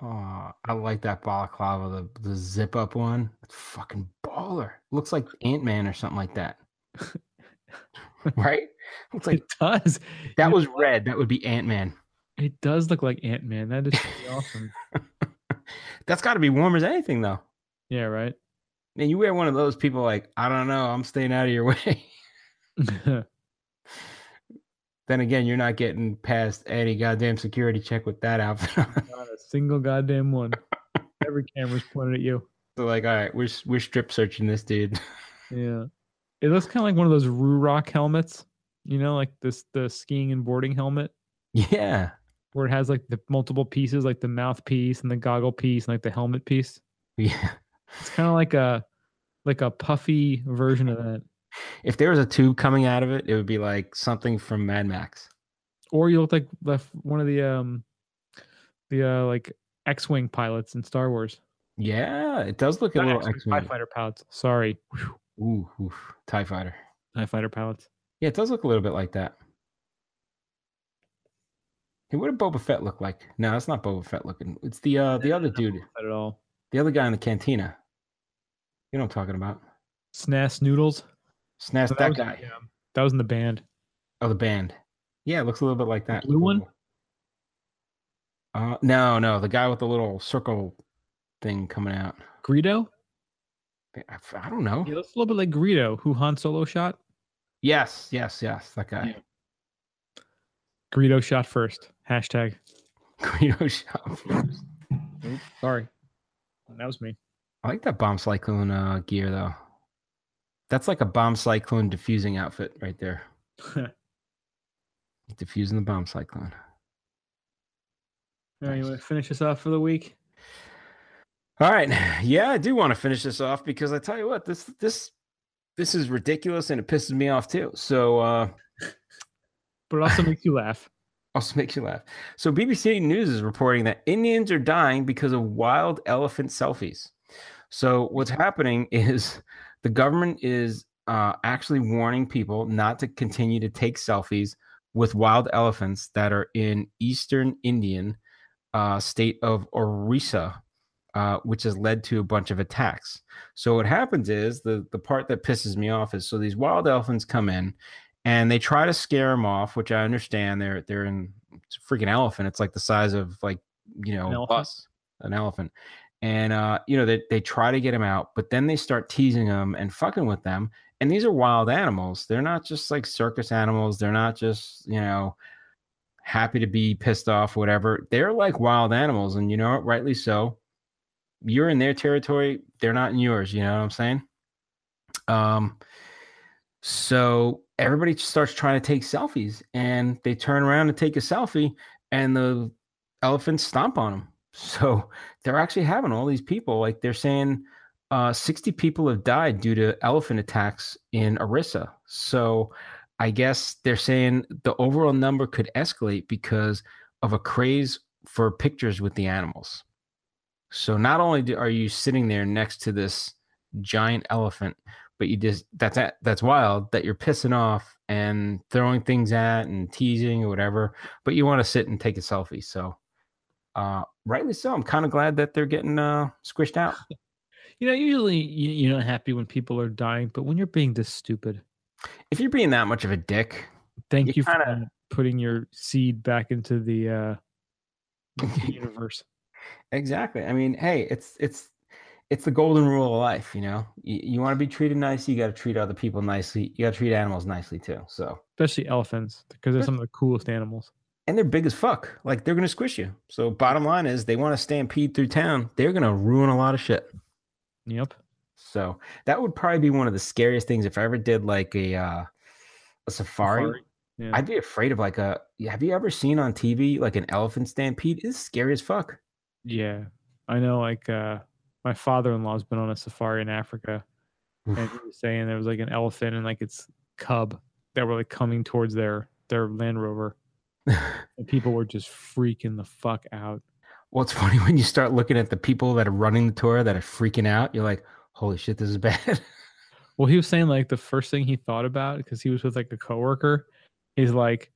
Oh, I like that balaclava, the, the zip up one. It's fucking baller. Looks like Ant Man or something like that. right? Looks like It does. that You was know red. That would be Ant Man. It does look like Ant Man. That is pretty awesome. That's got to be warm as anything, though. Yeah, right. And you wear one of those people like, I don't know, I'm staying out of your way. then again, you're not getting past any goddamn security check with that outfit. Not a single goddamn one. Every camera's pointed at you. so like, all right, we're we're strip searching this dude. Yeah. It looks kind of like one of those Ruroc helmets, you know, like this the skiing and boarding helmet yeah, where it has like the multiple pieces, like the mouthpiece and the goggle piece and like the helmet piece. yeah. It's kind of like a like a puffy version of that. If there was a tube coming out of it, it would be like something from Mad Max. Or you look like one of the um the uh like X-wing pilots in Star Wars. Yeah, it does look a little X-wing, X-Men. TIE fighter pilots. Sorry. Ooh, oof, Tie Fighter. TIE fighter pilots. Yeah, it does look a little bit like that. Hey, what did Boba Fett look like? No, it's not Boba Fett looking. It's the uh the other dude, Not at all. the other guy in the cantina. You know what I'm talking about? Snass noodles. Snatch So that was guy. the, um, that was in the band. Oh, the band. Yeah, it looks a little bit like that. blue one? Uh, no, no, the guy with the little circle thing coming out. Greedo? I, I don't know. He looks a little bit like Greedo, who Han Solo shot. Yes, yes, yes, that guy. Yeah. Greedo shot first. Hashtag. Guido shop. Oops, sorry. That was me. I like that bomb cyclone uh, gear though. That's like a bomb cyclone diffusing outfit right there. Diffusing the bomb cyclone. All right, you Nice. want to finish us off for the week? All right. Yeah, I do want to finish this off because I tell you what, this this this is ridiculous and it pisses me off too. So uh But it also makes you laugh. also makes you laugh. So BBC News is reporting that Indians are dying because of wild elephant selfies. So what's happening is the government is uh, actually warning people not to continue to take selfies with wild elephants that are in eastern Indian uh, state of Orissa, uh, which has led to a bunch of attacks. So what happens is the the part that pisses me off is so these wild elephants come in and they try to scare them off, which I understand. They're they're in it's a freaking elephant. It's like the size of like you know An a elephant? bus, an elephant. And uh, you know they they try to get him out, but then they start teasing them and fucking with them. And these are wild animals. They're not just like circus animals. They're not just you know happy to be pissed off, whatever. They're like wild animals, and you know? Rightly so. You're in their territory. They're not in yours. You know what I'm saying? Um, so everybody starts trying to take selfies, and they turn around to take a selfie, and the elephants stomp on them. So they're actually having all these people, like they're saying, uh, 60 people have died due to elephant attacks in Orissa. So I guess they're saying the overall number could escalate because of a craze for pictures with the animals. So not only do, are you sitting there next to this giant elephant, but you just that's that's wild that you're pissing off and throwing things at and teasing or whatever, but you want to sit and take a selfie. So uh rightly so. I'm kind of glad that they're getting uh squished out. You know, usually you, you're not happy when people are dying, but when you're being this stupid, If you're being that much of a dick, thank You you, for kinda- uh, putting your seed back into the uh, the universe. Exactly. I mean, hey, it's it's it's the golden rule of life, you know. You, you want to be treated nicely, you got to treat other people nicely. You got to treat animals nicely too. So, Especially elephants, because they're some of the coolest animals. And they're big as fuck. Like they're gonna squish you. So, bottom line is, they want to stampede through town. They're gonna ruin a lot of shit. Yep. So that would probably be one of the scariest things if I ever did like a uh, a safari. Safari. Yeah. I'd be afraid of like a. Have you ever seen on TV like an elephant stampede? It's scary as fuck. Yeah, I know. Like uh, my father-in-law's been on a safari in Africa, and he was saying there was like an elephant and like its cub that were like coming towards their their Land Rover, people were just freaking the fuck out. Well, it's funny when you start looking at the people that are running the tour that are freaking out. You're like, holy shit, this is bad. Well, he was saying like the first thing he thought about because he was with like a coworker, he's like,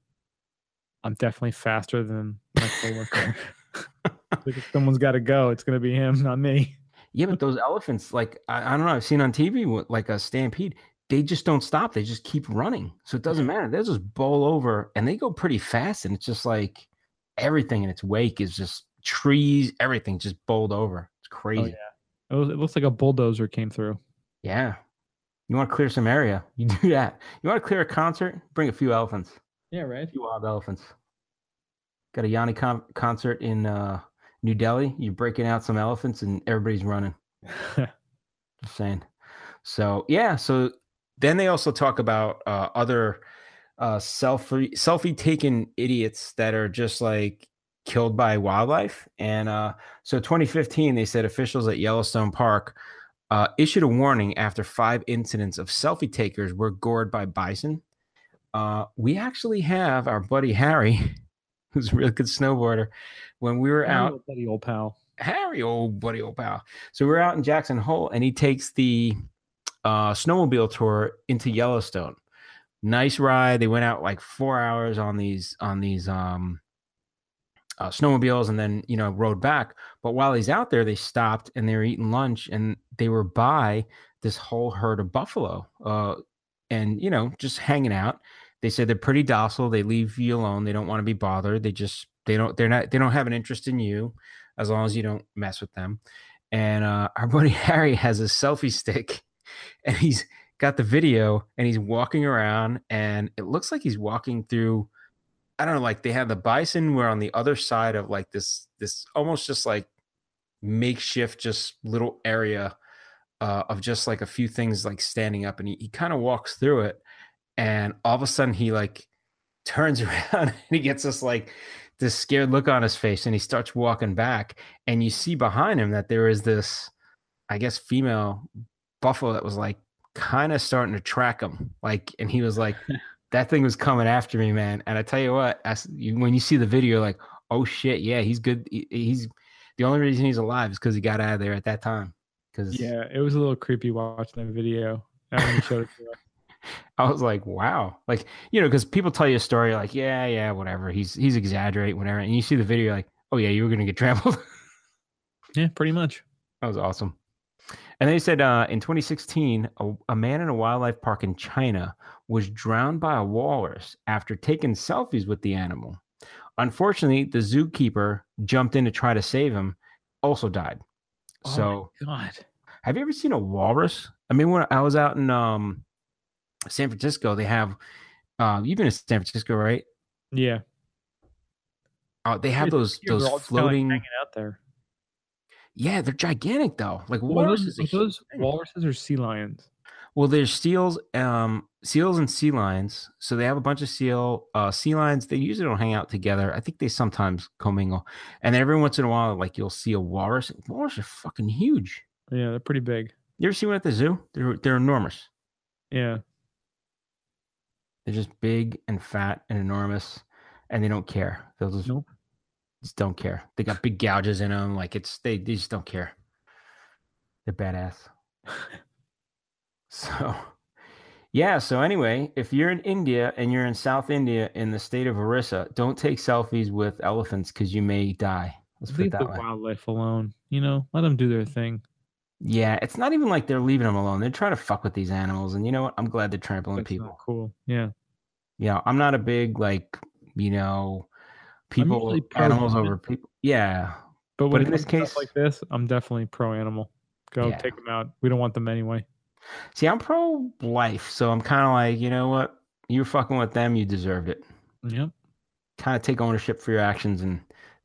"I'm definitely faster than my coworker. like if someone's got to go, it's gonna be him, not me." yeah, but those elephants, like, I, I don't know, I've seen on TV, like a stampede, they just don't stop. They just keep running. So it doesn't matter. They'll just bowl over and they go pretty fast. And it's just like everything in its wake is just trees, everything just bowled over. It's crazy. yeah. It, was, it looks like a bulldozer came through. Yeah. You want to clear some area? You do that. You want to clear a concert? Bring a few elephants, Yeah, right. a few wild elephants. Got a Yanni con- concert in uh, New Delhi. You're breaking out some elephants and everybody's running. Just saying. So yeah. So then they also talk about uh, other uh, selfie selfie taken idiots that are just like killed by wildlife. And uh, so 2015, they said officials at Yellowstone Park uh, issued a warning after five incidents of selfie takers were gored by bison. Uh, we actually have our buddy Harry, who's a real good snowboarder. When we were out, buddy, old pal. Harry, old buddy, old pal. So we're out in Jackson Hole, and he takes the uh, snowmobile tour into Yellowstone. Nice ride. They went out like four hours on these on these um, uh, snowmobiles, and then you know rode back. But while he's out there, they stopped and they were eating lunch, and they were by this whole herd of buffalo, uh, and you know just hanging out. They said they're pretty docile. They leave you alone. They don't want to be bothered. They just they don't they're not they don't have an interest in you as long as you don't mess with them. And uh, our buddy Harry has a selfie stick, and he's got the video, and he's walking around, and it looks like he's walking through. I don't know, like they have the bison. We're on the other side of like this, this almost just like makeshift, just little area uh, of just like a few things like standing up, and he, he kind of walks through it, and all of a sudden he like turns around and he gets this like this scared look on his face and he starts walking back and you see behind him that there is this i guess female buffalo that was like kind of starting to track him like and he was like that thing was coming after me man and i tell you what as you, when you see the video like oh shit yeah he's good he- he's the only reason he's alive is because he got out of there at that time because Yeah, it was a little creepy watching that video. when he showed it to us. I was like, wow. Like, you know, because people tell you a story like, yeah, yeah, whatever. He's he's exaggerating, whatever. And you see the video, like, oh yeah, you were gonna get trampled. Yeah, pretty much. that was awesome. And they said uh, in 2016, a, a man in a wildlife park in China was drowned by a walrus after taking selfies with the animal. Unfortunately, the zookeeper jumped in to try to save him, also died. So, oh my God. have you ever seen a walrus? I mean, when I was out in um, San Francisco, they have. Uh, you've been to San Francisco, right? Yeah. Uh, they have It's those those they're all just kinda, like, floating. hanging out there. Yeah, they're gigantic though. Like Well, walruses. those, are are those walruses or sea lions? Well, there's seals, um, seals and sea lions. So they have a bunch of seal, uh, sea lions. They usually don't hang out together. I think they sometimes commingle. And every once in a while, like you'll see a walrus. Walrus are fucking huge. Yeah, they're pretty big. You ever see one at the zoo? They're they're enormous. Yeah. They're just big and fat and enormous, and they don't care. They'll just, Nope. Just don't care. They got big gouges in them. Like it's they, they just don't care. They're badass. So, yeah. So anyway, if you're in India and you're in South India in the state of Orissa, don't take selfies with elephants because you may die. Let's Leave the that way. wildlife alone. You know, let them do their thing. Yeah, it's not even like they're leaving them alone. They're trying to fuck with these animals, and you know what? I'm glad they're trampling That's people. cool. Yeah. you know, I'm not a big like, you know, people usually pro animals over people. Yeah, But when in this stuff case- like this, I'm definitely pro animal. Go Yeah. take them out. We don't want them anyway. see, I'm pro life, so I'm kind of like, you know what? You're fucking with them, you deserved it. Yep. Kind of take ownership for your actions and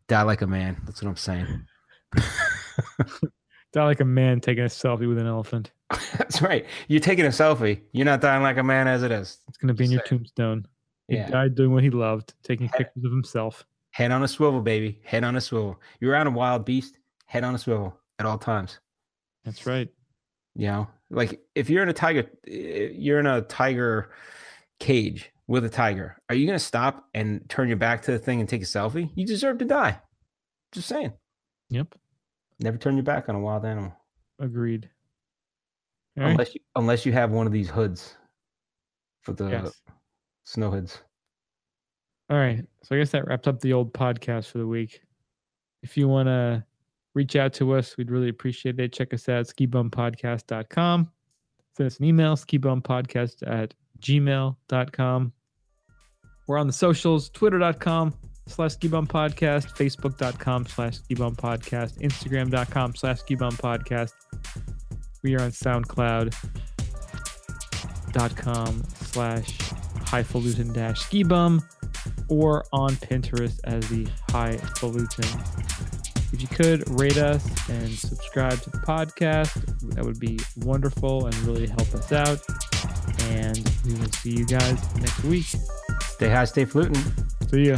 die like a man. That's what I'm saying. Die like a man taking a selfie with an elephant. That's right. You're taking a selfie. You're not dying like a man as it is. It's gonna be in your saying. tombstone. He Yeah. died doing what he loved, taking pictures of himself. Head on a swivel, baby. Head on a swivel. You're around a wild beast. Head on a swivel at all times. That's right. You know, like if you're in a tiger, eh, you're in a tiger cage with a tiger. Are you going to stop and turn your back to the thing and take a selfie? You deserve to die. Just saying. Yep. Never turn your back on a wild animal Agreed. All right. unless you, unless you have one of these hoods for the Yes. Snow hoods. All right. So I guess that wraps up the old podcast for the week. If you want to reach out to us, we'd really appreciate it. Check us out, skibumpodcast.com. Send us an email, skibumpodcast at gmail.com. We're on the socials, twitter.com slash skibumpodcast, facebook.com slash skibumpodcast, instagram.com slash skibumpodcast. We are on SoundCloud dot com slash highfalutin dash ski bum or on Pinterest as the highfalutin. If you could rate us and subscribe to the podcast, that would be wonderful and really help us out. And we will see you guys next week. Stay high, stay fluting. See ya.